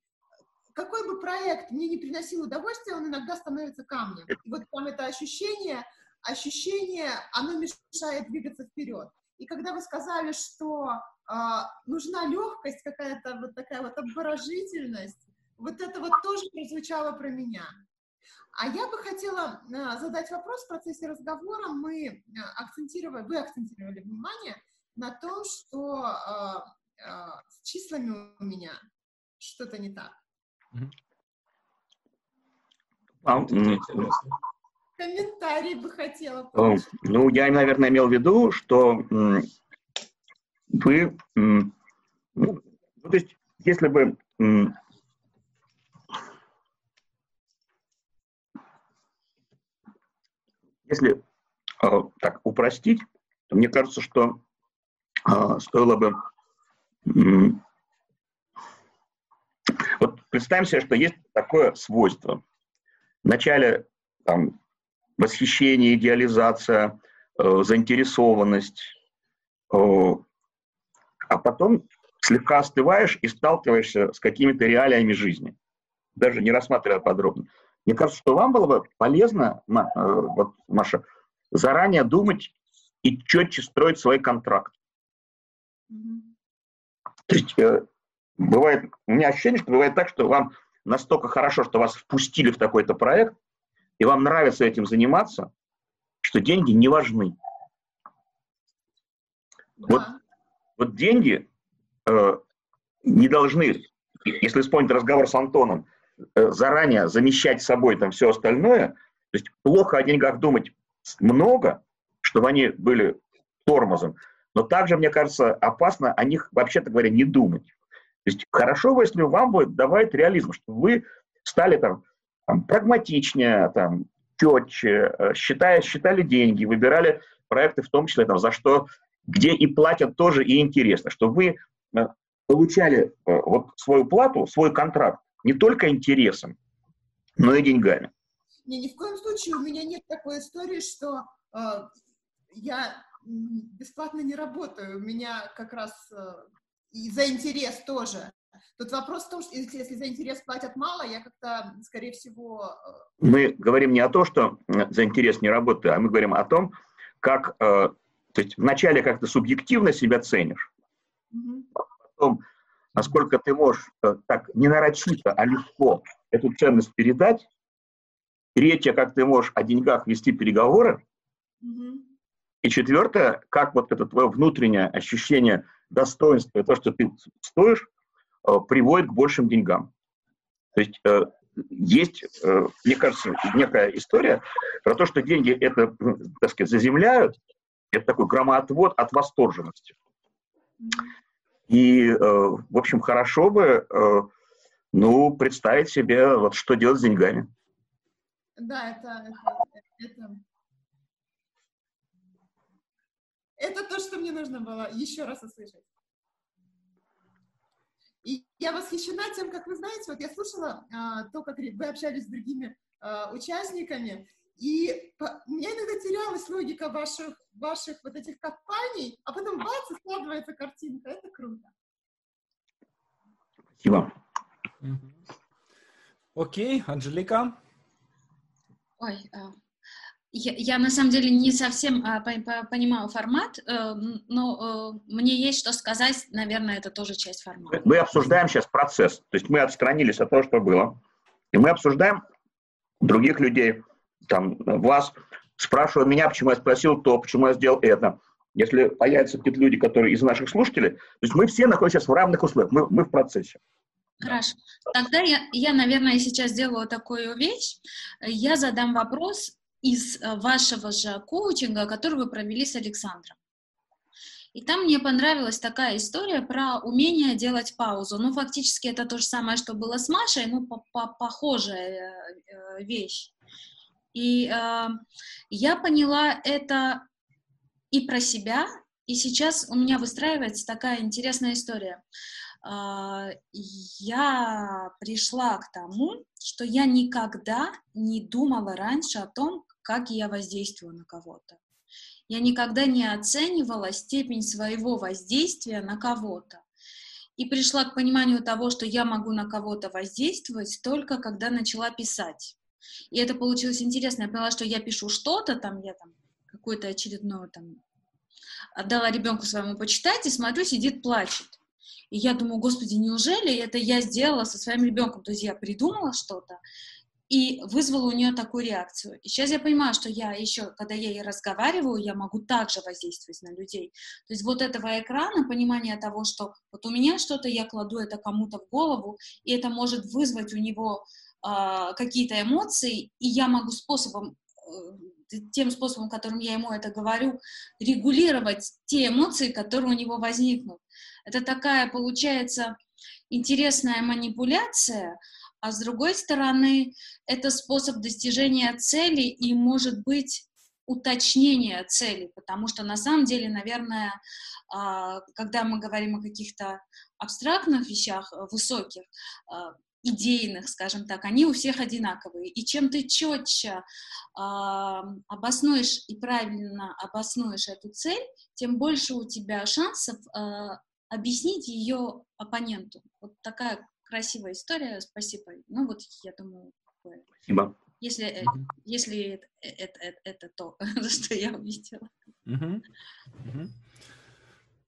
какой бы проект мне не приносил удовольствия, он иногда становится камнем. И вот там это ощущение, ощущение, оно мешает двигаться вперед. И когда вы сказали, что э, нужна легкость, какая-то вот такая вот обворожительность, вот это вот тоже прозвучало про меня. А я бы хотела э, задать вопрос в процессе разговора. Мы э, акцентировали, вы акцентировали внимание на том, что э, э, с числами у меня что-то не так. А, Комментарий бы хотела. Э, ну, я, наверное, имел в виду, что вы, ну, то есть, если бы если э, так упростить, то мне кажется, что э, стоило бы вот представим себе, что есть такое свойство. Вначале там, восхищение, идеализация, э, заинтересованность, э, а потом слегка остываешь и сталкиваешься с какими-то реалиями жизни, даже не рассматривая подробно. Мне кажется, что вам было бы полезно, э, вот, Маша, заранее думать и четче строить свой контракт. То есть э, бывает, у меня ощущение, что бывает так, что вам настолько хорошо, что вас впустили в такой-то проект, и вам нравится этим заниматься, что деньги не важны. Да. Вот, вот деньги э, не должны, если вспомнить разговор с Антоном, заранее замещать собой там все остальное. То есть плохо о деньгах думать много, чтобы они были тормозом, но также, мне кажется, опасно о них, вообще-то говоря, не думать. То есть хорошо бы, если вам будет давать реализм, чтобы вы стали там там, прагматичнее, там, четче, э, считая, считали деньги, выбирали проекты в том числе, там, за что, где и платят тоже, и интересно, чтобы вы э, получали э, вот свою плату, свой контракт не только интересом, но и деньгами. Не, ни в коем случае у меня нет такой истории, что э, я бесплатно не работаю. У меня как раз э, и за интерес тоже. Тут вопрос в том, что если, если за интерес платят мало, я как-то, скорее всего... Э, мы говорим не о том, что за интерес не работаю, а мы говорим о том, как... Э, то есть вначале как то субъективно себя ценишь, угу. потом насколько ты можешь э, так не нарочито, а легко эту ценность передать. Третье, как ты можешь о деньгах вести переговоры. Угу. И четвертое, как вот это твое внутреннее ощущение достоинства, то, что ты стоишь, Э, приводит к большим деньгам. То есть э, есть, мне кажется, некая история про то, что деньги это, так сказать, заземляют, это такой громоотвод от восторженности. И, в общем, хорошо бы, ну, представить себе, вот что делать с деньгами. Да, это, это, это, это то, что мне нужно было еще раз услышать. И я восхищена тем, как вы знаете, вот я слушала а, то, как вы общались с другими а, участниками, и по, у меня иногда терялась логика ваших, ваших вот этих компаний, а потом бац, и складывается картинка. Это круто. Спасибо. Окей, Анжелика? Ой, а, я, я на самом деле не совсем а, по, по, понимаю формат, э, но э, мне есть что сказать, наверное, это тоже часть формата. Мы обсуждаем сейчас процесс, то есть мы отстранились от того, что было, и мы обсуждаем других людей, там, вас, спрашивая меня, почему я спросил то, почему я сделал это. Если появятся какие-то люди, которые из наших слушателей, то есть мы все находимся в равных условиях, мы, мы в процессе. Хорошо. Тогда я, я, наверное, сейчас сделаю такую вещь. Я задам вопрос, из э, вашего же коучинга, который вы провели с Александром. И там мне понравилась такая история про умение делать паузу. Ну, фактически это то же самое, что было с Машей, ну, похожая э, вещь. И э, я поняла это и про себя, и сейчас у меня выстраивается такая интересная история. Э, я пришла к тому, что я никогда не думала раньше о том, как я воздействую на кого-то. Я никогда не оценивала степень своего воздействия на кого-то. И пришла к пониманию того, что я могу на кого-то воздействовать только когда начала писать. И это получилось интересно. Я поняла, что я пишу что-то, там я там какую-то очередную там отдала ребенку своему почитать и смотрю, сидит, плачет. И я думаю, господи, неужели это я сделала со своим ребенком? То есть я придумала что-то, и вызвало у нее такую реакцию. И сейчас я понимаю, что я еще, когда я ей разговариваю, я могу также воздействовать на людей. То есть вот этого экрана, понимание того, что вот у меня что-то, я кладу это кому-то в голову, и это может вызвать у него э, какие-то эмоции, и я могу способом, э, тем способом, которым я ему это говорю, регулировать те эмоции, которые у него возникнут. Это такая, получается, интересная манипуляция, а с другой стороны, это способ достижения цели и, может быть, уточнения цели, потому что на самом деле, наверное, а, когда мы говорим о каких-то абстрактных вещах, э, высоких, а, идейных, скажем так, они у всех одинаковые. И чем ты четче э, обоснуешь и правильно обоснуешь эту цель, тем больше у тебя шансов э, объяснить ее оппоненту. Вот такая красивая история, спасибо. Ну вот, я думаю, Спасибо. Если, mm-hmm. если это, это, это, это то, что я увидела.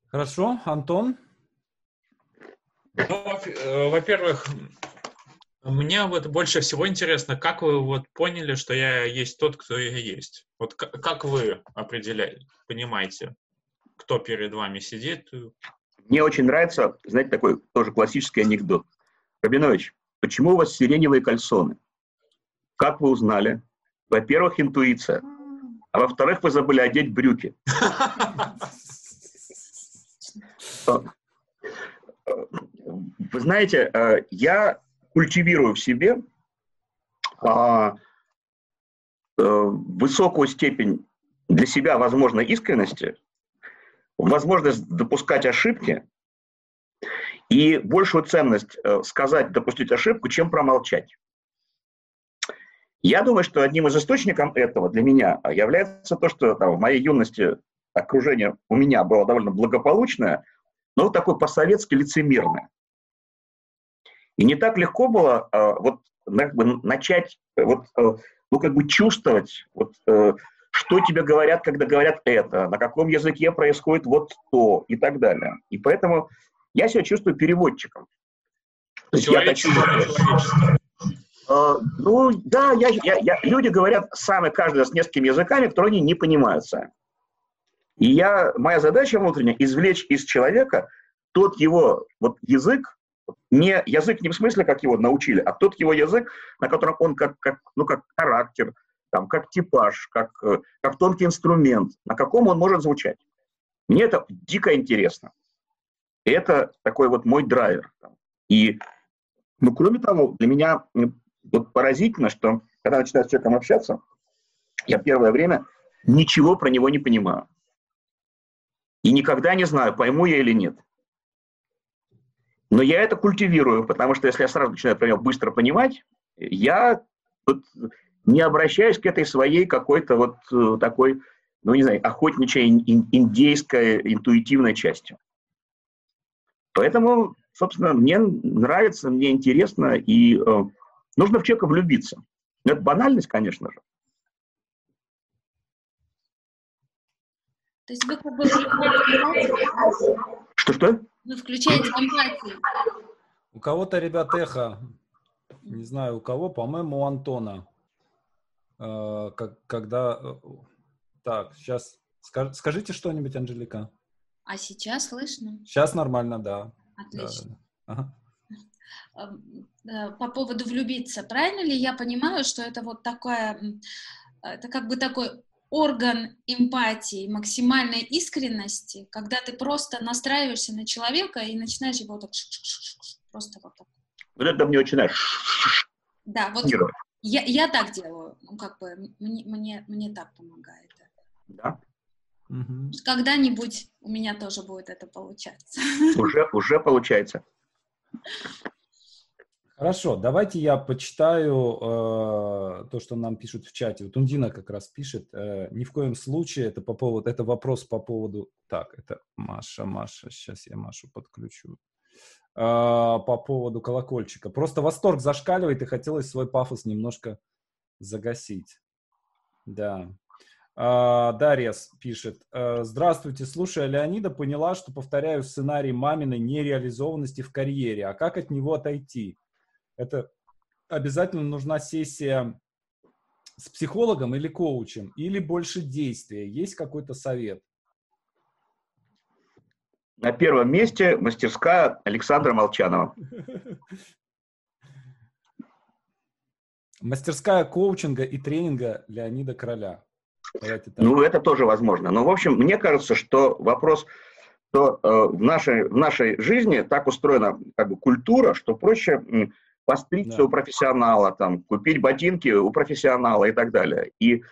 Хорошо, Антон? Ну, э, во-первых, мне вот больше всего интересно, как вы вот поняли, что я есть тот, кто я есть. Вот как вы определяете, понимаете, кто перед вами сидит? Мне очень нравится, знаете, такой тоже классический анекдот. Рабинович, почему у вас сиреневые кальсоны? Как вы узнали? Во-первых, интуиция. А во-вторых, вы забыли одеть брюки. Вы знаете, э, я культивирую в себе а, э, высокую степень для себя возможной искренности, возможность допускать ошибки и большую ценность э, сказать, допустить ошибку, чем промолчать. Я думаю, что одним из источников этого для меня является то, что там, в моей юности окружение у меня было довольно благополучное, но такое по-советски лицемерное. И не так легко было э, вот как бы, начать э, вот, э, ну, как бы чувствовать, вот, э, что тебе говорят, когда говорят это, на каком языке происходит вот то и так далее. И поэтому я себя чувствую переводчиком. То есть я хочу... Uh, ну, да, я, я, я, люди говорят сами, каждый с несколькими языками, которые они не понимают сами. И я, моя задача внутренняя – извлечь из человека тот его вот язык, не язык не в смысле, как его научили, а тот его язык, на котором он как, как, ну, как характер, там, как типаж, как, э, как тонкий инструмент, на каком он может звучать. Мне это дико интересно. Это такой вот мой драйвер. И, ну, кроме того, для меня вот поразительно, что когда начинаю с человеком общаться, я первое время ничего про него не понимаю. И никогда не знаю, пойму я или нет. Но я это культивирую, потому что если я сразу начинаю него быстро понимать, я вот не обращаюсь к этой своей какой-то вот э, такой, ну не знаю, охотничьей индейской интуитивной части. Поэтому, собственно, мне нравится, мне интересно, и э, нужно в человека влюбиться. Это банальность, конечно же. То есть вы как бы Что-что? Вы включаете эмпатию. У кого-то, ребят, эхо. Не знаю, у кого, по-моему, у Антона. Э, как, когда... Э, так, сейчас... Скажите что-нибудь, Анжелика. А сейчас слышно? Сейчас нормально, да. Отлично. Да, ага. Э, по поводу влюбиться, правильно ли я понимаю, что это вот такое, это как бы такой орган эмпатии, максимальной искренности, когда ты просто настраиваешься на человека и начинаешь его так просто вот так. Вот это мне очень нравится. Да, вот я, я так делаю, ну как бы мне, мне, мне так помогает. Да. Угу. Когда-нибудь у меня тоже будет это получаться. Уже, уже получается. Хорошо, давайте я почитаю э, то, что нам пишут в чате. Вот Ундина как раз пишет. Э, ни в коем случае это по поводу, это вопрос по поводу. Так, это Маша, Маша. Сейчас я Машу подключу. Э, по поводу колокольчика. Просто восторг зашкаливает и хотелось свой пафос немножко загасить. Да. Uh, Дарья пишет. Uh, Здравствуйте, слушая Леонида, поняла, что повторяю сценарий маминой нереализованности в карьере. А как от него отойти? Это обязательно нужна сессия с психологом или коучем, или больше действия? Есть какой-то совет? На первом месте мастерская Александра Молчанова. Мастерская коучинга и тренинга Леонида Короля. Ну, это тоже возможно. Но, в общем, мне кажется, что вопрос, что э, в, нашей, в нашей жизни так устроена как бы, культура, что проще постричься да. у профессионала, там, купить ботинки у профессионала и так далее. И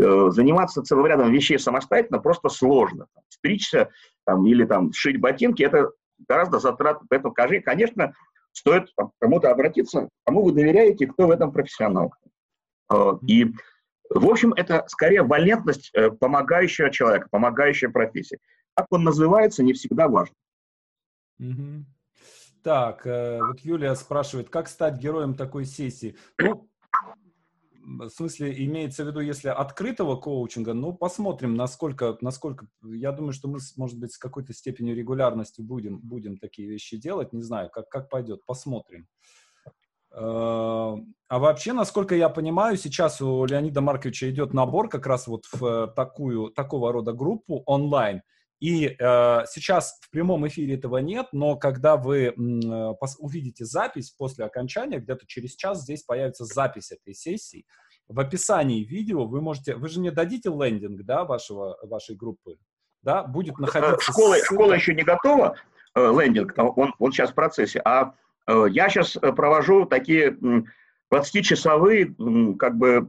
э, заниматься целым рядом вещей самостоятельно просто сложно. Там, стричься там, или там, сшить ботинки – это гораздо затрат. Поэтому, конечно, стоит там, кому-то обратиться, кому вы доверяете, кто в этом профессионал. Э, и, в общем, это скорее валентность э, помогающего человека, помогающая профессия. Как он называется, не всегда важно. Mm-hmm. Так, э, вот Юлия спрашивает, как стать героем такой сессии? Ну, в смысле, имеется в виду, если открытого коучинга, ну, посмотрим, насколько, насколько, я думаю, что мы, может быть, с какой-то степенью регулярности будем, будем такие вещи делать, не знаю, как, как пойдет, посмотрим. Э, а вообще, насколько я понимаю, сейчас у Леонида Марковича идет набор как раз вот в такую, такого рода группу онлайн, и э, сейчас в прямом эфире этого нет, но когда вы э, увидите запись после окончания, где-то через час здесь появится запись этой сессии. В описании видео вы можете, вы же не дадите лендинг, да, вашего, вашей группы, да, будет э, находиться... Школа, школа еще не готова, э, лендинг, он, он сейчас в процессе, а э, я сейчас провожу такие 20-часовые, как бы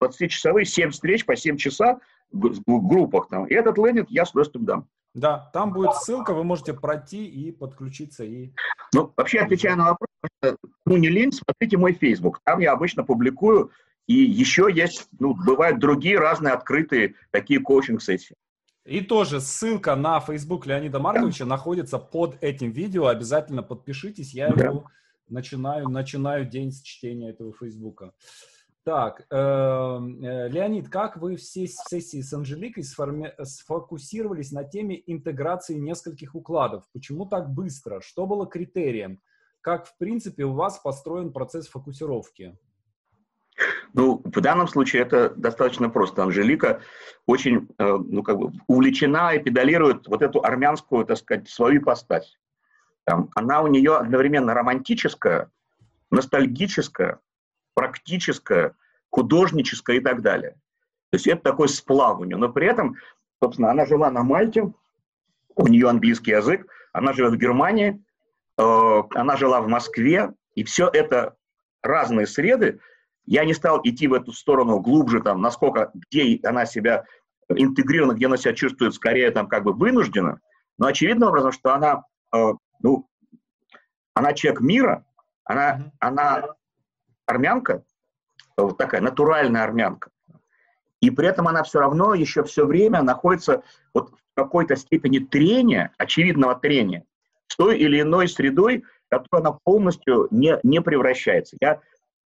20-часовые 7 встреч по 7 часа группах там. И этот лендинг я с удовольствием дам. Да, там будет ссылка, вы можете пройти и подключиться. И... Ну, вообще, отвечая на вопрос, ну, не лень, смотрите мой Facebook. Там я обычно публикую, и еще есть, ну, бывают другие разные открытые такие коучинг-сессии. И тоже ссылка на Facebook Леонида Марковича да. находится под этим видео. Обязательно подпишитесь. Я да. его начинаю, начинаю день с чтения этого Фейсбука. Так, эм, э, Леонид, как вы все сессии с Анжеликой сформи... сфокусировались на теме интеграции нескольких укладов? Почему так быстро? Что было критерием? Как, в принципе, у вас построен процесс фокусировки? Ну, в данном случае это достаточно просто. Анжелика очень, э, ну, как бы увлечена и педалирует вот эту армянскую, так сказать, свою ипостась. Там, она у нее одновременно романтическая, ностальгическая, практическое, художническое и так далее. То есть это такой сплав у нее. Но при этом, собственно, она жила на Мальте, у нее английский язык, она живет в Германии, э, она жила в Москве, и все это разные среды. Я не стал идти в эту сторону глубже, там, насколько, где она себя интегрирована, где она себя чувствует скорее там как бы вынуждена, но очевидным образом, что она, э, ну, она человек мира, она, mm-hmm. она армянка, вот такая натуральная армянка, и при этом она все равно еще все время находится вот в какой-то степени трения, очевидного трения, с той или иной средой, которая она полностью не, не превращается. Я,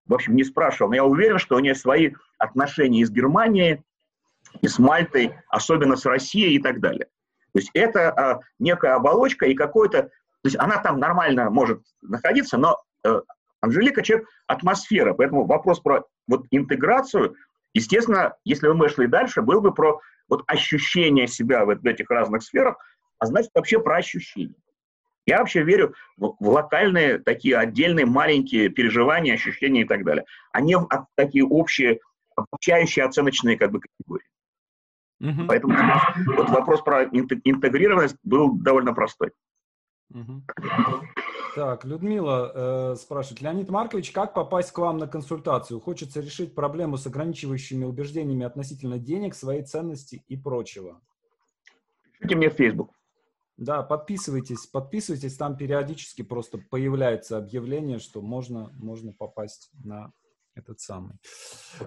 в общем, не спрашивал, но я уверен, что у нее свои отношения и с Германией, и с Мальтой, особенно с Россией и так далее. То есть это а, некая оболочка и какой-то... То есть она там нормально может находиться, но а, Анжелика человек атмосфера, поэтому вопрос про вот интеграцию, естественно, если бы мы шли дальше, был бы про вот ощущение себя в этих разных сферах, а значит вообще про ощущения. Я вообще верю в, в локальные такие отдельные маленькие переживания, ощущения и так далее, а не в а, такие общие, обучающие оценочные как бы категории. Mm-hmm. Поэтому вот вопрос про интегрированность был довольно простой. Mm-hmm. Так, Людмила э, спрашивает, Леонид Маркович, как попасть к вам на консультацию? Хочется решить проблему с ограничивающими убеждениями относительно денег, своей ценности и прочего. Пишите мне в Facebook. Да, подписывайтесь, подписывайтесь, там периодически просто появляется объявление, что можно, можно попасть на этот самый.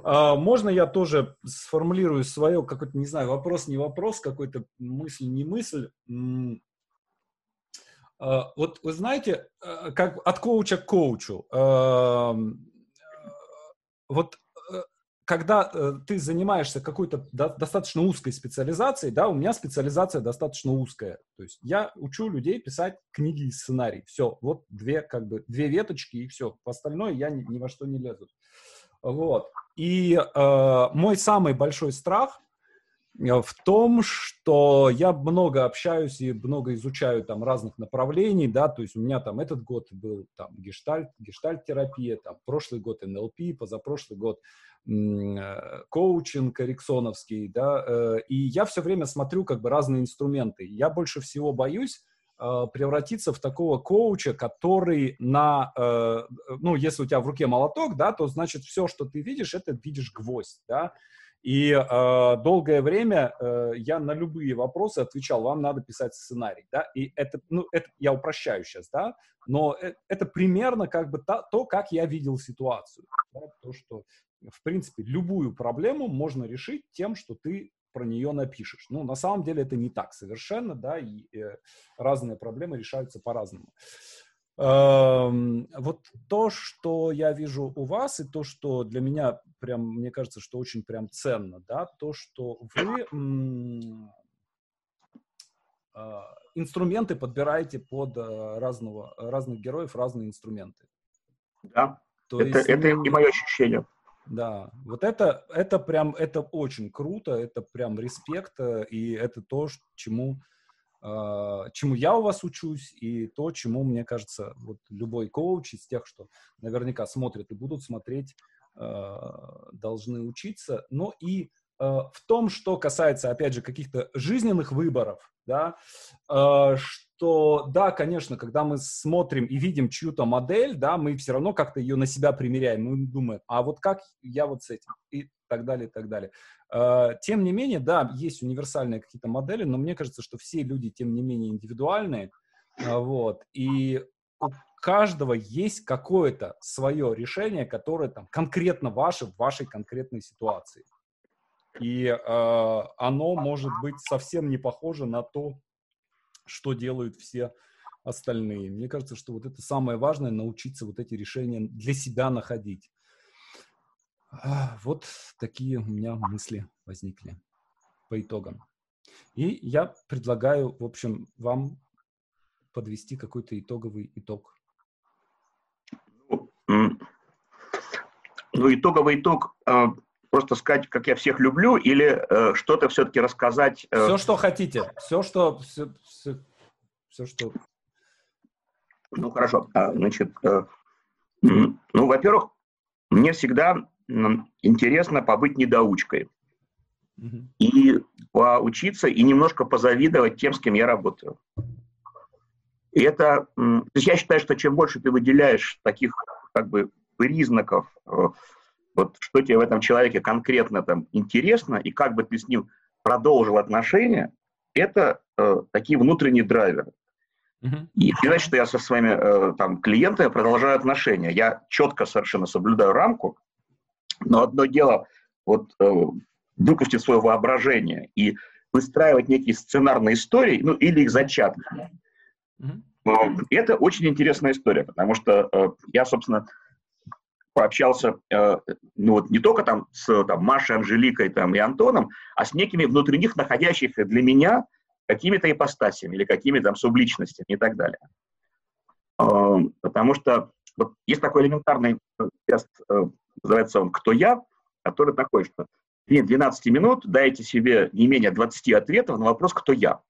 А, можно я тоже сформулирую свое какой-то, не знаю, вопрос, не вопрос, какой-то мысль, не мысль. А, вот вы знаете, э, как от коуча к коучу. Вот э, когда э, ты занимаешься какой-то достаточно узкой специализацией, да, у меня специализация достаточно узкая. То есть я учу людей писать книги и сценарий. Все, вот две, как бы, две веточки и все. В остальное я ни, ни во что не лезу. Вот. И э, мой самый большой страх в том, что я много общаюсь и много изучаю там разных направлений, да, то есть у меня там этот год был там гештальт, гештальт-терапия, там прошлый год НЛП, позапрошлый год э, коучинг эриксоновский, да, э, и я все время смотрю как бы разные инструменты. Я больше всего боюсь превратиться в такого коуча, который на, ну, если у тебя в руке молоток, да, то значит все, что ты видишь, это видишь гвоздь, да, и э, долгое время э, я на любые вопросы отвечал, вам надо писать сценарий, да, и это, ну, это я упрощаю сейчас, да, но это, это примерно как бы та, то, как я видел ситуацию, да, то, что, в принципе, любую проблему можно решить тем, что ты про нее напишешь. Ну, на самом деле это не так совершенно, да, и э, разные проблемы решаются по-разному. Вот то, что я вижу у вас, и то, что для меня прям, мне кажется, что очень прям ценно, да, то, что вы а, инструменты подбираете под а, разного, разных героев, разные инструменты. Да, то это, есть, это и мое ощущение. Да, вот это, это прям, это очень круто, это прям респект, э, и это то, чему чему я у вас учусь, и то, чему, мне кажется, вот любой коуч из тех, что наверняка смотрят и будут смотреть, а, должны учиться. Но и в том, что касается, опять же, каких-то жизненных выборов, да, что, да, конечно, когда мы смотрим и видим чью-то модель, да, мы все равно как-то ее на себя примеряем, мы думаем, а вот как я вот с этим, и так далее, и так далее. Тем не менее, да, есть универсальные какие-то модели, но мне кажется, что все люди, тем не менее, индивидуальные, вот, и у каждого есть какое-то свое решение, которое там конкретно ваше в вашей конкретной ситуации. И э, оно может быть совсем не похоже на то, что делают все остальные. Мне кажется, что вот это самое важное, научиться вот эти решения для себя находить. Вот такие у меня мысли возникли по итогам. И я предлагаю, в общем, вам подвести какой-то итоговый итог? Ну, итоговый итог э, просто сказать, как я всех люблю, или э, что-то все-таки рассказать? Э... Все, что хотите. Все, что... Все, все, все что... Ну, хорошо. А, значит, э, ну, во-первых, мне всегда интересно побыть недоучкой. Угу. И поучиться, и немножко позавидовать тем, с кем я работаю. И это, я считаю, что чем больше ты выделяешь таких как бы признаков, э, вот что тебе в этом человеке конкретно там интересно, и как бы ты с ним продолжил отношения, это э, такие внутренние драйверы. Uh-huh. И не значит, что я со своими э, там, клиентами продолжаю отношения. Я четко совершенно соблюдаю рамку, но одно дело вот э, выпустить свое воображение и выстраивать некие сценарные истории, ну или их зачатки. Mm-hmm. Это очень интересная история, потому что э, я, собственно, пообщался, э, ну вот не только там с там, Машей, Анжеликой там, и Антоном, а с некими внутри них находящих для меня какими-то ипостасями или какими-то там субличностями и так далее. Э, потому что вот есть такой элементарный тест, называется он «Кто я?», который такой, что в 12 минут дайте себе не менее 20 ответов на вопрос «Кто я?».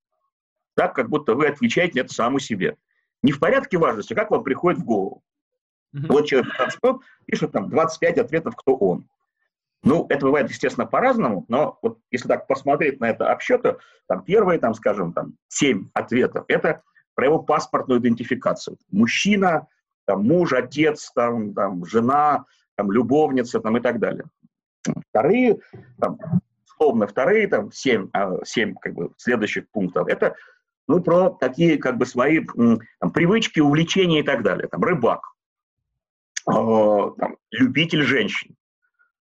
Так, как будто вы отвечаете это саму себе. Не в порядке важности, как вам приходит в голову. Mm-hmm. Вот человек 15 минут пишет там 25 ответов, кто он. Ну, это бывает, естественно, по-разному, но вот если так посмотреть на это обсчеты, там первые, там, скажем, там 7 ответов, это про его паспортную идентификацию. Мужчина, там, муж, отец, там, там, жена, там, любовница там, и так далее. Вторые, там, условно, вторые, там, 7, 7 а, как бы, следующих пунктов, это ну, про такие как бы свои там, привычки, увлечения и так далее. Там, рыбак, там, любитель женщин,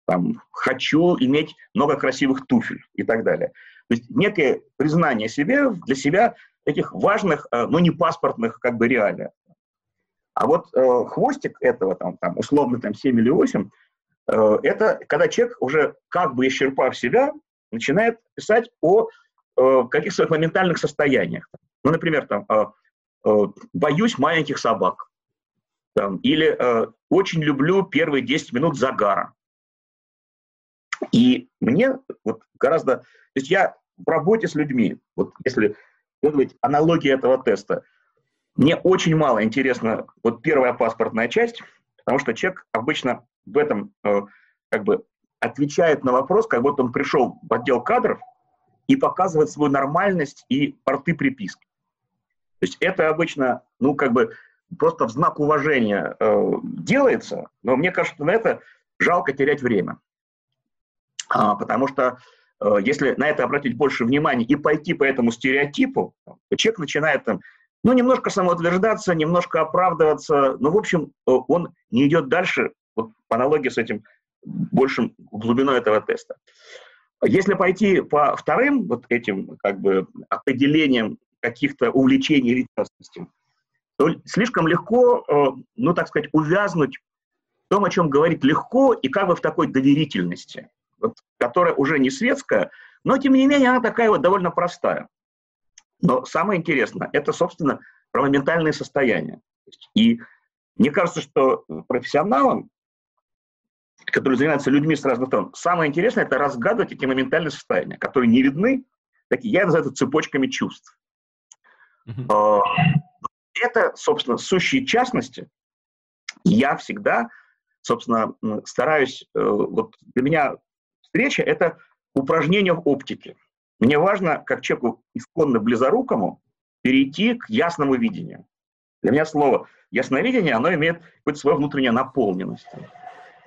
там, хочу иметь много красивых туфель и так далее. То есть некое признание себе для себя таких важных, э, но не паспортных как бы реалий. А вот э, хвостик этого, там, там, условно, там, 7 или 8, э, это когда человек уже как бы исчерпав себя, начинает писать о Э, каких своих моментальных состояниях. Ну, например, там, э, э, боюсь маленьких собак. Или очень люблю первые 10 минут загара. И мне вот гораздо... То есть я в работе с людьми, вот если следовать аналогии этого теста, мне очень мало интересна вот первая паспортная часть, потому что человек обычно в этом как бы отвечает на вопрос, как будто он пришел в отдел кадров, и показывать свою нормальность и порты приписки. То есть это обычно, ну, как бы просто в знак уважения э, делается, но мне кажется, на это жалко терять время. А, потому что э, если на это обратить больше внимания и пойти по этому стереотипу, то человек начинает там, ну, немножко самоутверждаться, немножко оправдываться, но, в общем, э, он не идет дальше, вот по аналогии с этим большим глубиной этого теста. Если пойти по вторым вот этим как бы определениям каких-то увлечений или частности, то слишком легко, э, ну, так сказать, увязнуть в том, о чем говорить легко, и как бы в такой доверительности, вот, которая уже не светская, но, тем не менее, она такая вот довольно простая. Но самое интересное, это, собственно, про моментальное состояние. И мне кажется, что профессионалам которые занимаются людьми с разных сторон. Самое интересное – это разгадывать эти моментальные состояния, которые не видны, такие, я называю это цепочками чувств. Uh-huh. Это, собственно, сущие частности. Я всегда, собственно, стараюсь, э, вот для меня встреча – это упражнение в оптике. Мне важно, как человеку исконно близорукому, перейти к ясному видению. Для меня слово ясновидение, оно имеет какую-то свою внутреннюю наполненность.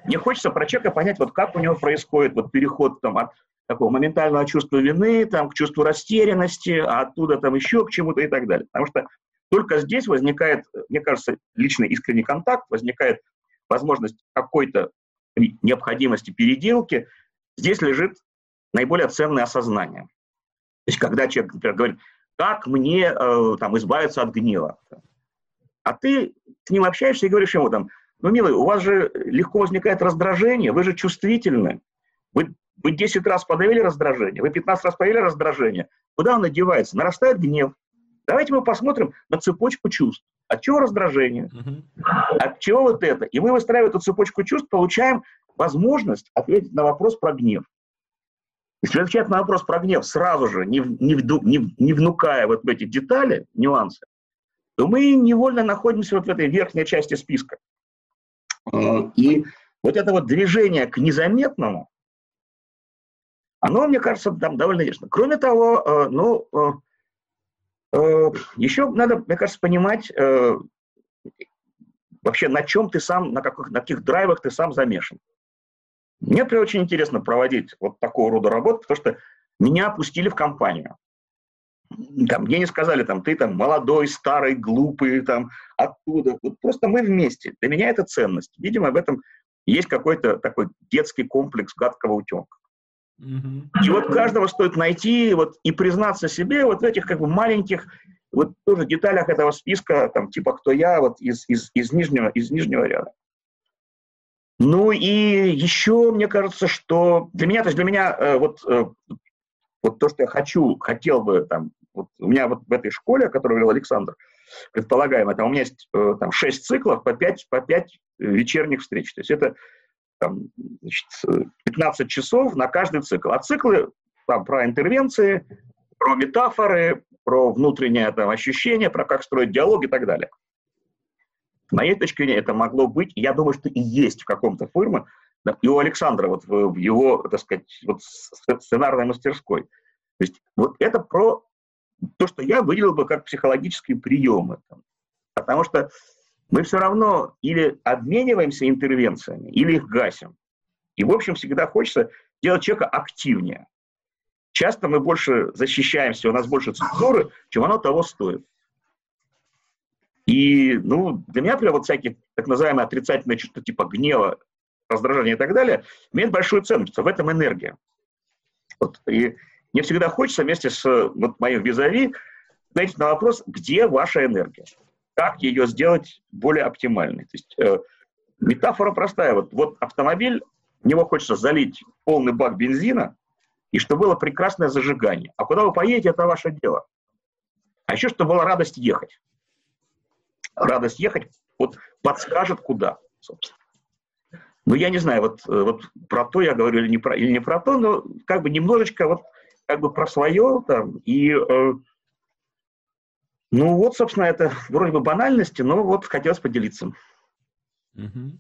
Мне хочется про человека понять, вот как у него происходит вот переход там, от такого моментального чувства вины там, к чувству растерянности, а оттуда там еще к чему-то и так далее. Потому что только здесь возникает, мне кажется, личный искренний контакт, возникает возможность какой-то необходимости переделки. Здесь лежит наиболее ценное осознание. То есть когда человек, например, говорит, как мне э, там, избавиться от гнева, а ты с ним общаешься и говоришь ему там, ну, милый, у вас же легко возникает раздражение, вы же чувствительны. Вы, вы 10 раз подавили раздражение, вы 15 раз подавили раздражение. Куда он одевается? Нарастает гнев. Давайте мы посмотрим на цепочку чувств. От чего раздражение? Uh-huh. От чего вот это? И мы, выстраивая эту цепочку чувств, получаем возможность ответить на вопрос про гнев. Если отвечать на вопрос про гнев сразу же, не, не, не, не внукая вот в эти детали, нюансы, то мы невольно находимся вот в этой верхней части списка. И вот это вот движение к незаметному, оно, мне кажется, там довольно ясно. Кроме того, э, ну, э, еще надо, мне кажется, понимать вообще, на чем ты сам, на каких, на каких драйвах ты сам замешан. Мне, например, очень интересно проводить вот такого рода работу, потому что меня опустили в компанию там, мне не сказали, там, ты там молодой, старый, глупый, там, оттуда. Вот просто мы вместе. Для меня это ценность. Видимо, в этом есть какой-то такой детский комплекс гадкого утенка. И вот каждого стоит найти вот, и признаться себе вот в этих как бы маленьких вот тоже деталях этого списка, там, типа «Кто я?» вот из, из, из, нижнего, из нижнего ряда. Ну и еще, мне кажется, что для меня, то есть для меня э, вот, э, вот то, что я хочу, хотел бы там вот у меня вот в этой школе, о которой говорил Александр, предполагаемо, там у меня есть э, там 6 циклов по 5, по 5 вечерних встреч. То есть это там, значит, 15 часов на каждый цикл. А циклы там про интервенции, про метафоры, про внутреннее там, ощущение, про как строить диалог и так далее. С моей точки зрения, это могло быть, я думаю, что и есть в каком-то форме, и у Александра вот в, в его, так сказать, вот сценарной мастерской. То есть вот это про то, что я выделил бы как психологические приемы. Потому что мы все равно или обмениваемся интервенциями, или их гасим. И, в общем, всегда хочется делать человека активнее. Часто мы больше защищаемся, у нас больше цензуры, чем оно того стоит. И, ну, для меня, например, вот всякие так называемые отрицательные чувства типа гнева, раздражения и так далее, имеют большую ценность. В этом энергия. Вот. И мне всегда хочется вместе с вот, моим визави ответить на вопрос, где ваша энергия? Как ее сделать более оптимальной? То есть э, метафора простая. Вот, вот автомобиль, в него хочется залить полный бак бензина, и чтобы было прекрасное зажигание. А куда вы поедете, это ваше дело. А еще, чтобы была радость ехать. Радость ехать вот подскажет куда, собственно. Ну, я не знаю, вот, э, вот про то я говорю или не про, или не про то, но как бы немножечко вот как бы про свое там, и э, ну вот, собственно, это вроде бы банальности, но вот хотелось поделиться. Угу.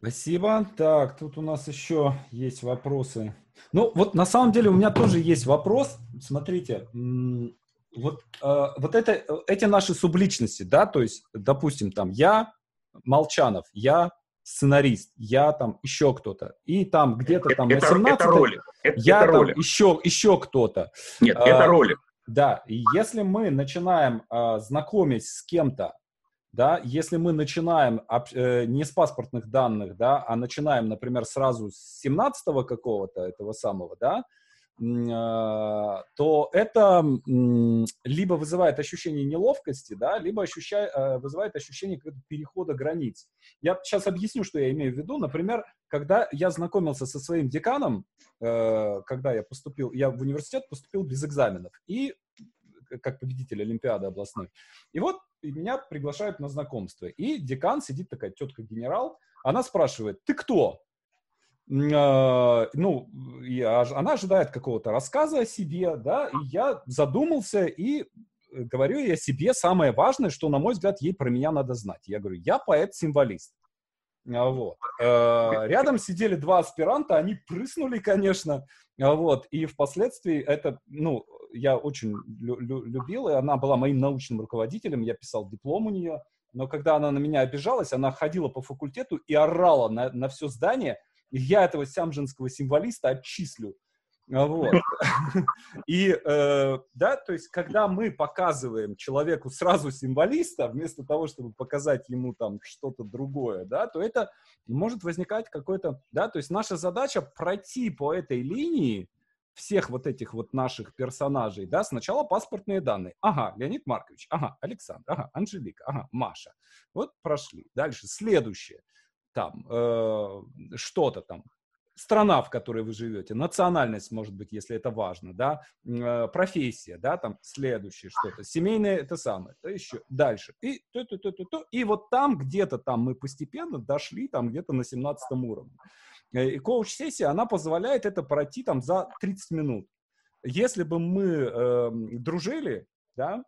Спасибо. Так, тут у нас еще есть вопросы. Ну, вот на самом деле у меня тоже есть вопрос. Смотрите, вот, э, вот это, эти наши субличности, да, то есть, допустим, там я, Молчанов, я, сценарист, я там еще кто-то. И там где-то там это, 18 это ролик. Это, я это там ролик. еще, еще кто-то. Нет, а, это ролик. Да, и если мы начинаем а, знакомить с кем-то, да, если мы начинаем э, не с паспортных данных, да, а начинаем, например, сразу с 17-го какого-то этого самого, да, то это либо вызывает ощущение неловкости, да, либо ощущает, э, вызывает ощущение перехода границ. Я сейчас объясню, что я имею в виду. Например, когда я знакомился со своим деканом, э, когда я поступил, я в университет поступил без экзаменов, и как победитель Олимпиады областной. И вот меня приглашают на знакомство. И декан сидит такая тетка-генерал, она спрашивает, ты кто? А, ну, она ожидает какого-то рассказа о себе, да, и я задумался и говорю я себе самое важное, что, на мой взгляд, ей про меня надо знать. Я говорю, я поэт-символист. А, вот. Э, рядом сидели два аспиранта, они прыснули, конечно, а, вот, и впоследствии это, ну, я очень лю- лю- любил, и она была моим научным руководителем, я писал диплом у нее, но когда она на меня обижалась, она ходила по факультету и орала на, на все здание, я этого сямжинского символиста отчислю. А, вот. И, э, да, то есть, когда мы показываем человеку сразу символиста, вместо того, чтобы показать ему там что-то другое, да, то это может возникать какой-то, да, то есть наша задача пройти по этой линии всех вот этих вот наших персонажей, да, сначала паспортные данные. Ага, Леонид Маркович, ага, Александр, ага, Анжелика, ага, Маша. Вот прошли. Дальше, следующее. Там, э, что-то там, страна, в которой вы живете, национальность, может быть, если это важно, да, э, профессия, да, там следующее что-то, семейное это самое, то еще дальше. И, то, то, то, то, то, и вот там где-то там мы постепенно дошли там где-то на 17 уровне. Э, и коуч-сессия, она позволяет это пройти там за 30 минут. Если бы мы э, дружили, да,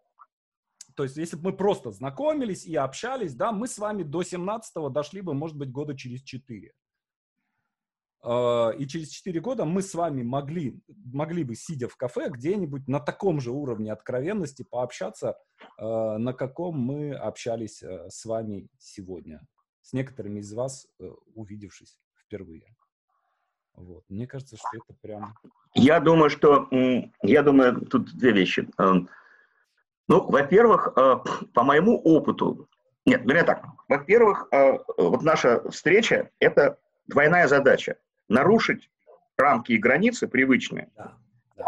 то есть если бы мы просто знакомились и общались, да, мы с вами до 17-го дошли бы, может быть, года через 4. А, и через 4 года мы с вами могли, могли бы, сидя в кафе, где-нибудь на таком же уровне откровенности пообщаться, а, на каком мы общались э, с вами сегодня, с некоторыми из вас, э, увидевшись впервые. Вот. Мне кажется, что это прям... Я думаю, что... Я думаю, тут две вещи. Ну, во-первых, э, по моему опыту... Нет, вернее так. Во-первых, вот наша встреча – это двойная задача нарушить рамки и границы привычные,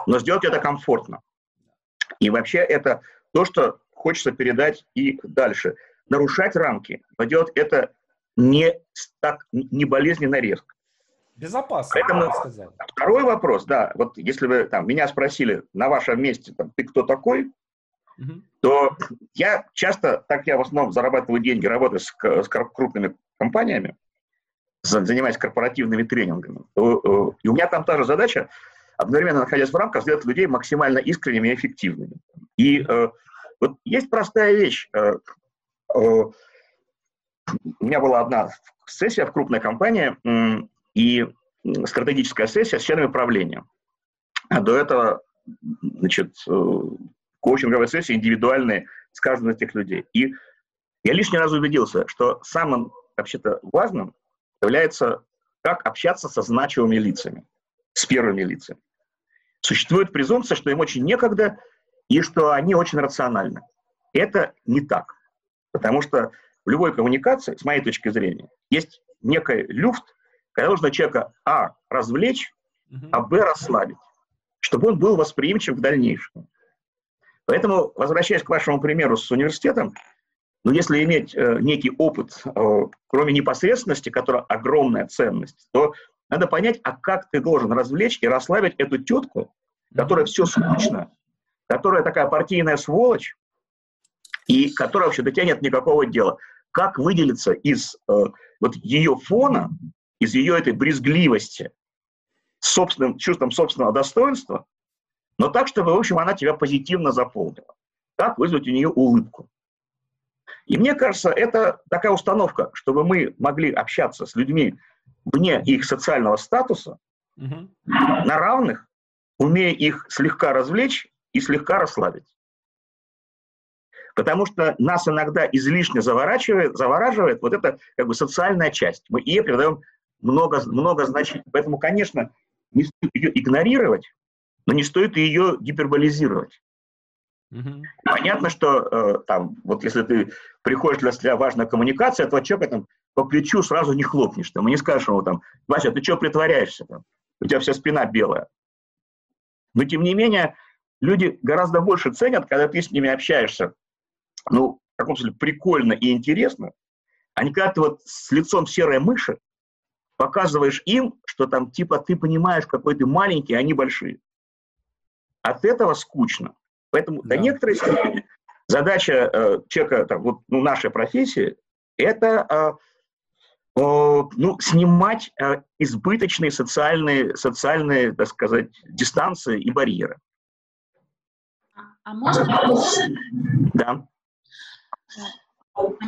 но сделать это комфортно. И вообще это то, что хочется передать и дальше. Нарушать рамки, но делать это не так не болезненно резко. Безопасно, Поэтому второй вопрос, да, вот если вы там меня спросили на вашем месте, там, ты кто такой, то я часто, так я в основном зарабатываю деньги, работаю с, с крупными компаниями, занимаясь корпоративными тренингами. И у меня там та же задача, одновременно находясь в рамках, сделать людей максимально искренними и эффективными. И э, вот есть простая вещь. Э, э, у меня была одна сессия в крупной компании э, и стратегическая сессия с членами правления. А до этого, значит, коучинговая сессия индивидуальные с каждым из этих людей. И я лишний раз убедился, что самым вообще-то важным является, как общаться со значимыми лицами, с первыми лицами. Существует презумпция, что им очень некогда и что они очень рациональны. Это не так. Потому что в любой коммуникации, с моей точки зрения, есть некий люфт, когда нужно человека, а, развлечь, а, б, расслабить, чтобы он был восприимчив к дальнейшему. Поэтому, возвращаясь к вашему примеру с университетом, но если иметь э, некий опыт, э, кроме непосредственности, которая огромная ценность, то надо понять, а как ты должен развлечь и расслабить эту тетку, которая все скучно, которая такая партийная сволочь, и которая вообще до тебя нет никакого дела. Как выделиться из э, вот ее фона, из ее этой брезгливости, собственным, чувством собственного достоинства, но так, чтобы, в общем, она тебя позитивно заполнила. Как вызвать у нее улыбку? И мне кажется, это такая установка, чтобы мы могли общаться с людьми вне их социального статуса, угу. на равных, умея их слегка развлечь и слегка расслабить. Потому что нас иногда излишне заворачивает, завораживает вот эта как бы социальная часть. Мы ей придаем много, много значений. Поэтому, конечно, не стоит ее игнорировать, но не стоит ее гиперболизировать. Угу. Понятно, что э, там, вот если ты приходишь для себя важная коммуникация, этого человека там по плечу сразу не хлопнешь, там, и не скажешь ему там, Вася, ты что притворяешься там? У тебя вся спина белая. Но тем не менее, люди гораздо больше ценят, когда ты с ними общаешься, ну, в каком смысле, прикольно и интересно, а не когда ты вот с лицом серой мыши показываешь им, что там типа ты понимаешь, какой ты маленький, а они большие. От этого скучно. Поэтому да. до некоторой степени задача э, человека, там, вот, ну, нашей профессии, это э, э, ну, снимать э, избыточные социальные, социальные, так сказать, дистанции и барьеры. А, а можно? Да.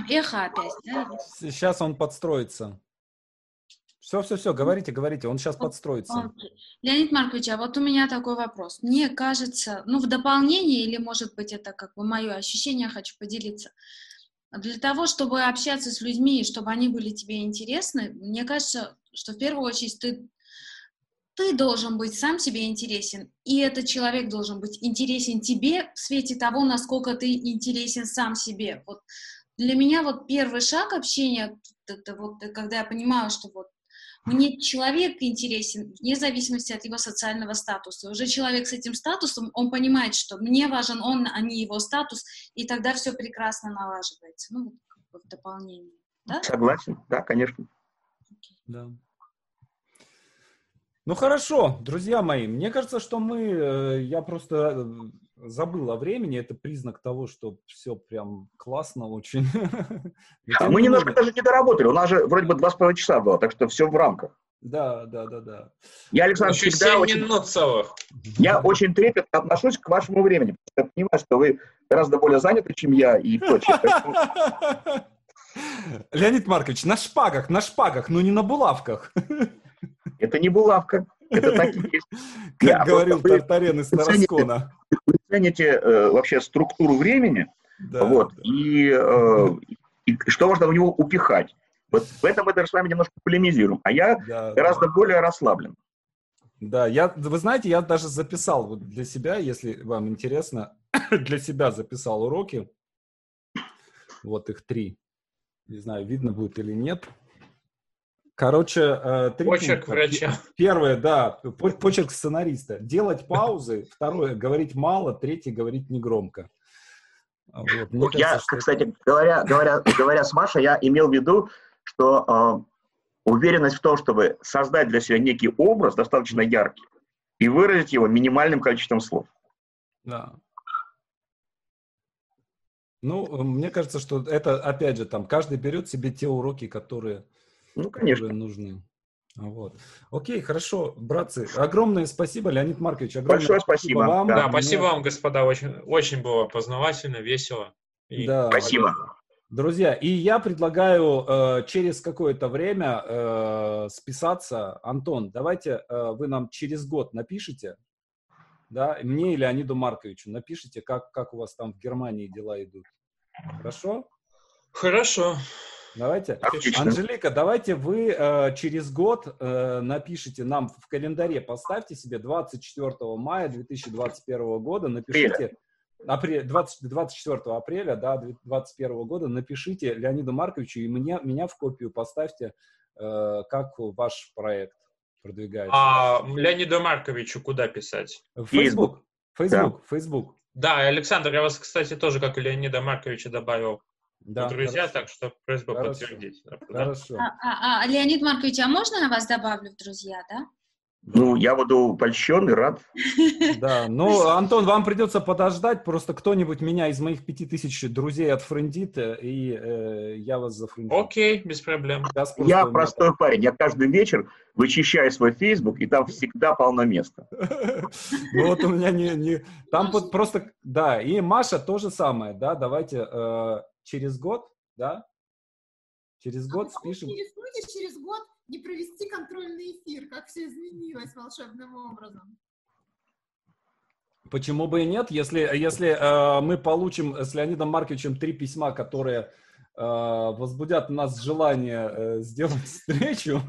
Эхо опять, да? Сейчас он подстроится. Все, все, все, говорите, говорите, он сейчас подстроится. Леонид Маркович, а вот у меня такой вопрос. Мне кажется, ну, в дополнение, или, может быть, это как бы мое ощущение, хочу поделиться. Для того, чтобы общаться с людьми, чтобы они были тебе интересны, мне кажется, что в первую очередь ты, ты должен быть сам себе интересен, и этот человек должен быть интересен тебе в свете того, насколько ты интересен сам себе. Вот для меня вот первый шаг общения, это вот когда я понимаю, что вот мне человек интересен вне зависимости от его социального статуса. Уже человек с этим статусом, он понимает, что мне важен он, а не его статус, и тогда все прекрасно налаживается. Ну, вот как бы в дополнение. Да? Согласен, да, конечно. Да. Ну хорошо, друзья мои, мне кажется, что мы, э, я просто э, забыл о времени, это признак того, что все прям классно очень. А мы немножко даже не доработали, у нас же вроде бы два с половиной часа было, так что все в рамках. Да, да, да, да. Я, Александр, Еще всегда 7 очень, минут целых. я очень трепетно отношусь к вашему времени. Я понимаю, что вы гораздо более заняты, чем я и прочее. Леонид Маркович, на шпагах, на шпагах, но не на булавках, Это не булавка, это так и есть. как Я говорил Тартарен из Тараскона. Вы цените э, вообще структуру времени, Да, вот, да. и, э, и что можно в него упихать. Вот в этом мы даже с вами немножко полемизируем. А я Да, гораздо более расслаблен. Да, я, вы знаете, я даже записал вот для себя, если вам интересно, для себя записал уроки. Вот их три. Не знаю, видно будет или нет. Короче, э, три Почерк пункта. врача. Первое, да, по- почерк сценариста. Делать паузы. Второе, говорить мало. Третье, говорить негромко. Вот, мне Вот я, кажется, что кстати, говоря, говоря, говоря с Машей, я имел в виду, что э, уверенность в том, чтобы создать для себя некий образ достаточно яркий и выразить его минимальным количеством слов. Да. Ну, э, мне кажется, что это, опять же, там, каждый берет себе те уроки, которые, Ну, конечно. которые нужны. Вот. Окей, хорошо, братцы. Огромное спасибо, Леонид Маркович. Огромное Большое спасибо. вам. Да, Да, Мне- спасибо вам, господа. Очень, очень было познавательно, весело. И Да. Спасибо. Друзья, и я предлагаю э, через какое-то время э, списаться. Антон, давайте э, вы нам через год напишите, да, мне и Леониду Марковичу напишите, как, как у вас там в Германии дела идут. Хорошо? Хорошо. Давайте. Отлично. Анжелика, давайте вы э, через год э, напишите нам в календаре, поставьте себе 24 мая 2021 года, напишите, апрель, 20, 24 апреля да, 2021 года, напишите Леониду Марковичу и мне, меня в копию поставьте, э, как ваш проект продвигается. А Леониду Марковичу куда писать? В Facebook. Facebook, Facebook. Да, Александр, я вас, кстати, тоже, как и Леонида Марковича, добавил Да, в друзья, хорошо. так что просьба Хорошо. подтвердить. Да. Хорошо. А, а- а, Леонид Маркович, а можно я вас добавлю в друзья, да? Ну, я буду польщен и рад. Да, ну, Антон, вам придется подождать, просто кто-нибудь меня из моих пяти тысяч друзей отфрендит, э, и э, я вас зафрендю. Окей, без проблем. Я меня простой парень. Я каждый вечер вычищаю свой Facebook, и там всегда полно места. Ну вот у меня не... не- Там просто... Да, и Маша то же самое, да, давайте э, через год, да? Через год А спишем. не рискуете через год не провести контрольный эфир, как все изменилось волшебным образом? Почему бы и нет, если, если э, мы получим с Леонидом Марковичем три письма, которые э, возбудят в нас желание э, сделать встречу,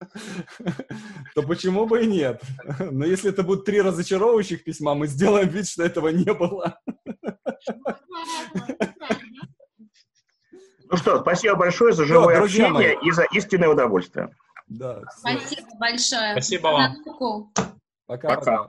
то почему бы и нет? Но если это будут три разочаровывающих письма, мы сделаем вид, что этого не было. Ну что, спасибо большое за живое друзья общение мои. и за истинное удовольствие. Да. Спасибо большое. Спасибо вам. Пока-пока.